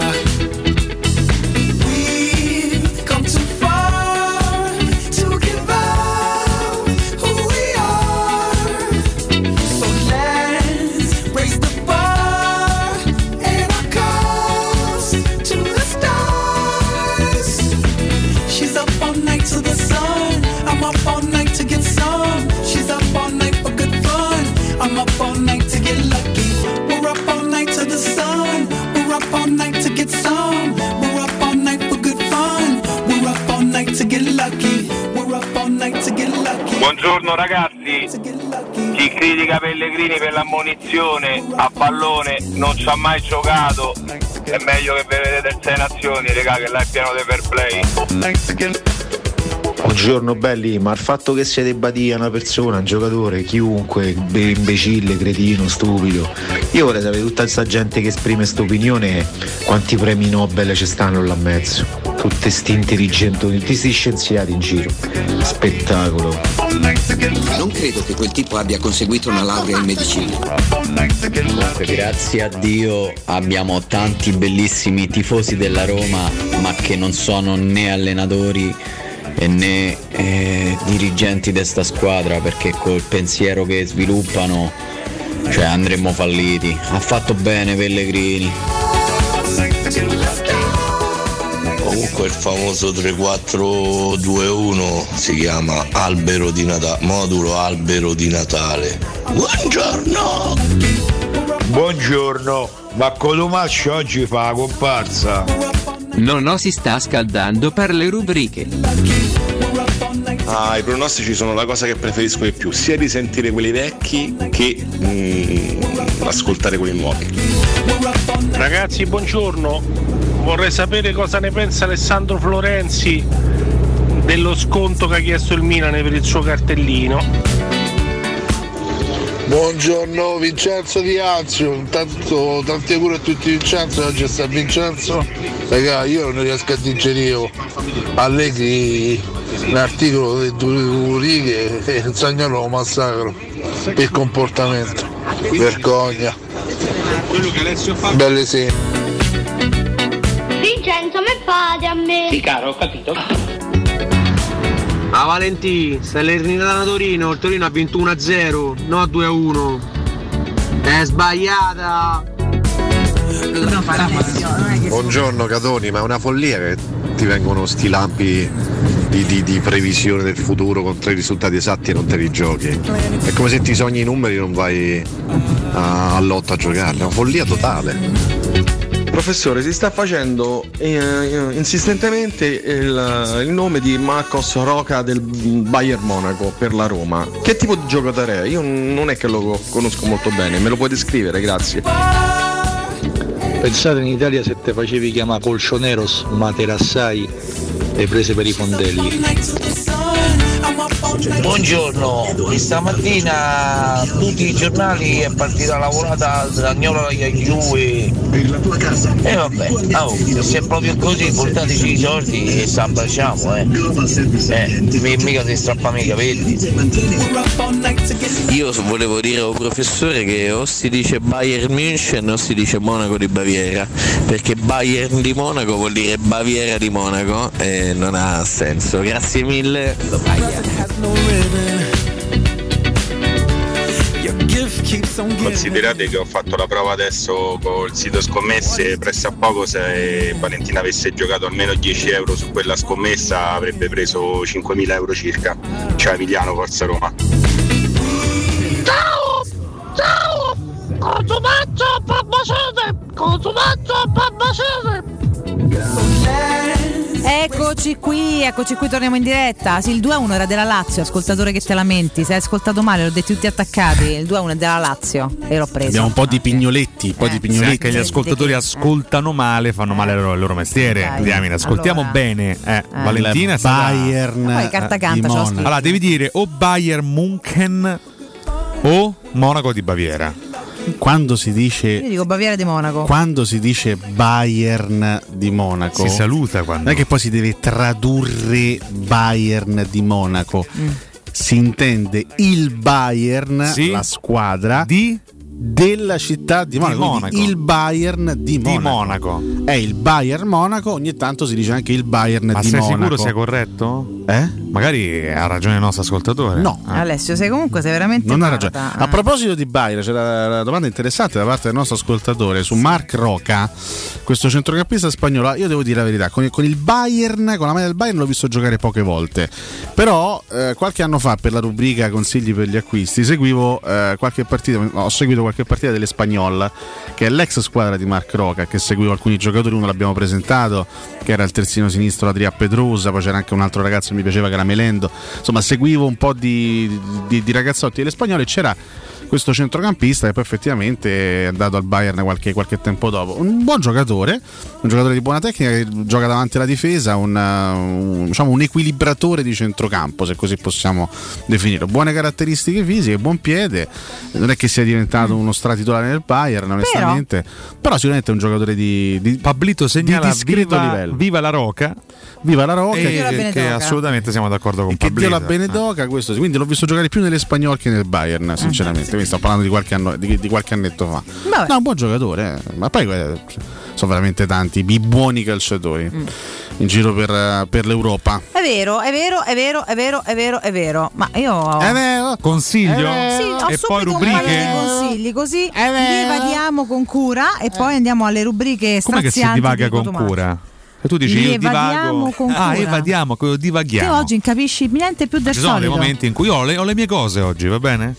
Speaker 80: Buongiorno ragazzi, chi critica Pellegrini per l'ammonizione a pallone non ci ha mai giocato, è meglio che vedete il 6 nazioni, regà, che là è pieno di fair play.
Speaker 81: Buongiorno belli, ma il fatto che sia debadia una persona, un giocatore, chiunque, be- imbecille, cretino, stupido, io vorrei sapere tutta questa gente che esprime questa opinione quanti premi Nobel ci stanno là in mezzo. Tutti sti intelligenti, tutti questi scienziati in giro. Spettacolo.
Speaker 23: Non credo che quel tipo abbia conseguito una laurea in medicina.
Speaker 30: Grazie a Dio abbiamo tanti bellissimi tifosi della Roma, ma che non sono né allenatori e né eh, dirigenti di sta squadra, perché col pensiero che sviluppano cioè andremmo falliti. Ha fatto bene Pellegrini.
Speaker 82: Comunque il famoso 3421 si chiama albero di Natale, modulo albero di Natale. Buongiorno!
Speaker 3: Buongiorno, ma Codomaccio oggi fa la comparsa.
Speaker 8: Nonno si sta scaldando per le rubriche.
Speaker 10: Ah, i pronostici sono la cosa che preferisco di più, sia risentire quelli vecchi che mm, ascoltare quelli nuovi.
Speaker 83: Ragazzi, buongiorno. Vorrei sapere cosa ne pensa Alessandro Florenzi dello sconto che ha chiesto il Milan per il suo cartellino.
Speaker 84: Buongiorno Vincenzo Di Azio, intanto tanti auguri a tutti Vincenzo, oggi sta Vincenzo. Raga, io non riesco a digerire Allegri un articolo di due righe e un massacro per comportamento. Vergogna. Belle sere.
Speaker 85: Fate a me.
Speaker 86: Sì, caro, ho capito.
Speaker 10: La
Speaker 87: Valentì, Salernitana da Torino, il Torino ha vinto 1-0, no 2-1. È sbagliata.
Speaker 10: Buongiorno Catoni, ma è una follia che ti vengono sti lampi di, di- di previsione del futuro con tre risultati esatti e non te li giochi. È come se ti sogni i numeri e non vai a, a lotto a giocare, è una follia totale.
Speaker 88: Professore, si sta facendo eh, insistentemente il, il nome di Marcos Roca del Bayern Monaco per la Roma. Che tipo di giocatore è? Io non è che lo conosco molto bene, me lo puoi descrivere, grazie.
Speaker 89: Pensate in Italia se te facevi chiamare Colchoneros, Materassai e prese per i fondelli.
Speaker 14: Buongiorno, questa mattina tutti i giornali è partita la lavorata Zagnola alla Juve e vabbè, oh, se è proprio così portateci i soldi e ci abbracciamo eh. eh mi- mica ti strappami i capelli
Speaker 23: Io volevo dire al professore che o si dice Bayern München o si dice Monaco di Baviera, perché Bayern di Monaco vuol dire Baviera di Monaco e non ha senso. Grazie mille.
Speaker 90: Considerate che ho fatto la prova adesso col sito scommesse, presso a poco se Valentina avesse giocato almeno 10 euro su quella scommessa avrebbe preso 5.000 euro circa. Ciao Emiliano, Forza Roma.
Speaker 91: Ciao! Ciao! Consumaccio Pabbacese! Consumaccio Pabbacese!
Speaker 13: Eccoci qui, eccoci qui, torniamo in diretta. Sì, il 2-1 era della Lazio, ascoltatore che te lamenti. Se hai ascoltato male, l'ho detti tutti attaccati. Il 2-1 è della Lazio e l'ho preso.
Speaker 12: Abbiamo un po' di pignoletti, un po' di
Speaker 13: Eh,
Speaker 12: pignoletti.
Speaker 13: sì, anche gli ascoltatori
Speaker 12: ascoltano male, fanno male al loro, al loro mestiere.
Speaker 13: Dai.
Speaker 12: Diamine, ascoltiamo
Speaker 13: Allora.
Speaker 12: bene. Eh, Valentina
Speaker 13: Il
Speaker 12: stata-
Speaker 13: Bayern, Ma poi carta
Speaker 12: eh,
Speaker 13: canta,
Speaker 12: di. Allora, devi dire o Bayern Munchen o Monaco di Baviera.
Speaker 14: Quando si dice
Speaker 13: Io dico Baviera di Monaco.
Speaker 14: quando si dice Bayern di Monaco
Speaker 12: Si saluta quando-
Speaker 14: non è che poi si deve tradurre Bayern di Monaco
Speaker 13: Mm.
Speaker 14: si intende il Bayern
Speaker 12: Sì.
Speaker 14: la squadra
Speaker 12: di
Speaker 14: della città di Monaco, quindi
Speaker 12: Monaco.
Speaker 14: il Bayern di Monaco.
Speaker 12: Monaco.
Speaker 14: è il Bayern Monaco ogni tanto si dice anche il Bayern
Speaker 12: Ma
Speaker 14: di
Speaker 12: sei
Speaker 14: Monaco
Speaker 12: sicuro sia corretto?
Speaker 14: Eh?
Speaker 12: Magari ha ragione il nostro ascoltatore.
Speaker 14: No.
Speaker 13: Alessio, sei comunque sei veramente
Speaker 14: Non ha
Speaker 13: guarda,
Speaker 14: ragione.
Speaker 13: eh.
Speaker 14: A proposito di Bayern, c'era una domanda interessante da parte del nostro ascoltatore su Mark Roca, questo centrocampista spagnolo. Io devo dire la verità: con il, con il Bayern, con la maglia del Bayern, l'ho visto giocare poche volte. Però eh, qualche anno fa, per la rubrica Consigli per gli acquisti, seguivo eh, qualche partita. Ho seguito qualche partita dell'Espagnol, che è l'ex squadra di Mark Roca, che seguivo alcuni giocatori. Uno l'abbiamo presentato, che era il terzino sinistro Adria Pedrosa. Poi c'era anche un altro ragazzo che mi piaceva, che era Melendo. Insomma, seguivo un po' di, di- di ragazzotti delle spagnole e c'era questo centrocampista che poi effettivamente è andato al Bayern qualche, qualche tempo dopo. Un buon giocatore, un giocatore di buona tecnica che gioca davanti alla difesa, un, un- diciamo, un equilibratore di centrocampo, se così possiamo definirlo. Buone caratteristiche fisiche, buon piede, non è che sia diventato uno stratitolare nel Bayern, onestamente, però, sicuramente è un giocatore di, di
Speaker 12: Pablito segnala
Speaker 14: di discreto
Speaker 12: viva,
Speaker 14: livello.
Speaker 12: viva la Roca.
Speaker 14: Viva la Roca,
Speaker 12: E
Speaker 14: che-
Speaker 12: assolutamente siamo d'accordo con
Speaker 14: che Dio la benedoca, questo sì. Quindi l'ho visto giocare più nelle spagnol che nel Bayern, sinceramente. Quindi sto parlando di qualche, anno, di, di qualche annetto fa.
Speaker 13: Vabbè.
Speaker 14: No, un buon giocatore, eh. ma poi eh, sono veramente tanti i buoni calciatori
Speaker 13: Mm.
Speaker 14: in giro per, eh, per l'Europa.
Speaker 13: È vero, è vero, è vero, è vero, è vero, è vero. Ma io
Speaker 14: È vero.
Speaker 12: Consiglio?
Speaker 13: Sì, ho
Speaker 12: e
Speaker 13: subito
Speaker 12: poi
Speaker 13: un paio
Speaker 12: rubriche?
Speaker 13: di consigli, così divaghiamo con cura e poi andiamo alle rubriche
Speaker 12: Come che si divaga
Speaker 13: di
Speaker 12: con cura? E tu dici io divago.
Speaker 13: con
Speaker 12: ah, evadiamo, divaghiamo.
Speaker 13: oggi non capisci niente più del
Speaker 12: Ci sono dei
Speaker 13: solito.
Speaker 12: momenti in cui ho le, ho le mie cose oggi, va bene?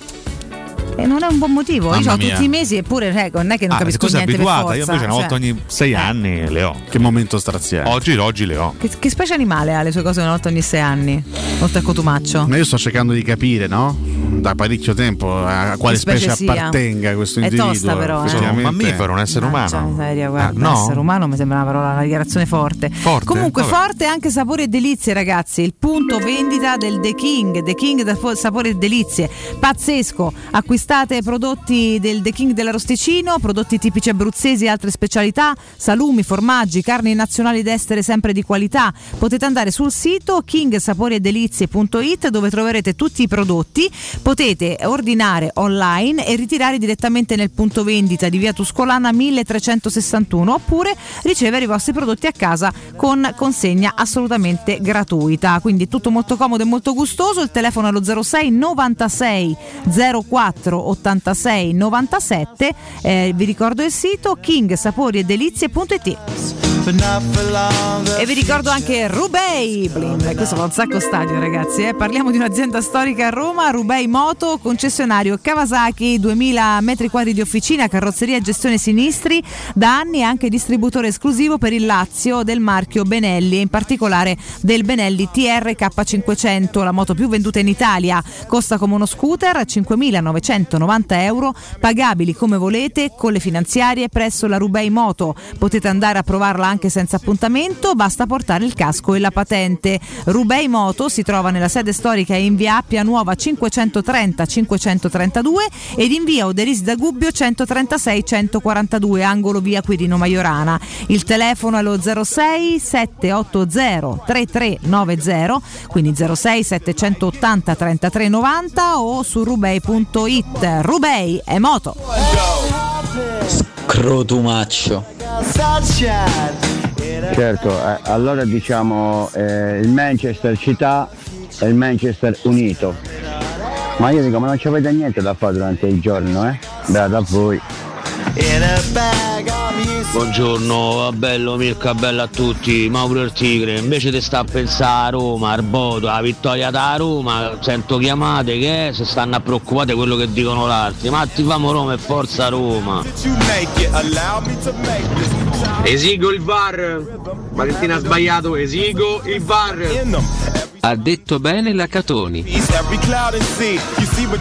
Speaker 13: E non è un buon motivo.
Speaker 12: Mamma
Speaker 13: io ho
Speaker 12: mia.
Speaker 13: tutti i mesi eppure ecco, non è che non
Speaker 12: Ah,
Speaker 13: capisco niente per
Speaker 12: abituata,
Speaker 13: forza.
Speaker 12: io invece una volta
Speaker 13: cioè,
Speaker 12: ogni sei anni le ho.
Speaker 14: Che momento straziato.
Speaker 12: Oggi, oggi le ho.
Speaker 13: che, che specie animale ha le sue cose una volta ogni sei anni? Oltre a Cotumaccio.
Speaker 14: Ma io sto cercando di capire, no? Da parecchio tempo a quale
Speaker 13: Che specie
Speaker 14: specie, appartenga questo
Speaker 13: È
Speaker 14: individuo.
Speaker 13: tosta però, eh.
Speaker 12: Un mammifero, un essere
Speaker 13: Mannaggia
Speaker 12: umano.
Speaker 13: miseria, guarda,
Speaker 12: Ah, no?
Speaker 13: essere umano mi sembra una parola, una dichiarazione forte.
Speaker 12: Forte?
Speaker 13: Comunque,
Speaker 12: Vabbè.
Speaker 13: forte anche sapori e delizie, ragazzi. Il punto vendita del The King, The King da sapori e delizie. Pazzesco. Acquistate acquistate prodotti del The King dell'Arosticino, prodotti tipici abruzzesi e altre specialità, salumi, formaggi, carni nazionali ed estere sempre di qualità, potete andare sul sito kingsaporiedelizie.it dove troverete tutti i prodotti, potete ordinare online e ritirare direttamente nel punto vendita di via Tuscolana 1361 oppure ricevere i vostri prodotti a casa con consegna assolutamente gratuita. Quindi tutto molto comodo e molto gustoso. Il telefono è lo 06 96 04 86 97. Eh, vi ricordo il sito kingsaporiedelizie.it. E vi ricordo anche Rubei Blin, questo fa un sacco stadio ragazzi, eh. parliamo di un'azienda storica a Roma, Rubei Moto, concessionario Kawasaki, 2000 metri quadri di officina, carrozzeria e gestione sinistri, da anni anche distributore esclusivo per il Lazio del marchio Benelli, in particolare del Benelli TRK500, la moto più venduta in Italia, costa come uno scooter 5.990 euro, pagabili come volete con le finanziarie presso la Rubei Moto, potete andare a provarla anche senza appuntamento, basta portare il casco e la patente. Rubei Moto si trova nella sede storica in via Appia Nuova 530-532 ed in via Oderisi da Gubbio 136-142, angolo via Quirino Maiorana. Il telefono è lo 06 780 3390, quindi 06 780 3390 o su rubei.it. Rubei è moto.
Speaker 30: Crotumaccio.
Speaker 92: Certo, eh, allora diciamo eh, il Manchester città e il Manchester unito. Ma io dico, ma non ci avete niente da fare durante il giorno, eh? Beato a voi.
Speaker 93: Buongiorno, bello Mirka, bello a tutti, Mauro il Tigre, invece di sta a pensare a Roma, al Bodo, alla vittoria da Roma, sento chiamate che si stanno a preoccupare quello che dicono l'altri, ma ti famo Roma e forza Roma.
Speaker 94: Esigo il VAR. Valentina ha sbagliato, esigo il VAR.
Speaker 8: Ha detto bene la Catoni.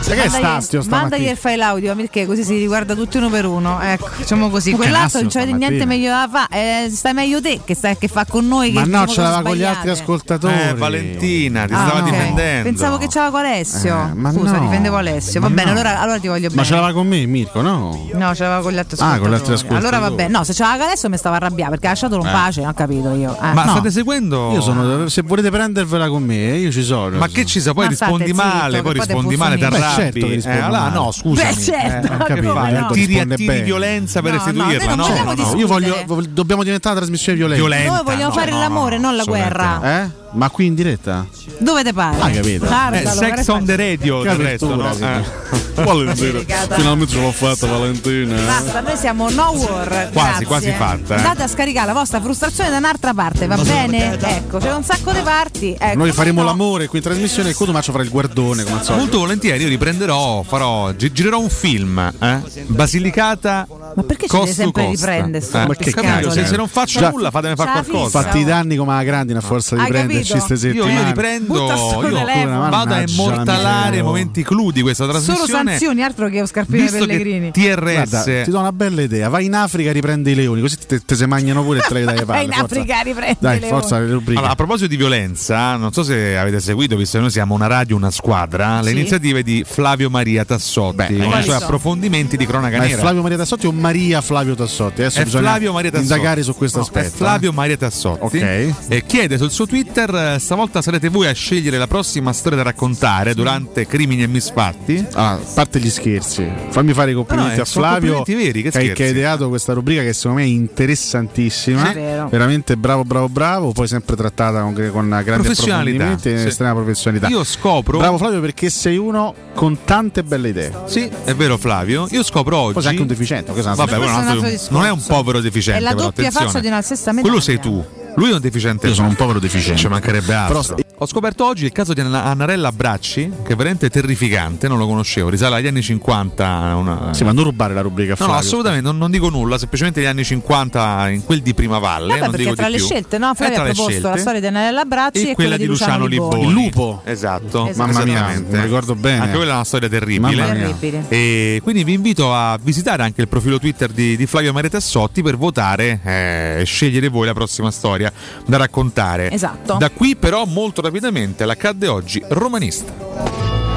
Speaker 13: Mandagli- Mandagli il file audio perché così si riguarda tutti uno per uno. Ecco, facciamo così. Quell'altro non c'è niente meglio da fare. Eh, stai meglio te che, stai, che fa con noi.
Speaker 14: Ma
Speaker 13: che
Speaker 14: no,
Speaker 13: diciamo
Speaker 14: ce l'aveva con gli altri ascoltatori.
Speaker 12: Eh, Valentina, ti
Speaker 13: Ah,
Speaker 12: stava
Speaker 13: ok.
Speaker 12: difendendo.
Speaker 13: Pensavo che c'era con Alessio.
Speaker 14: Eh, ma
Speaker 13: Scusa,
Speaker 14: no.
Speaker 13: difendevo Alessio. Va
Speaker 14: Ma
Speaker 13: bene,
Speaker 14: no.
Speaker 13: allora, allora ti voglio
Speaker 14: Ma
Speaker 13: bene.
Speaker 14: ce l'aveva con me, Mirko, no?
Speaker 13: No, ce l'aveva con gli altri
Speaker 14: Ah,
Speaker 13: ascoltatori.
Speaker 14: con gli altri ascoltatori.
Speaker 13: Allora va bene. No, se ce l'aveva con Alessio mi stava arrabbiando perché ha lasciato un
Speaker 14: Eh.
Speaker 13: pace, non ho capito io. Eh.
Speaker 12: Ma
Speaker 13: No.
Speaker 12: state seguendo?
Speaker 14: Io sono, se volete prendervela con me, io ci sono.
Speaker 12: Ma che ci sa? Poi
Speaker 13: Ma
Speaker 12: rispondi
Speaker 13: zitto,
Speaker 12: male, poi rispondi male, ti
Speaker 13: puzzoni.
Speaker 14: Beh,
Speaker 12: arrabbi.
Speaker 14: certo
Speaker 12: Eh, allora,
Speaker 14: male.
Speaker 12: no, scusa.
Speaker 13: Beh, certo,
Speaker 14: eh,
Speaker 13: no?
Speaker 14: tu
Speaker 12: Tiri
Speaker 14: bene.
Speaker 12: violenza per restituirla, no? no, no.
Speaker 14: Io voglio, voglio- dobbiamo diventare una trasmissione violenta.
Speaker 12: Violenta.
Speaker 13: Noi vogliamo
Speaker 12: no,
Speaker 13: fare
Speaker 12: no,
Speaker 13: l'amore,
Speaker 12: no,
Speaker 13: non la guerra.
Speaker 14: Eh? Ma qui in diretta?
Speaker 13: Dove te pare?
Speaker 14: Ah, capito.
Speaker 13: Guardalo,
Speaker 12: Eh, sex on the radio, del resto, no? Eh.
Speaker 14: Valentina, finalmente ce l'ho fatta Valentina.
Speaker 13: Basta, noi siamo no war.
Speaker 12: Quasi,
Speaker 13: grazie.
Speaker 12: quasi fatta, eh.
Speaker 13: Andate a scaricare la vostra frustrazione da un'altra parte, va bene? Ecco, c'è un sacco di parti. Ecco,
Speaker 14: Noi faremo
Speaker 13: no.
Speaker 14: l'amore qui in trasmissione e Cotumaccio farà il guardone come al solito.
Speaker 12: Molto volentieri, io riprenderò, farò, gi- girerò un film, eh? Basilicata.
Speaker 13: Ma perché ci deve sempre
Speaker 12: costa.
Speaker 13: riprendere
Speaker 12: Eh,
Speaker 14: Ma che cazzo,
Speaker 12: se,
Speaker 14: eh.
Speaker 12: se non faccio
Speaker 14: Già-
Speaker 12: nulla, fatemi fare qualcosa.
Speaker 14: Fatti i danni come la grandine a forza di
Speaker 13: Hai capito?
Speaker 14: queste
Speaker 12: Io,
Speaker 14: settimane.
Speaker 12: io riprendo,
Speaker 13: Butta sto
Speaker 12: io vado a immortalare
Speaker 14: miseria.
Speaker 12: momenti clou di questa
Speaker 13: Solo
Speaker 12: trasmissione.
Speaker 13: sanzioni, altro che scarpine
Speaker 12: Visto
Speaker 13: pellegrini.
Speaker 12: che TRS
Speaker 14: Guarda, ti do una bella idea. Vai in Africa e riprendi i leoni, così te, te se mangiano pure e te le dai
Speaker 13: Vai
Speaker 14: palle.
Speaker 13: in
Speaker 14: forza.
Speaker 13: Africa, riprendi
Speaker 14: Dai,
Speaker 13: le
Speaker 14: forza le rubriche.
Speaker 12: Allora, a proposito di violenza, non so se avete seguito, visto che noi siamo una radio, una squadra, le
Speaker 13: Sì.
Speaker 12: iniziative di Flavio Maria Tassotti,
Speaker 14: Beh,
Speaker 12: con i suoi approfondimenti di cronaca
Speaker 14: Ma è
Speaker 12: nera.
Speaker 14: Flavio Maria Tassotti o Maria Flavio Tassotti? Adesso
Speaker 12: È
Speaker 14: bisogna
Speaker 12: Flavio Maria Tassotti.
Speaker 14: indagare su questo
Speaker 12: No,
Speaker 14: aspetto.
Speaker 12: È Flavio Maria Tassotti.
Speaker 14: Ok.
Speaker 12: E chiede sul suo Twitter: eh, stavolta sarete voi a scegliere la prossima storia da raccontare durante crimini e misfatti.
Speaker 14: Ah, a parte gli scherzi, fammi fare i complimenti
Speaker 12: No, no,
Speaker 14: a
Speaker 12: sono
Speaker 14: Flavio
Speaker 12: complimenti veri, che
Speaker 14: che,
Speaker 12: scherzi.
Speaker 14: che ha ideato questa rubrica che secondo me è interessantissima.
Speaker 13: Sì, vero.
Speaker 14: Veramente bravo, bravo, bravo. Poi sempre trattata con, con grandi
Speaker 12: Professionalità,
Speaker 14: e
Speaker 12: sì.
Speaker 14: estrema professionalità.
Speaker 12: Io scopro.
Speaker 14: Bravo Flavio perché sei uno con tante belle idee.
Speaker 12: Sì, è vero, Flavio. Io scopro oggi.
Speaker 14: Poi sei anche un deficiente. è un
Speaker 12: Vabbè, è un
Speaker 13: è un
Speaker 12: altro- non è un povero deficiente.
Speaker 13: È la
Speaker 12: però,
Speaker 13: doppia
Speaker 12: attenzione.
Speaker 13: faccia di una stessa medaglia.
Speaker 12: Quello sei tu. Lui è un deficiente.
Speaker 14: Io sono un povero deficiente.
Speaker 12: Ci mancherebbe altro.
Speaker 14: Però-
Speaker 12: Ho scoperto oggi il caso di Anna- Annarella Bracci, che è veramente terrificante, non lo conoscevo, risale agli anni 50. Una...
Speaker 14: Sì, ma non rubare la rubrica a
Speaker 12: No, no, assolutamente, non, non dico nulla, semplicemente gli anni 50 in quel di Prima Valle.
Speaker 13: Vabbè,
Speaker 12: non
Speaker 13: perché
Speaker 12: dico
Speaker 13: tra
Speaker 12: di
Speaker 13: le
Speaker 12: più.
Speaker 13: scelte, no?
Speaker 12: È
Speaker 13: Flavio ha
Speaker 12: le
Speaker 13: proposto
Speaker 12: scelte.
Speaker 13: la storia di Anella Bracci
Speaker 12: e, quella di Luciano Liboni.
Speaker 14: Il lupo.
Speaker 12: Esatto.
Speaker 13: Esatto.
Speaker 14: Mamma mia, mi ricordo bene.
Speaker 12: Anche quella è una storia terribile.
Speaker 14: Mamma mia.
Speaker 13: Terribile.
Speaker 12: E quindi vi invito a visitare anche il profilo Twitter di, di Flavio Maria Tassotti per votare eh, e scegliere voi la prossima storia da raccontare.
Speaker 13: Esatto.
Speaker 12: Da qui, però, molto rapidamente, l'accadde oggi romanista.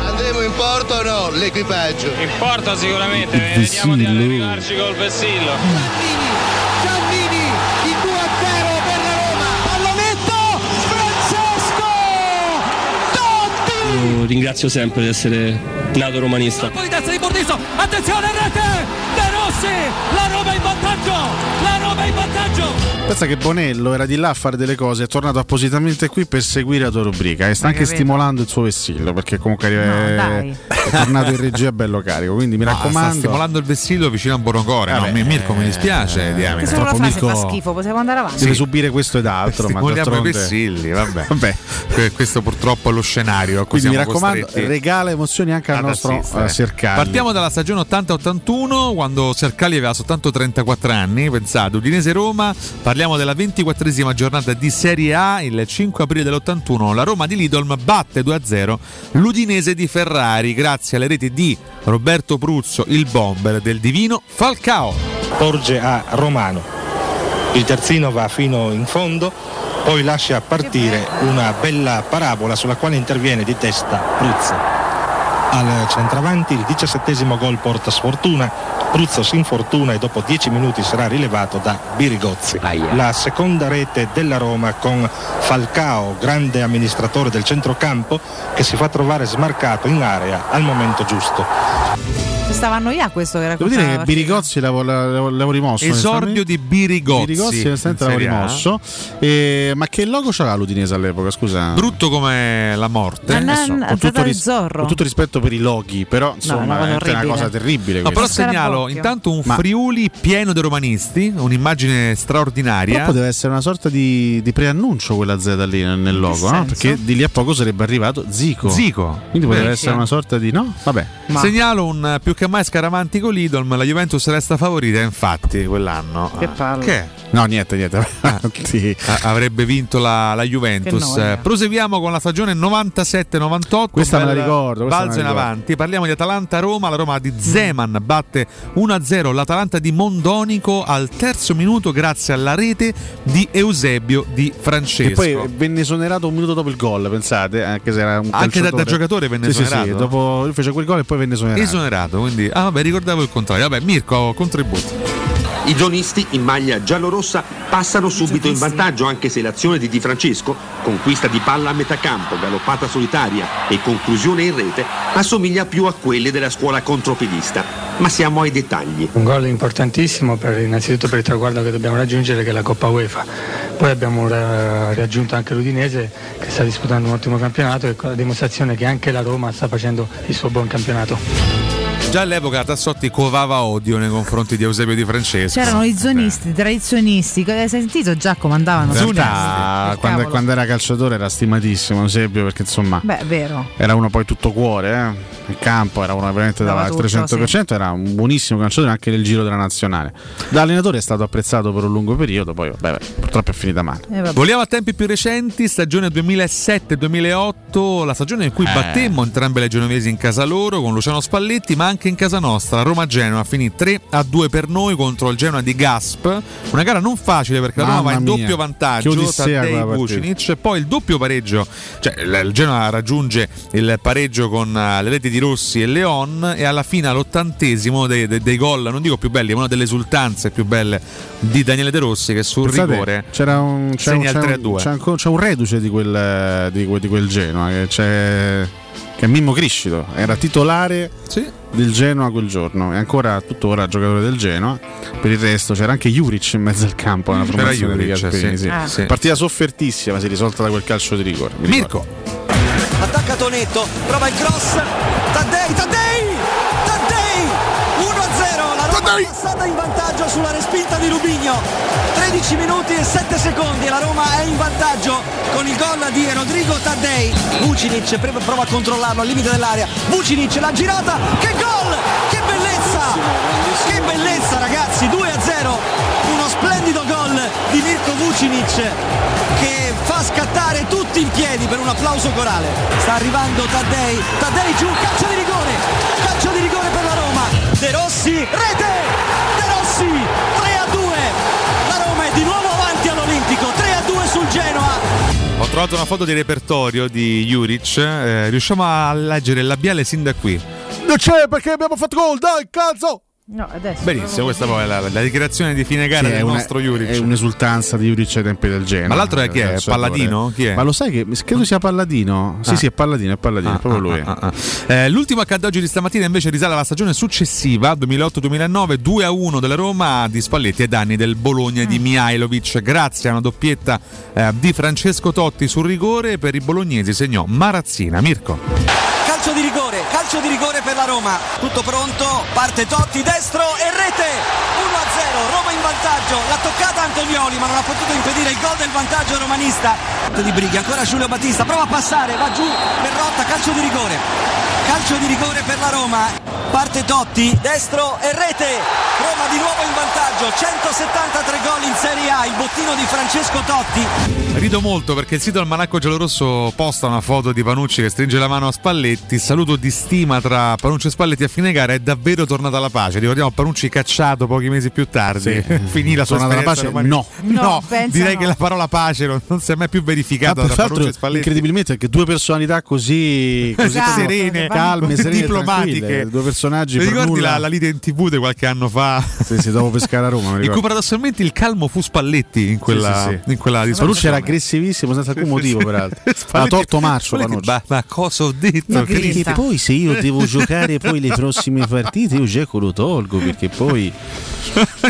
Speaker 95: andremo in porto o no? L'equipaggio.
Speaker 96: In porto sicuramente, vediamo di arrivarci col vessillo.
Speaker 97: Giannini, il 2 a 0 per la Roma. Pallonetto, Francesco Totti.
Speaker 98: Io ringrazio sempre di essere nato romanista.
Speaker 97: Poi testa di Bordiso, attenzione rete, Rossi, la Roma in vantaggio, la Roma in vantaggio.
Speaker 14: Pensa che Bonello era di là a fare delle cose, è tornato appositamente qui per seguire la tua rubrica e sta anche stimolando il suo vessillo perché comunque
Speaker 13: No,
Speaker 14: è,
Speaker 13: dai.
Speaker 14: è tornato in regia bello carico. Quindi mi
Speaker 12: sta
Speaker 14: raccomando.
Speaker 12: stimolando il vessillo vicino a Boroncore. No, Mi- Mirko, mi dispiace.
Speaker 14: eh,
Speaker 12: diamine.
Speaker 13: Che solo la
Speaker 14: troppo
Speaker 13: frase fa
Speaker 14: Mirko-
Speaker 13: schifo, possiamo andare avanti.
Speaker 14: Deve subire questo ed altro, ma
Speaker 12: Stimoliamo i
Speaker 14: d'altronde...
Speaker 12: vessilli, vabbè.
Speaker 14: Vabbè.
Speaker 12: Que- Questo purtroppo è lo scenario.
Speaker 14: Quindi mi raccomando,
Speaker 12: costretti
Speaker 14: regala emozioni anche al
Speaker 12: ad
Speaker 14: nostro uh, Sercalli.
Speaker 12: Partiamo dalla stagione 80-81 quando Sercali aveva soltanto 34 anni, pensate, Udinese Roma, parliamo della 24esima giornata di Serie A, il 5 aprile dell'81 la Roma di Lidolm batte 2-0 l'Udinese di Ferrari grazie alle reti di Roberto Pruzzo, il bomber del divino Falcao.
Speaker 99: porge a Romano. Il terzino va fino in fondo, poi lascia partire una bella parabola sulla quale interviene di testa Pruzzo. Al centravanti il diciassettesimo gol porta sfortuna, Pruzzo si infortuna e dopo dieci minuti sarà rilevato da Birigozzi. La seconda rete della Roma con Falcao, grande amministratore del centrocampo, che si fa trovare smarcato in area al momento giusto.
Speaker 13: Si stava a questo che era
Speaker 14: Devo dire che Birigozzi l'avevo, l'avevo, l'avevo rimosso.
Speaker 12: Esordio di Birigozzi.
Speaker 14: Birigozzi onestamente
Speaker 12: in
Speaker 14: l'avevo rimosso. Eh, ma che logo c'aveva l'Udinese all'epoca? Scusa.
Speaker 12: Brutto come la morte.
Speaker 13: Ma non-
Speaker 14: Adesso, con, tutto ris- con tutto rispetto per i loghi, però insomma
Speaker 13: cosa
Speaker 14: è una cosa terribile.
Speaker 12: No, però segnalo intanto un
Speaker 14: Ma-
Speaker 12: Friuli pieno di romanisti, un'immagine straordinaria.
Speaker 14: Purtroppo deve essere una sorta di, di preannuncio quella Z lì nel, logo, no?
Speaker 12: senso?
Speaker 14: perché di lì a poco sarebbe arrivato Zico.
Speaker 12: Zico.
Speaker 14: Quindi potrebbe essere una sorta di no? Vabbè.
Speaker 12: Segnalo un eh, più che mai scaramantico Lidolm, la Juventus resta favorita infatti quell'anno.
Speaker 13: Che
Speaker 12: Ah,
Speaker 13: palle.
Speaker 12: Che?
Speaker 14: No, niente, niente. Sì.
Speaker 12: A- avrebbe vinto la, la Juventus. Eh, Proseguiamo con la stagione 97-98.
Speaker 14: Questa me la ricordo,
Speaker 12: Balzo in
Speaker 14: ricordo.
Speaker 12: avanti. Parliamo di Atalanta-Roma. La Roma di Zeman batte 1-0 l'Atalanta di Mondonico al terzo minuto grazie alla rete di Eusebio di Francesco.
Speaker 14: E poi venne esonerato un minuto dopo il gol, pensate, anche se era un
Speaker 12: Anche da- da giocatore venne
Speaker 14: Sì, sì,
Speaker 12: esonerato?
Speaker 14: Sì, dopo lui fece quel gol e poi venne esonerato.
Speaker 12: Esonerato, quindi. Ah, vabbè, ricordavo il contrario. Vabbè, Mirko, contributi.
Speaker 3: I zonisti in maglia giallorossa passano subito in vantaggio anche se l'azione di Di Francesco, conquista di palla a metà campo, galoppata solitaria e conclusione in rete, assomiglia più a quelle della scuola contropedista. Ma siamo ai dettagli.
Speaker 100: Un gol importantissimo per, innanzitutto per il traguardo che dobbiamo raggiungere che è la Coppa UEFA. Poi abbiamo ra- raggiunto anche l'Udinese che sta disputando un ottimo campionato e con la dimostrazione che anche la Roma sta facendo il suo buon campionato.
Speaker 12: Già all'epoca Tassotti covava odio nei confronti di Eusebio di Francesco.
Speaker 13: C'erano i zonisti, i tradizionisti. Hai sentito già come andavano?
Speaker 14: Realtà,
Speaker 13: Zonisti.
Speaker 14: quando, quando era calciatore era stimatissimo Eusebio perché insomma
Speaker 13: Beh, vero.
Speaker 14: era uno poi tutto cuore, eh. il campo era uno veramente
Speaker 13: Dava tutto,
Speaker 14: 300%, era un buonissimo calciatore anche nel giro della nazionale. Da allenatore è stato apprezzato per un lungo periodo, poi vabbè, purtroppo è finita male.
Speaker 13: Eh.
Speaker 12: Vogliamo a tempi più recenti, stagione 2007-2008, la stagione in cui
Speaker 14: Eh.
Speaker 12: battemmo entrambe le genovesi in casa loro con Luciano Spalletti, ma anche in casa nostra. Roma-Genoa finì 3 a 2 per noi contro il Genoa di Gasp. Una gara non facile perché la Roma va in doppio vantaggio.
Speaker 14: partita.
Speaker 12: Vucinic, poi il doppio pareggio, cioè il il Genoa raggiunge il pareggio con eh, le reti di Rossi e Leon e alla fine all'ottantesimo dei, dei- dei gol, non dico più belli, ma una delle esultanze più belle di Daniele De Rossi che sul
Speaker 14: Pensate,
Speaker 12: rigore
Speaker 14: c'era un, c'è un,
Speaker 12: segna il
Speaker 14: c'è
Speaker 12: 3 a
Speaker 14: un-
Speaker 12: 2.
Speaker 14: c'è c'è un reduce di quel, di, quel- di quel Genoa che, c'è, che è Mimmo Criscito, era titolare del Genoa quel giorno e ancora tuttora giocatore del Genoa. Per il resto c'era anche Juric in mezzo al campo nella formazione di
Speaker 12: Juric,
Speaker 14: Gasperini.
Speaker 12: sì.
Speaker 14: sì.
Speaker 12: Ah. Sì.
Speaker 14: Partita soffertissima, si è risolta da quel calcio di rigore.
Speaker 12: Mirko.
Speaker 101: Attacca Tonetto, prova il cross. Taddei! Taddei! Passata in vantaggio sulla respinta di Rubigno. 13 minuti e 7 secondi e la Roma è in vantaggio con il gol di Rodrigo Taddei. Vucinic prova a controllarlo al limite dell'area. Vucinic l'ha girata. Che gol! Che bellezza! Che bellezza ragazzi, 2-0. Uno splendido gol di Mirko Vucinic che fa scattare tutti in piedi per un applauso corale. Sta arrivando Taddei, Taddei giù, calcio di rigore, calcio di rigore per la Roma. De Rossi, rete! De Rossi, 3 a 2. La Roma è di nuovo avanti all'Olimpico, 3 a 2 sul Genoa.
Speaker 12: trovato una foto di repertorio di Juric. eh, riusciamo a leggere il labiale sin da qui.
Speaker 14: Non c'è perché abbiamo fatto gol, dai, cazzo!
Speaker 13: No, adesso.
Speaker 12: Benissimo, questa poi è la, la dichiarazione di fine gara
Speaker 14: Sì,
Speaker 12: del
Speaker 14: è una-
Speaker 12: nostro Juric.
Speaker 14: È un'esultanza di Juric ai tempi del genere.
Speaker 12: Ma l'altro è chi è? Palladino? Chi è?
Speaker 14: Ma lo sai che credo sia Palladino? Sì,
Speaker 12: Ah.
Speaker 14: sì, è Palladino, è Palladino,
Speaker 12: Ah,
Speaker 14: è proprio
Speaker 12: ah,
Speaker 14: lui.
Speaker 12: ah, ah. Eh, l'ultimo accadde oggi di stamattina invece risale alla stagione successiva, 2008-2009, 2-1 della Roma di Spalletti ai danni del Bologna di Mihailovic, grazie a una doppietta eh, di Francesco Totti sul rigore per i bolognesi segnò Marazzina. Mirko.
Speaker 101: Calcio di rigore, per la Roma. Tutto pronto, parte Totti, destro e rete. 1-0, Roma in vantaggio. L'ha toccata Antonioli, ma non ha potuto impedire il gol del vantaggio romanista. Di Brighi, ancora Giulio Battista, prova a passare, va giù, Perrotta, calcio di rigore. Calcio di rigore per la Roma. Parte Totti, destro e rete. Roma di nuovo in vantaggio, 173 gol in Serie A, il bottino di Francesco Totti.
Speaker 12: Rido molto perché il sito Almanacco Giallorosso posta una foto di Panucci che stringe la mano a Spalletti. Saluto di stima tra Panucci e Spalletti a fine gara è davvero tornata la pace. Ricordiamo Panucci cacciato pochi mesi più tardi.
Speaker 14: Sì.
Speaker 12: Finì la sua
Speaker 14: Tornata la pace?
Speaker 12: romanista.
Speaker 14: No.
Speaker 12: No,
Speaker 13: No,
Speaker 12: direi
Speaker 13: no.
Speaker 12: che la parola pace non, non si è mai più verificata
Speaker 14: Ah,
Speaker 12: tra Panucci e Spalletti.
Speaker 14: incredibilmente che due personalità così, così
Speaker 12: Esatto,
Speaker 14: serene,
Speaker 12: calme,
Speaker 14: calme, serene,
Speaker 12: diplomatiche.
Speaker 14: due personaggi per
Speaker 12: ricordi
Speaker 14: nulla-
Speaker 12: la, la lite in tv di qualche anno fa?
Speaker 14: Sì, sì, dopo pescare a Roma, mi
Speaker 12: In
Speaker 14: ricordo.
Speaker 12: cui paradossalmente il calmo fu Spalletti in quella,
Speaker 14: Sì, sì, sì.
Speaker 12: In quella
Speaker 14: Panucci era aggressivissimo senza alcun motivo, peraltro. Ha
Speaker 12: Spalletti-
Speaker 14: torto marcio Panucci.
Speaker 12: Ma, ma cosa ho detto? Che
Speaker 14: perché poi se io devo giocare poi le prossime partite io Geco lo tolgo perché poi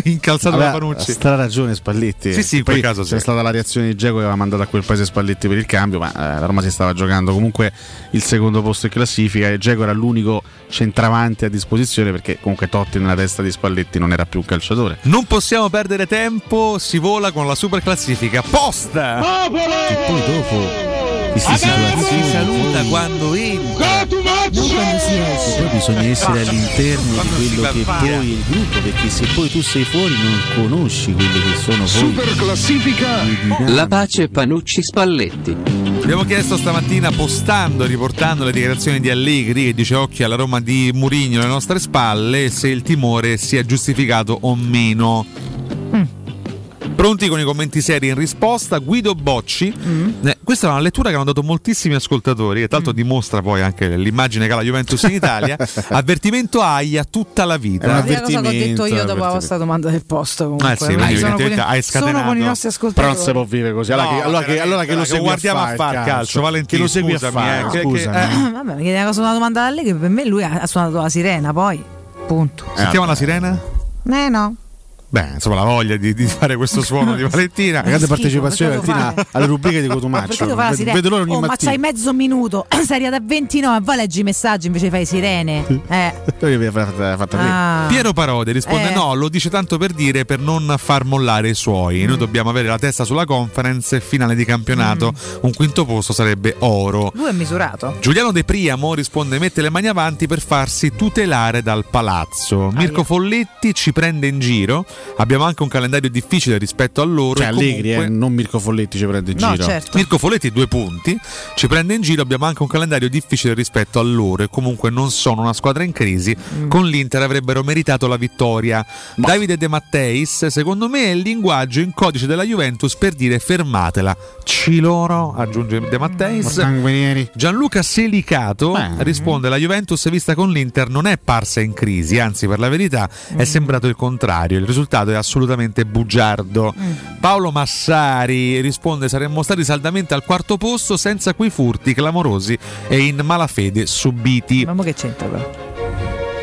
Speaker 12: incalzato da
Speaker 14: Aveva
Speaker 12: Panucci.
Speaker 14: stra ragione Spalletti
Speaker 12: Sì, sì, in
Speaker 14: Poi
Speaker 12: quel caso
Speaker 14: c'è
Speaker 12: sì.
Speaker 14: stata la reazione di Geco che aveva mandato a quel paese Spalletti per il cambio ma eh, la Roma si stava giocando comunque il secondo posto in classifica e Geco era l'unico centravanti a disposizione perché comunque Totti nella testa di Spalletti non era più un calciatore.
Speaker 12: Non possiamo perdere tempo, si vola con la super classifica posta.
Speaker 14: e poi dopo situazioni
Speaker 12: Si saluta quando entra.
Speaker 13: Si esce.
Speaker 14: poi bisogna essere all'interno di
Speaker 12: Quando
Speaker 14: quello che poi è il gruppo perché se poi tu sei fuori non conosci quelli che sono
Speaker 8: Super classifica. La pace Panucci Spalletti.
Speaker 12: Abbiamo chiesto stamattina postando, riportando le dichiarazioni di Allegri che dice occhio alla Roma di Murigno alle nostre spalle se il timore sia giustificato o meno. Pronti con i commenti seri in risposta, Guido Bocci. Eh, questa è una lettura che hanno dato moltissimi ascoltatori, e tra l'altro dimostra poi anche l'immagine che ha la Juventus in Italia. Avvertimento Aia tutta la vita.
Speaker 14: È un
Speaker 13: prima cosa che ho detto io dopo la
Speaker 14: avvertimento.
Speaker 13: vostra domanda del posto. Comunque.
Speaker 12: Ah, sì, quindi
Speaker 13: sono, con,
Speaker 12: hai
Speaker 13: sono
Speaker 12: scatenato.
Speaker 13: con i nostri
Speaker 14: Però
Speaker 13: ascoltatori.
Speaker 14: non si può vivere così. Allora,
Speaker 12: No,
Speaker 14: che, allora, che, allora che lo
Speaker 12: veramente,
Speaker 14: segui
Speaker 12: guardiamo
Speaker 14: a,
Speaker 12: a far
Speaker 14: fare
Speaker 12: calcio, Valentino,
Speaker 14: Che lo segui
Speaker 12: scusami,
Speaker 14: a fare,
Speaker 12: eh, che-
Speaker 14: scusami.
Speaker 12: che-
Speaker 13: Ah, Vabbè, mi chiede una cosa una domanda a lei che per me lui ha ha suonato la sirena, poi. Punto.
Speaker 12: Sentiamo la sirena?
Speaker 13: Eh no.
Speaker 12: Beh, insomma, la voglia di, di fare questo suono di Valentina.
Speaker 14: Una grande partecipazione
Speaker 13: lo
Speaker 14: Valentina alle rubriche di
Speaker 13: Ma
Speaker 14: Cotumaccio.
Speaker 13: la
Speaker 14: Vedo-? Vedo loro ogni
Speaker 13: oh, ma
Speaker 14: mattina.
Speaker 13: c'hai mezzo minuto, sei arrivata a 29, va leggi i messaggi invece fai sirene. Eh.
Speaker 14: Fatta- fatta.
Speaker 13: Ah.
Speaker 12: Piero Parodi risponde:
Speaker 13: Eh.
Speaker 12: No, lo dice tanto per dire per non far mollare i suoi.
Speaker 13: Mm.
Speaker 12: Noi dobbiamo avere la testa sulla conference, finale di campionato.
Speaker 13: Mm.
Speaker 12: Un quinto posto sarebbe oro.
Speaker 13: Lui è misurato.
Speaker 12: Giuliano De Priamo risponde: mette le mani avanti per farsi tutelare dal palazzo. Mirko Folletti ci prende in giro. Abbiamo anche un calendario difficile rispetto a loro.
Speaker 14: Cioè Allegri,
Speaker 12: comunque-
Speaker 14: eh, non Mirko Folletti ci prende in
Speaker 13: No,
Speaker 14: giro.
Speaker 13: certo.
Speaker 12: Mirko Folletti due punti, ci prende in giro, abbiamo anche un calendario difficile rispetto a loro e comunque non sono una squadra in crisi,
Speaker 13: Mm.
Speaker 12: con l'Inter avrebbero meritato la vittoria. Davide De Matteis, secondo me è il linguaggio in codice della Juventus per dire fermatela. Ciloro, aggiunge De Matteis. Gianluca Selicato
Speaker 14: Beh.
Speaker 12: risponde: La Juventus vista con l'Inter non è parsa in crisi, anzi, per la verità
Speaker 13: Mm.
Speaker 12: è sembrato il contrario. Il risultato è assolutamente bugiardo.
Speaker 13: Mm.
Speaker 12: Paolo Massari risponde: Saremmo stati saldamente al quarto posto senza quei furti clamorosi e in malafede subiti.
Speaker 13: Ma che c'entra però?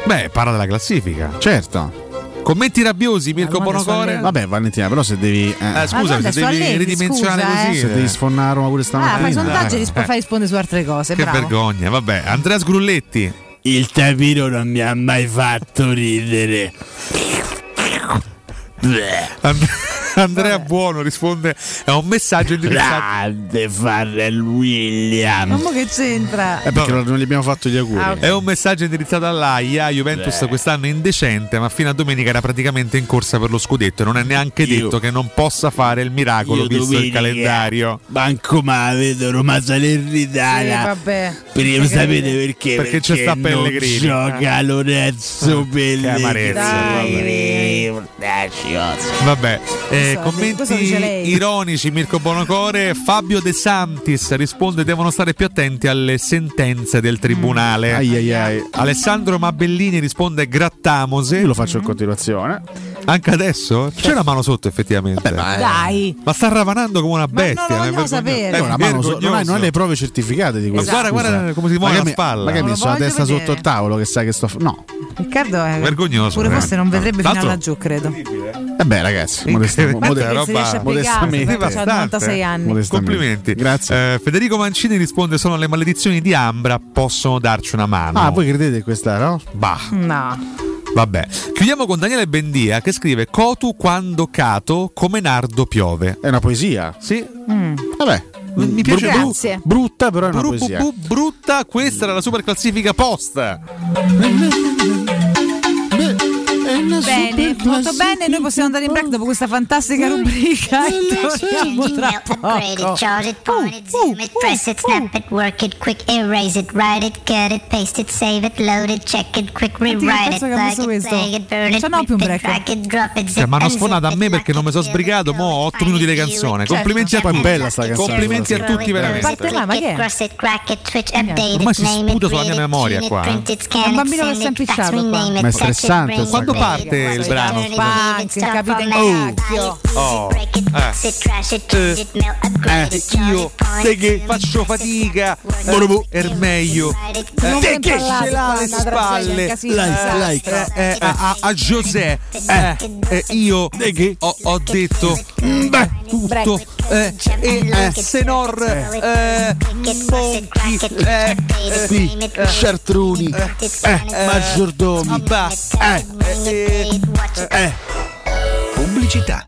Speaker 12: Beh, parla della classifica.
Speaker 14: Certo.
Speaker 12: Commenti rabbiosi, Mirko Bonocore.
Speaker 14: Vabbè, Valentina, però se devi. eh,
Speaker 12: Eh, scusa, se devi
Speaker 13: Allegri,
Speaker 12: ridimensionare
Speaker 13: scusa,
Speaker 12: così.
Speaker 13: eh.
Speaker 14: se devi
Speaker 12: eh.
Speaker 14: sfonnare Roma pure
Speaker 13: Ah,
Speaker 14: stamattina.
Speaker 13: fai sondaggi e
Speaker 14: eh.
Speaker 13: fai rispondere su altre cose.
Speaker 12: Che
Speaker 13: bravo.
Speaker 12: vergogna, vabbè. Andrea Sgrulletti.
Speaker 14: Il tapiro non mi ha mai fatto ridere.
Speaker 12: And- Andrea Buono risponde a un messaggio indirizzato.
Speaker 14: Grande Farrell William.
Speaker 13: Ma che c'entra?
Speaker 14: Eh, perché non gli abbiamo fatto gli auguri.
Speaker 13: Ah, ok.
Speaker 12: È un messaggio indirizzato all'AIA. Juventus
Speaker 14: Beh.
Speaker 12: quest'anno è indecente, ma fino a domenica era praticamente in corsa per lo scudetto. e Non è neanche
Speaker 14: Io-
Speaker 12: detto che non possa fare il miracolo visto il
Speaker 14: domenica
Speaker 12: calendario.
Speaker 14: Manco ma vedo Roma
Speaker 13: Sì,
Speaker 14: Salernitana.
Speaker 13: vabbè.
Speaker 14: Perché
Speaker 13: Che
Speaker 14: sapete
Speaker 13: credo.
Speaker 14: perché?
Speaker 12: Perché c'è sta Pellegrini.
Speaker 14: Gioca Lorenzo
Speaker 12: Che amarezza,
Speaker 14: Pellegrini.
Speaker 12: Vabbè, eh,
Speaker 102: Dice
Speaker 12: commenti ironici, Mirko Bonocore. Fabio De Santis risponde: devono stare più attenti alle sentenze del tribunale.
Speaker 14: Mm. Ai, ai, ai.
Speaker 12: Alessandro Mabellini risponde: grattamose. Io
Speaker 14: lo faccio in continuazione.
Speaker 12: Anche adesso? C'è la mano sotto, effettivamente.
Speaker 13: Dai.
Speaker 12: Ma sta ravanando come una bestia.
Speaker 13: non lo
Speaker 12: vergognoso.
Speaker 13: sapere.
Speaker 14: No, la mano so- non, hai, non hai le prove certificate di
Speaker 12: Ma
Speaker 14: questo.
Speaker 12: guarda,
Speaker 14: scusa.
Speaker 12: guarda come si muove la
Speaker 14: mi-
Speaker 12: spalla.
Speaker 14: Magari mi
Speaker 13: Non
Speaker 14: sto
Speaker 13: lo
Speaker 14: la testa
Speaker 13: voglio
Speaker 14: sotto il tavolo che sai che sto. No.
Speaker 13: Riccardo è
Speaker 12: Vergognoso,
Speaker 13: Pure
Speaker 12: veramente.
Speaker 13: forse non vedrebbe fino laggiù, credo.
Speaker 14: Eh beh, ragazzi, modesta-
Speaker 12: Incredibile.
Speaker 14: mode-
Speaker 13: Guarda che si riesce a piegare,
Speaker 14: modestamente.
Speaker 13: perché c'ha 96 anni.
Speaker 14: Modestamente.
Speaker 12: Complimenti.
Speaker 14: Grazie.
Speaker 12: Eh, Federico Mancini risponde: Sono le maledizioni di Ambra, possono darci una mano.
Speaker 14: Ah, voi credete in questa, no?
Speaker 12: Bah.
Speaker 13: No.
Speaker 12: Vabbè, chiudiamo con Daniele Bendia che scrive Cotu quando cato come nardo piove.
Speaker 14: È una poesia.
Speaker 12: Sì.
Speaker 14: Vabbè.
Speaker 12: Mi piace
Speaker 14: Bru-
Speaker 13: Grazie.
Speaker 14: brutta, però è una
Speaker 12: Bru-
Speaker 14: poesia.
Speaker 12: bu- brutta, questa era la super classifica post.
Speaker 13: Bene, molto bene. Noi possiamo andare in break dopo questa fantastica rubrica.
Speaker 52: Charge it, point it, zoom it, press it, snap it, work it, quick erase it, write it, cut it, paste it, save it, load it, check it, quick rewrite it,
Speaker 13: pezzo che ha
Speaker 52: plug
Speaker 13: messo
Speaker 52: it,
Speaker 13: questo.
Speaker 52: play it, burn it,
Speaker 13: no, più un
Speaker 52: rip it,
Speaker 13: break.
Speaker 52: drag it, drop it, zip
Speaker 12: mi hanno sfonato a me
Speaker 52: it,
Speaker 12: perché non mi sono sbrigato, mo 8 minuti di canzone. Complimenti a,
Speaker 14: bella sta canzone.
Speaker 12: complimenti a tutti veramente.
Speaker 13: Ma che è?
Speaker 12: Ormai
Speaker 52: it,
Speaker 12: si
Speaker 52: name it,
Speaker 12: sputa sulla mia
Speaker 52: it,
Speaker 12: memoria qua,
Speaker 52: print it,
Speaker 13: È un
Speaker 52: it,
Speaker 13: bambino che
Speaker 14: Ma è
Speaker 52: it,
Speaker 12: Quando parte il brano?
Speaker 13: Il
Speaker 52: start
Speaker 13: capitano
Speaker 52: format.
Speaker 13: Cacchio.
Speaker 12: Oh. Eh. Eh, io
Speaker 52: it,
Speaker 12: che faccio fatica, eh, er meglio. Te che ce l'ha alle spalle, Eh, eh, eh, a, a José, eh, eh, io ho, ho detto beh, tutto, eh, e eh, Senor, eh, Monchi, eh, eh,
Speaker 14: Chartruni, eh, maggiordomi.
Speaker 12: bah, eh, eh, eh, eh.
Speaker 103: Pubblicità.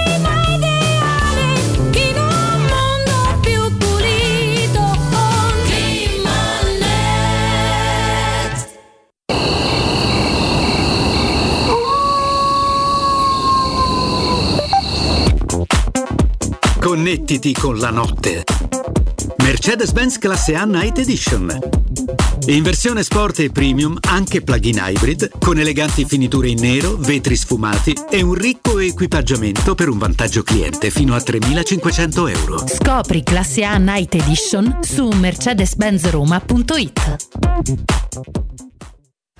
Speaker 30: Connettiti con la notte. Mercedes-Benz classe A Night Edition. In versione sport e premium, anche plug-in hybrid, con eleganti finiture in nero, vetri sfumati e un ricco equipaggiamento per un vantaggio cliente fino a 3.500 euro.
Speaker 20: Scopri classe A Night Edition su mercedes-benzroma.it.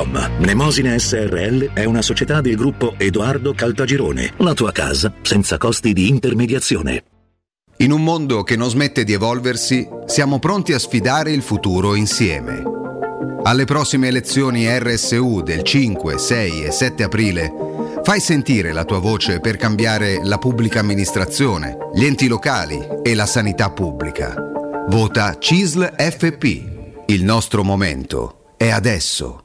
Speaker 17: www.keicalt.com. Mnemosine SRL è una società del gruppo Edoardo Caltagirone. La tua casa senza costi di intermediazione.
Speaker 104: In un mondo che non smette di evolversi, siamo pronti a sfidare il futuro insieme. Alle prossime elezioni RSU del 5, 6 e 7 aprile, fai sentire la tua voce per cambiare la pubblica amministrazione, gli enti locali e la sanità pubblica. Vota CISL FP. Il nostro momento è adesso.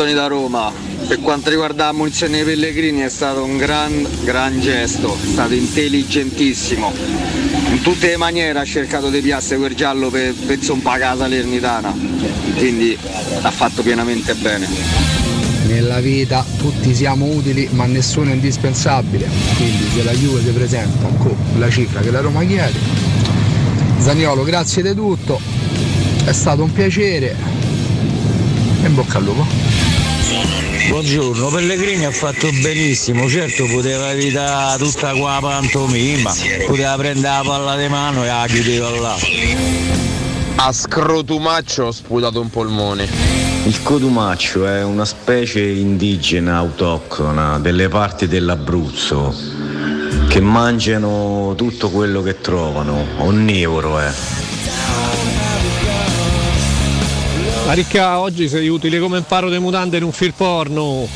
Speaker 3: Anthony da Roma. Per quanto riguarda la munizione dei pellegrini è stato un gran, gran gesto, è stato intelligentissimo. In tutte le maniere ha cercato di piasse quel giallo per, per zompare la Salernitana, quindi ha fatto pienamente bene.
Speaker 105: Nella vita tutti siamo utili ma nessuno è indispensabile, quindi se la Juve si presenta con la cifra che la Roma chiede, Zaniolo grazie di tutto, è stato un piacere e bocca al lupo.
Speaker 106: Buongiorno, Pellegrini ha fatto benissimo, certo poteva evitare tutta qua pantomima, poteva prendere la palla di mano e la chiudeva là.
Speaker 10: A scrotumaccio ho sputato un polmone.
Speaker 30: Il codumaccio è una specie indigena autoctona delle parti dell'Abruzzo che mangiano tutto quello che trovano, onnivoro è.
Speaker 107: Ma ricca, oggi sei utile come imparo dei mutande in un film porno.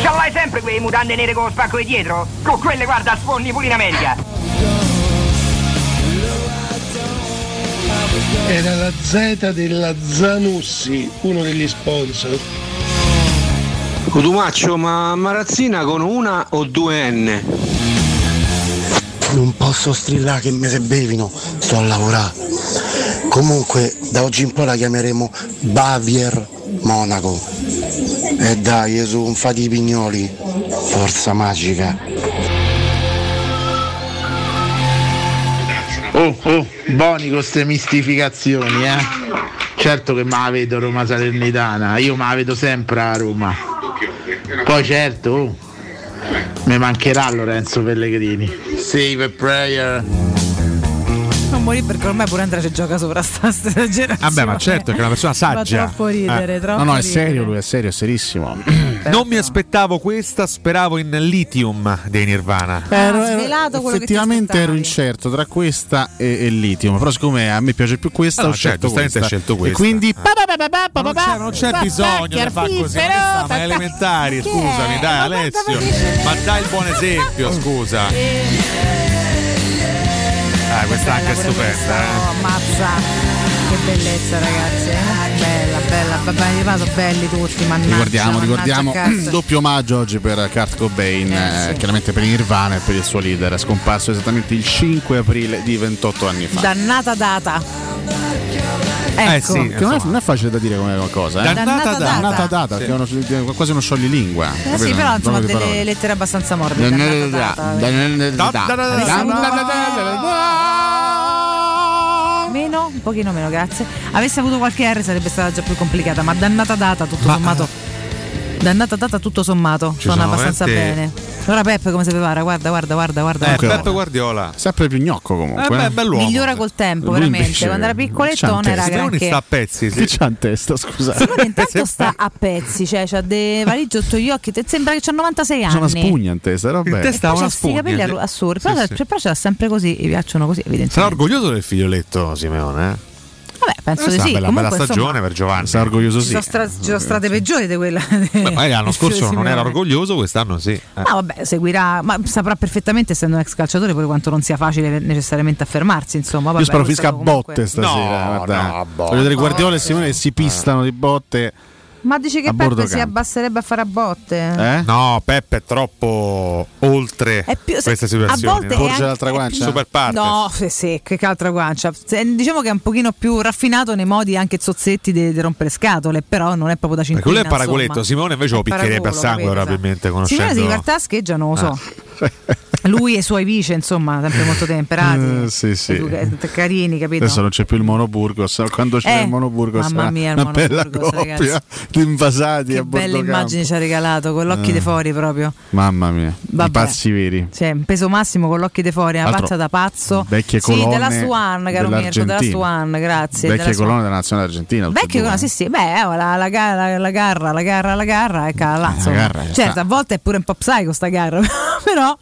Speaker 108: Ce l'hai sempre quelle mutande nere con lo spacco di dietro? Con quelle guarda sfondi pure in America.
Speaker 23: Era la Z della Zanussi, uno degli sponsor.
Speaker 9: Cotumaccio, ma Marazzina con una o due N?
Speaker 23: Non posso strillare che mi se bevino, sto a lavorare. Comunque, da oggi in poi la chiameremo Bavier Monaco. E dai, su un fa di pignoli. Forza magica.
Speaker 3: Oh, oh, buoni con queste mistificazioni, eh. Certo che me la vedo Roma Salernitana, io me la vedo sempre a Roma. Poi certo, oh, mi mancherà Lorenzo Pellegrini. Save a prayer.
Speaker 13: Morì perché ormai pure Andrea ci gioca sopra sta esagerazione.
Speaker 12: Vabbè, ma certo che è una persona saggia.
Speaker 13: Fa troppo ridere,
Speaker 12: Eh.
Speaker 13: troppo
Speaker 14: No, no, è
Speaker 13: ridere.
Speaker 14: serio lui, è serio, è serissimo.
Speaker 12: Non mi aspettavo questa, speravo in Lithium dei Nirvana.
Speaker 14: Ero-
Speaker 13: Ha
Speaker 14: ero-
Speaker 13: svelato quello che ti
Speaker 14: effettivamente ero incerto tra questa e, e Lithium, però siccome a me piace più questa,
Speaker 12: Ah, no,
Speaker 14: ho scelto
Speaker 12: certo,
Speaker 14: questa.
Speaker 12: scelto
Speaker 14: E
Speaker 12: questa.
Speaker 14: quindi
Speaker 12: Ma non c'è, non c'è bisogno di fare così, ma, elementari, scusami, dai Alessio, ma dai il buon esempio, scusa. Questa anche è stupenda, eh.
Speaker 13: Oh, ammazza. Che bellezza, ragazzi. Eh. Bella, bella. Sono belli tutti, mannaggia.
Speaker 14: ricordiamo,
Speaker 13: mannaggia
Speaker 14: ricordiamo
Speaker 13: cazzo.
Speaker 14: doppio omaggio oggi per Kurt Cobain, eh, chiaramente per Nirvana e per il suo leader, scomparso esattamente il 5 aprile di 28 anni fa.
Speaker 13: Dannata data.
Speaker 14: Eh
Speaker 13: Ecco.
Speaker 14: sì, che non è, non è facile da dire come qualcosa. Eh?
Speaker 13: Dannata data.
Speaker 14: Dannata data,
Speaker 13: Sì.
Speaker 14: che è uno- quasi uno scioglilingua.
Speaker 13: Eh sì, però insomma delle
Speaker 14: parole.
Speaker 13: lettere abbastanza morbide.
Speaker 14: Dannata
Speaker 13: dannata
Speaker 14: data.
Speaker 13: Meno, un pochino meno, grazie. Avesse avuto qualche R sarebbe stata già più complicata, ma dannata data tutto sommato. Dannata data tutto sommato.
Speaker 12: Ci
Speaker 13: Suona
Speaker 12: sono
Speaker 13: abbastanza
Speaker 12: veramente-
Speaker 13: bene. Ora Peppe come si prepara? Guarda, guarda, guarda, guarda.
Speaker 12: Eh,
Speaker 13: guarda.
Speaker 12: Peppe Guardiola.
Speaker 14: Sempre più gnocco comunque.
Speaker 12: Eh, beh,
Speaker 14: eh.
Speaker 12: bell'uomo.
Speaker 13: Migliora col tempo,
Speaker 14: Lui
Speaker 13: veramente.
Speaker 14: invece-
Speaker 13: Quando era piccoletto
Speaker 14: c'ha
Speaker 13: non era.
Speaker 12: Simone
Speaker 13: granché.
Speaker 12: sta a pezzi,
Speaker 14: Che c'ha in testa, scusate?
Speaker 13: Simone intanto sta a pezzi, cioè c'ha dei valigie sotto gli occhi, te sembra che c'ha 96 anni.
Speaker 14: C'è una spugna in testa, era
Speaker 12: In
Speaker 14: bello.
Speaker 12: testa
Speaker 13: Poi
Speaker 12: una
Speaker 13: c'ha sti capelli
Speaker 12: spugna, sì.
Speaker 13: arru- assurdi,
Speaker 12: Sì,
Speaker 13: però,
Speaker 12: sì.
Speaker 13: però ce l'ha sempre così, gli piacciono così,
Speaker 12: Sarà
Speaker 13: evidentemente.
Speaker 12: orgoglioso del figlioletto Simeone, eh?
Speaker 13: Vabbè, penso di
Speaker 12: Questa è
Speaker 13: sì.
Speaker 12: una bella,
Speaker 13: Comunque,
Speaker 12: bella
Speaker 13: insomma,
Speaker 12: stagione per Giovanni.
Speaker 14: Sarà orgoglioso
Speaker 13: ci sono, stra- ci sono strade peggiori di quella.
Speaker 12: Beh, magari l'anno scorso non era orgoglioso, quest'anno sì. Eh.
Speaker 13: No, vabbè, seguirà, ma saprà perfettamente, essendo un ex calciatore, pure quanto non sia facile necessariamente affermarsi. Insomma, vabbè,
Speaker 14: Io spero
Speaker 13: questo
Speaker 14: finisca a
Speaker 13: comunque-
Speaker 14: botte stasera.
Speaker 12: No,
Speaker 14: guarda.
Speaker 12: no, botte.
Speaker 14: Voglio vedere Guardiola e Simone che si pistano di botte.
Speaker 13: Ma dici che
Speaker 14: A
Speaker 13: Peppe si
Speaker 14: campo.
Speaker 13: abbasserebbe a fare a botte?
Speaker 14: Eh?
Speaker 12: No, Peppe è troppo oltre
Speaker 13: È più-
Speaker 12: queste
Speaker 13: a
Speaker 12: situazioni.
Speaker 13: volte
Speaker 12: no?
Speaker 13: è anche-
Speaker 14: l'altra guancia?
Speaker 12: Super parte.
Speaker 13: No, sì, sì, che altra guancia. Diciamo che è un pochino più raffinato nei modi anche zozzetti di, di rompere scatole, però non è proprio da cinquina.
Speaker 12: quello è paragoletto,
Speaker 13: insomma.
Speaker 12: Simone invece lo
Speaker 13: È
Speaker 12: picchierebbe a sangue probabilmente
Speaker 13: Simone si diverte scheggia, non lo so.
Speaker 14: Ah.
Speaker 13: Lui e i suoi vice, insomma, sempre molto temperati.
Speaker 14: Eh, sì, sì.
Speaker 13: edu- carini, capito?
Speaker 14: Adesso non c'è più il Monoburgos. Quando c'era
Speaker 13: Eh,
Speaker 14: il Monoburgos,
Speaker 13: mamma
Speaker 14: era
Speaker 13: mia, il
Speaker 14: una bella coppia di invasati
Speaker 13: Che
Speaker 14: a bordo
Speaker 13: belle
Speaker 14: campo.
Speaker 13: immagini ci ha regalato, con l'occhio
Speaker 14: Eh.
Speaker 13: di fuori proprio.
Speaker 14: Mamma mia, i
Speaker 13: Vabbè.
Speaker 14: pazzi veri.
Speaker 13: Cioè, un peso massimo con l'occhio di fuori, una
Speaker 14: Altro,
Speaker 13: pazza da pazzo.
Speaker 14: vecchie
Speaker 13: sì,
Speaker 14: colonne
Speaker 13: della Swan, caro Mirko, della. Swan, grazie.
Speaker 14: Vecchie colonne della nazionale argentina.
Speaker 13: Vecchie colonne, sì, sì, beh, oh, la, la, la- la garra, la garra, la garra, ecco là, insomma.
Speaker 14: garra,
Speaker 13: certo, a volte è pure un po' psycho sta garra, però,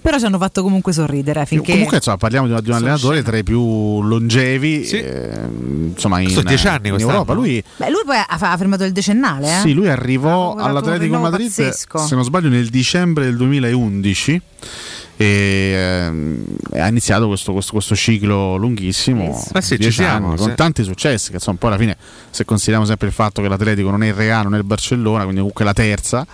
Speaker 13: però ci hanno fatto comunque sorridere finché...
Speaker 14: Comunque insomma, parliamo di, un- di un allenatore tra i più longevi eh, insomma, in,
Speaker 12: Sono dieci anni
Speaker 14: in
Speaker 12: quest'anno.
Speaker 14: Europa. Lui,
Speaker 13: Beh, lui poi ha, ha firmato il decennale, eh?
Speaker 14: sì, lui arrivò
Speaker 13: un
Speaker 14: all'Atletico Madrid,
Speaker 13: pazzesco.
Speaker 14: se non sbaglio, nel dicembre del 2011 e ehm, ha iniziato questo, questo- questo ciclo lunghissimo
Speaker 12: Eh sì, ci
Speaker 14: dieci
Speaker 12: siamo,
Speaker 14: anni,
Speaker 12: sì.
Speaker 14: con tanti successi che insomma poi alla fine se consideriamo sempre il fatto che l'Atletico non è il Real non è il Barcellona quindi comunque la terza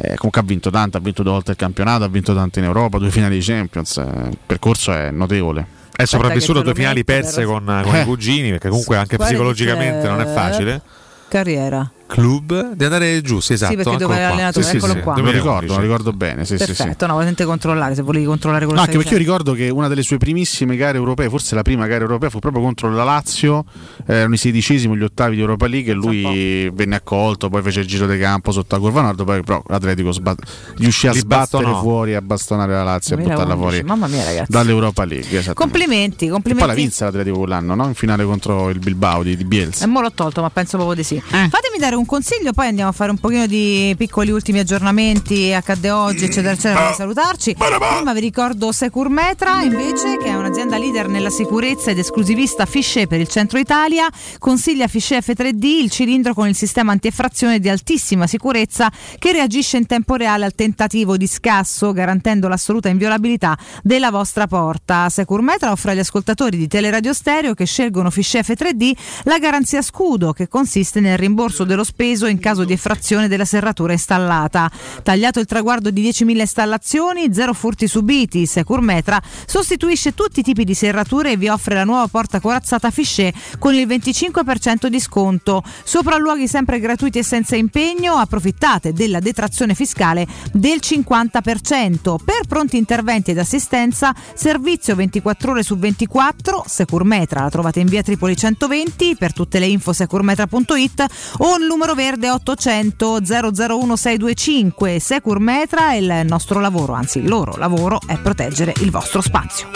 Speaker 14: eh, comunque ha vinto tanto ha vinto due volte il campionato ha vinto tanto in Europa due finali di Champions eh, il percorso è notevole
Speaker 12: È sopravvissuto a due finali perse con, con
Speaker 14: Eh.
Speaker 12: i cugini, perché comunque anche psicologicamente non è facile.
Speaker 13: Carriera.
Speaker 12: Club di andare giù, sì, esatto.
Speaker 13: perché
Speaker 12: eccolo
Speaker 13: dove era allenatore,
Speaker 12: Sì, sì,
Speaker 13: eccolo
Speaker 12: sì,
Speaker 13: qua.
Speaker 14: me lo
Speaker 12: 2011.
Speaker 14: ricordo, me lo ricordo bene sì, sì, sì.
Speaker 13: Perfetto, no, volete controllare se volevi controllare quello
Speaker 14: No,
Speaker 13: che
Speaker 14: anche perché io ricordo che una delle sue primissime gare europee, forse la prima gara europea, fu proprio contro la Lazio, eh, erano i sedicesimi, gli ottavi di Europa League e lui venne accolto, poi fece il giro di campo sotto a Curva Nord, poi però l'Atletico sbat- riuscì a
Speaker 12: Li
Speaker 14: sbattere
Speaker 12: bastonò.
Speaker 14: fuori, a bastonare la Lazio e a
Speaker 13: 2011,
Speaker 14: buttarla fuori
Speaker 13: Mamma mia, ragazzi.
Speaker 14: dall'Europa League. esattamente.
Speaker 13: Complimenti,
Speaker 14: E
Speaker 13: complimenti.
Speaker 14: poi la vinse l'Atletico quell'anno, no? in finale contro il Bilbao di, di Bielsa.
Speaker 13: E mo l'ho tolto, ma penso proprio di sì. Fatemi dare un consiglio, poi andiamo a fare un pochino di piccoli ultimi aggiornamenti, accadde oggi, eccetera, eccetera, per salutarci. Prima vi ricordo Securmetra, invece, che è un'azienda leader nella sicurezza ed esclusivista Fichet per il centro Italia. Consiglia Fichet F3D, il cilindro con il sistema antieffrazione di altissima sicurezza che reagisce in tempo reale al tentativo di scasso, garantendo l'assoluta inviolabilità della vostra porta. Securmetra offre agli ascoltatori di Teleradio Stereo che scelgono Fichet F3D la garanzia scudo che consiste nel rimborso dello speso in caso di effrazione della serratura installata. Tagliato il traguardo di 10.000 installazioni, zero furti subiti, Securmetra sostituisce tutti i tipi di serrature e vi offre la nuova porta corazzata Fichet con il 25% di sconto. Sopralluoghi sempre gratuiti e senza impegno, approfittate della detrazione fiscale del 50%. Per pronti interventi ed assistenza, servizio 24 ore su 24, Securmetra la trovate in via Tripoli 120, per tutte le info securmetra.it o il numero verde 800 001 625. Securmetra è il nostro lavoro, anzi il loro lavoro è proteggere il vostro spazio.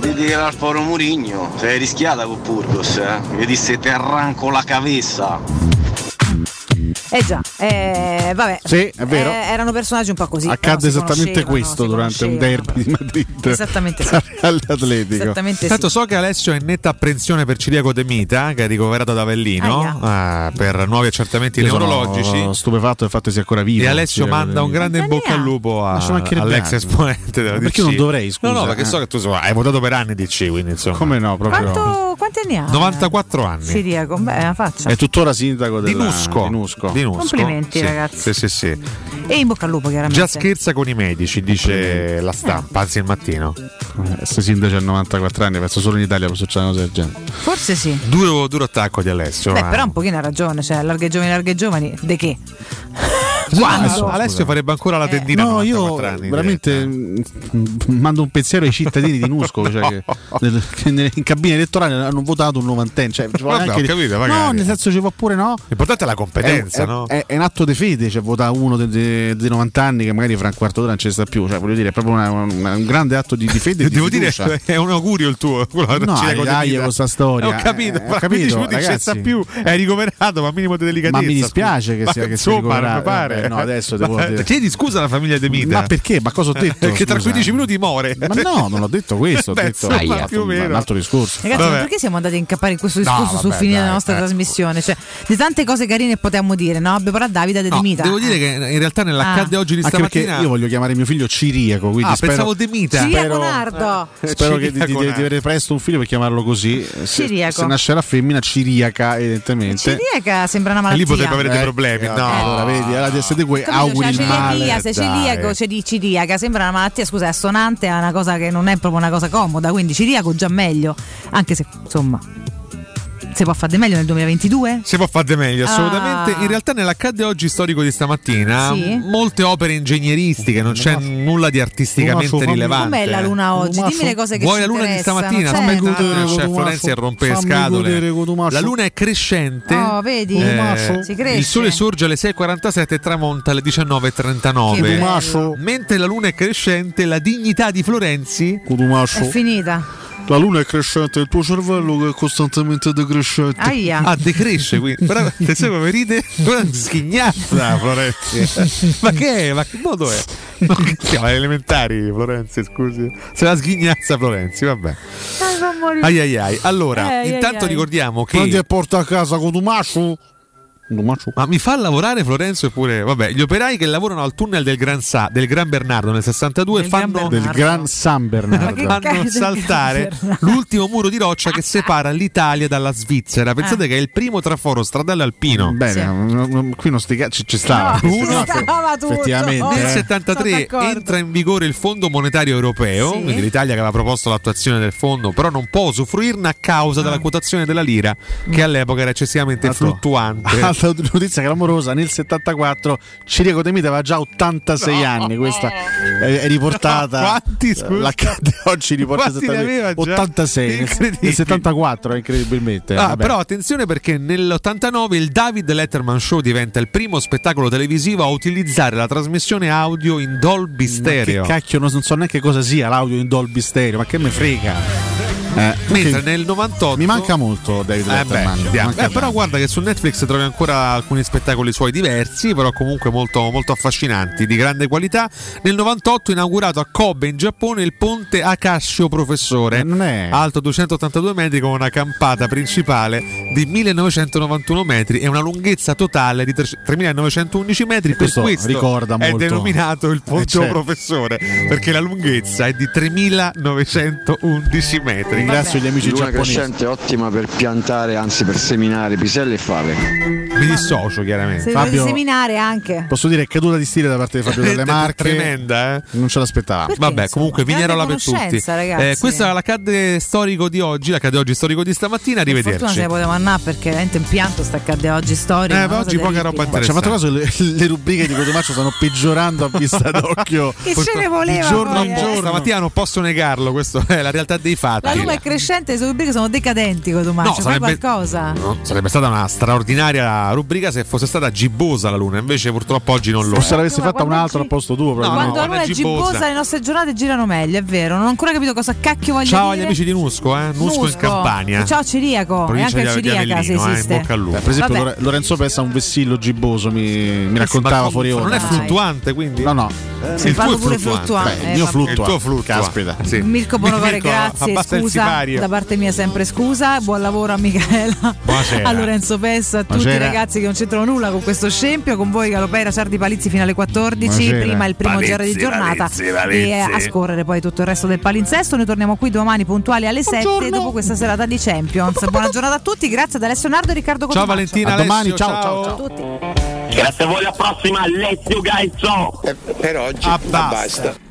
Speaker 10: Vedi che l'Alfaro Murigno sei rischiata con Burgos, eh? Mi disse te arranco la cabeza.
Speaker 13: Eh già, eh, vabbè.
Speaker 14: Sì, è vero.
Speaker 13: Eh, erano personaggi un po' così.
Speaker 14: Accadde esattamente questo durante un derby di Madrid.
Speaker 13: Esattamente sì.
Speaker 14: All'Atletico.
Speaker 13: Esattamente
Speaker 12: Tanto
Speaker 13: sì.
Speaker 12: so che Alessio è in netta apprensione per Ciriaco De Mita, che è ricoverato ad Avellino ah, per nuovi accertamenti
Speaker 14: Io sono
Speaker 12: neurologici.
Speaker 14: stupefatto del fatto che sia ancora vivo.
Speaker 12: E Alessio
Speaker 14: Ciriaco
Speaker 12: manda un
Speaker 14: Mita.
Speaker 12: grande in bocca al lupo a- all'ex esponente della
Speaker 14: Ma
Speaker 12: DC.
Speaker 14: perché non dovrei, scusa?
Speaker 12: No, no, perché
Speaker 14: Eh.
Speaker 12: so che tu insomma, hai votato per anni DC, quindi insomma.
Speaker 14: Come no, proprio.
Speaker 13: Quanto, quanti anni ha?
Speaker 12: 94 anni.
Speaker 13: Siriaco, beh, la faccia.
Speaker 14: È tuttora sindaco
Speaker 12: Di
Speaker 14: della,
Speaker 12: Nusco.
Speaker 14: di Nusco.
Speaker 12: Di Nusco.
Speaker 13: Complimenti,
Speaker 12: Sì,
Speaker 13: ragazzi.
Speaker 12: Sì, sì, sì.
Speaker 13: E in bocca al lupo, chiaramente.
Speaker 12: Già scherza con i medici, dice la stampa, anzi il mattino.
Speaker 14: Questo sindaco ha 94 anni, penso solo in Italia può succedere una cosa del genere.
Speaker 13: Forse sì.
Speaker 12: Duro, duro attacco di Alessio.
Speaker 13: Beh,
Speaker 12: ma-
Speaker 13: però un pochino ha ragione, cioè larghe giovani, larghe giovani, de che?
Speaker 12: Quando? Alessio farebbe ancora la tendina a
Speaker 14: No,
Speaker 12: 94
Speaker 14: io
Speaker 12: anni,
Speaker 14: veramente mm, mando un pensiero ai cittadini di Nusco cioè che, in cabina elettorale hanno votato un novantenne. Cioè,
Speaker 12: Vabbè,
Speaker 14: anche
Speaker 12: capito,
Speaker 14: no, nel senso ci può pure no.
Speaker 12: L'importante è la competenza,
Speaker 14: è,
Speaker 12: no?
Speaker 14: È, è un atto di fede, cioè vota uno dei de, de 90 anni che magari fra un quarto d'ora non ci sta più. Cioè, voglio dire, è proprio una- una- un grande atto di, di fede. e di
Speaker 12: Devo dire, è un augurio il tuo.
Speaker 14: No, dai,
Speaker 12: Mita.
Speaker 14: con sta storia.
Speaker 12: Ho capito,
Speaker 14: Eh, ho capito,
Speaker 12: 15 minuti non ci sta più. È ricoverato, ma minimo di delicatezza.
Speaker 14: Ma mi dispiace che sia che sia
Speaker 12: insomma, mi
Speaker 14: ricoverato.
Speaker 12: pare.
Speaker 14: Vabbè, no, adesso devo
Speaker 12: Ma-
Speaker 14: dire-
Speaker 12: Chiedi scusa alla famiglia De Mita.
Speaker 14: Ma perché? Ma cosa ho detto?
Speaker 12: Perché tra
Speaker 14: scusa?
Speaker 12: 15 minuti muore.
Speaker 14: Ma no, non ho detto questo, ho
Speaker 12: Beh,
Speaker 14: detto
Speaker 12: insomma,
Speaker 14: Aia,
Speaker 12: più o
Speaker 14: un-
Speaker 12: meno.
Speaker 14: un altro discorso.
Speaker 13: Ragazzi, ma
Speaker 12: Vabbè.
Speaker 13: perché siamo andati a incappare in questo
Speaker 12: No,
Speaker 13: discorso sul
Speaker 12: vabbè,
Speaker 13: finire
Speaker 12: dai,
Speaker 13: della nostra
Speaker 12: eh.
Speaker 13: trasmissione? Cioè, di tante cose carine potevamo dire, no? Abbiamo parlato Davide De
Speaker 12: No,
Speaker 13: Mita.
Speaker 12: devo dire che in realtà nell'accadde
Speaker 13: Ah.
Speaker 12: oggi di
Speaker 14: Anche perché
Speaker 12: stamattina.
Speaker 14: io voglio chiamare mio figlio Ciriaco, quindi
Speaker 12: Ah,
Speaker 14: spero,
Speaker 12: pensavo De Mita.
Speaker 13: Ciriaco Nardo.
Speaker 14: spero che di, avere presto un figlio per chiamarlo così. Se,
Speaker 13: Ciriaco.
Speaker 14: se nascerà femmina, Ciriaca, evidentemente.
Speaker 13: Celiaca sembra una
Speaker 12: E
Speaker 13: malattia.
Speaker 12: lì potrebbe avere dei
Speaker 14: Eh,
Speaker 12: problemi.
Speaker 14: eh,
Speaker 12: No,
Speaker 14: allora vedi, allora essere quei
Speaker 13: Capito?
Speaker 14: auguri
Speaker 13: C'è
Speaker 14: il male.
Speaker 13: celiachia, sei celiaco, c'è di celiaca, sembra una malattia, scusa, è assonante, è una cosa che non è proprio una cosa comoda, quindi celiaco già meglio, anche se insomma si può fare di meglio nel 2022?
Speaker 12: Si può fare di meglio, assolutamente.
Speaker 13: Ah.
Speaker 12: In realtà, nell'accadde oggi storico di stamattina,
Speaker 13: Sì.
Speaker 12: molte opere ingegneristiche, non c'è nulla di artisticamente rilevante.
Speaker 13: Com'è la luna oggi?
Speaker 14: Tomaso,
Speaker 13: Dimmi le cose che
Speaker 12: Vuoi
Speaker 13: ci
Speaker 12: la luna di stamattina?
Speaker 13: certo.
Speaker 12: Aspetta,
Speaker 14: Cotumaccio.
Speaker 12: Florenzi a rompe le
Speaker 14: Fammi
Speaker 12: scatole. La luna è crescente.
Speaker 13: Oh, vedi?
Speaker 12: Eh,
Speaker 13: Si cresce.
Speaker 12: il sole sorge alle 6.47 e tramonta alle
Speaker 13: Che
Speaker 12: 19.39.
Speaker 13: bello.
Speaker 14: Cotumaccio.
Speaker 12: Mentre la luna è crescente, la dignità di Florenzi.
Speaker 13: È finita.
Speaker 14: La luna è crescente, il tuo cervello che è costantemente decrescente.
Speaker 13: Aia.
Speaker 12: ah, decresce. Quindi. Però attenzione, come ride, schignazza Florenzi. ma che è? Ma che modo è? Ma che siamo alle elementari, Florenzi, scusi. Se la sghignazza Florenzi, vabbè.
Speaker 13: Ah.
Speaker 12: Ai ai ai. Allora,
Speaker 13: Eh, ai,
Speaker 12: intanto
Speaker 13: ai.
Speaker 12: ricordiamo che.
Speaker 14: Prendi e porta a casa Cotumaccio. Cotumaccio.
Speaker 12: Ma mi fa lavorare Florenzo eppure. Vabbè, gli operai che lavorano al tunnel del Gran, Sa- del Gran Bernardo nel 62
Speaker 13: Del Gran
Speaker 12: fanno,
Speaker 14: Del. Gran San Bernardo.
Speaker 12: fanno saltare l'ultimo muro di roccia che separa l'Italia dalla Svizzera. Pensate
Speaker 13: Eh.
Speaker 12: che è il primo traforo stradale alpino.
Speaker 14: Bene,
Speaker 13: Sì.
Speaker 14: no, no, qui non sti ci, ci stava.
Speaker 13: No, ci
Speaker 14: no,
Speaker 13: stava tutto.
Speaker 14: Effettivamente.
Speaker 12: Nel
Speaker 14: eh.
Speaker 12: 73
Speaker 13: Sono d'accordo.
Speaker 12: entra in vigore il Fondo Monetario Europeo,
Speaker 13: Sì.
Speaker 12: quindi l'Italia che aveva proposto l'attuazione del fondo, però non può usufruirne a causa
Speaker 13: Ah.
Speaker 12: della quotazione della lira,
Speaker 13: Mm.
Speaker 12: che all'epoca era eccessivamente
Speaker 14: Altro-
Speaker 12: fluttuante.
Speaker 14: Notizia clamorosa, nel 74 Ciriaco De Mita aveva già 86 anni, questa è, è riportata.
Speaker 12: No, quanti, scusa?
Speaker 14: L'accade oggi riporta
Speaker 12: Quanti ne aveva già?
Speaker 14: 86, nel,
Speaker 12: Incredibile.
Speaker 14: nel 74 incredibilmente.
Speaker 12: Ah, però attenzione perché nell'89 il David Letterman Show diventa il primo spettacolo televisivo a utilizzare la trasmissione audio in Dolby
Speaker 14: Ma
Speaker 12: Stereo.
Speaker 14: che cacchio, non, non so neanche cosa sia l'audio in Dolby Stereo, ma che me frega. Eh,
Speaker 12: Mentre nel 98
Speaker 14: Mi manca molto David
Speaker 12: Eh beh,
Speaker 14: Letterman.
Speaker 12: andiamo.
Speaker 14: manca
Speaker 12: Eh, però guarda che su Netflix trovi ancora alcuni spettacoli suoi diversi, però comunque molto, molto affascinanti, di grande qualità. Nel 98 inaugurato a Kobe in Giappone il ponte Akashio Professore, alto 282 metri con una campata principale di 1991 metri e una lunghezza totale di 3- 3911 metri. Per
Speaker 14: Questo
Speaker 12: questo
Speaker 14: ricorda
Speaker 12: è
Speaker 14: molto.
Speaker 12: denominato il ponte
Speaker 14: Eh, certo.
Speaker 12: Professore, perché la lunghezza è di 3911 metri.
Speaker 14: Ringrazio gli amici
Speaker 10: Luna
Speaker 14: giapponesi.
Speaker 10: crescente è ottima per piantare, anzi per seminare piselle e fave.
Speaker 12: Mi dissocio chiaramente.
Speaker 13: Se
Speaker 14: Fabio-
Speaker 13: seminare anche.
Speaker 14: Posso dire caduta di stile da parte di Fabio delle Marche.
Speaker 12: Tremenda, eh?
Speaker 14: Non ce l'aspettavamo.
Speaker 13: Perché,
Speaker 12: Vabbè,
Speaker 13: insomma,
Speaker 12: comunque Vignerola per tutti. Eh, questo era l'accadde storico di oggi, l'accadde oggi storico di stamattina.
Speaker 13: Per fortuna
Speaker 12: Arrivederci.
Speaker 13: se ne poteva andare perché veramente impianto sta accadde oggi storico.
Speaker 12: Eh, oggi poca roba
Speaker 14: Ci ha fatto caso le, le rubriche di Cotomaccio stanno peggiorando a vista d'occhio.
Speaker 13: Che ce ne voleva
Speaker 14: Di giorno
Speaker 13: poi,
Speaker 14: in
Speaker 13: eh?
Speaker 14: giorno.
Speaker 12: Stamattina non posso negarlo, questa è la realtà dei fatti.
Speaker 13: La è crescente, le sue rubriche sono decadenti, Cotumaccio.
Speaker 12: No,
Speaker 13: Fai
Speaker 12: sarebbe-
Speaker 13: qualcosa.
Speaker 12: No, sarebbe stata una straordinaria rubrica se fosse stata gibbosa la luna, invece purtroppo oggi non lo
Speaker 14: Forse
Speaker 12: è.
Speaker 14: l'avessi
Speaker 13: Ma
Speaker 14: fatta un altro al posto tuo.
Speaker 12: No,
Speaker 14: probabilmente.
Speaker 13: Quando la
Speaker 12: quando
Speaker 13: luna
Speaker 12: è
Speaker 13: gibbosa,
Speaker 12: gibbosa,
Speaker 13: le nostre giornate girano meglio, è vero. Non ho ancora capito cosa cacchio voglia
Speaker 12: Ciao
Speaker 13: dire.
Speaker 12: agli amici di Nusco, eh? Nusco, in Campania.
Speaker 13: Ciao Ciriaco. E anche a Ciriaca se
Speaker 12: Avellino, eh, in
Speaker 13: esiste.
Speaker 12: bocca al lupo.
Speaker 14: Eh, per esempio,
Speaker 13: Vabbè.
Speaker 14: Lore- Lorenzo Pessa ha un vessillo gibboso, mi, mi
Speaker 12: Ma
Speaker 14: raccontava fuori ora.
Speaker 12: Non è fluttuante, quindi?
Speaker 14: No, no.
Speaker 12: Sì, il
Speaker 13: Fanno
Speaker 12: tuo è
Speaker 13: pure
Speaker 12: fluttuante.
Speaker 13: fluttuante.
Speaker 14: Beh,
Speaker 13: Eh,
Speaker 14: il mio
Speaker 13: vabbè.
Speaker 14: fluttua.
Speaker 12: Il tuo fluttua.
Speaker 14: Caspita.
Speaker 12: Sì.
Speaker 13: Mirko Bonocore, grazie.
Speaker 12: il
Speaker 13: Scusa, da parte mia sempre scusa. Buon lavoro a Michela,
Speaker 12: Buonasera.
Speaker 13: a Lorenzo Pessa, a tutti i
Speaker 14: Buonasera.
Speaker 13: ragazzi che non c'entrano nulla con questo scempio. Con voi Galopera, Sardi Palizzi fino alle 14.
Speaker 14: Buonasera.
Speaker 13: Prima il primo
Speaker 14: Palizzi,
Speaker 13: GR di giornata
Speaker 14: Palizzi, Palizzi.
Speaker 13: e a scorrere poi tutto il resto del palinsesto. Noi torniamo qui domani puntuali alle 7 dopo questa serata di Champions. Buona giornata a tutti, grazie ad Alessio Nardo e Riccardo
Speaker 12: Ciao
Speaker 13: Cotumaccio.
Speaker 12: Valentina,
Speaker 14: A domani,
Speaker 12: Alessio,
Speaker 14: ciao, ciao,
Speaker 13: Ciao a tutti.
Speaker 23: Grazie a voi, alla prossima, let's you guys so.
Speaker 37: Per oggi
Speaker 12: Ah, basta.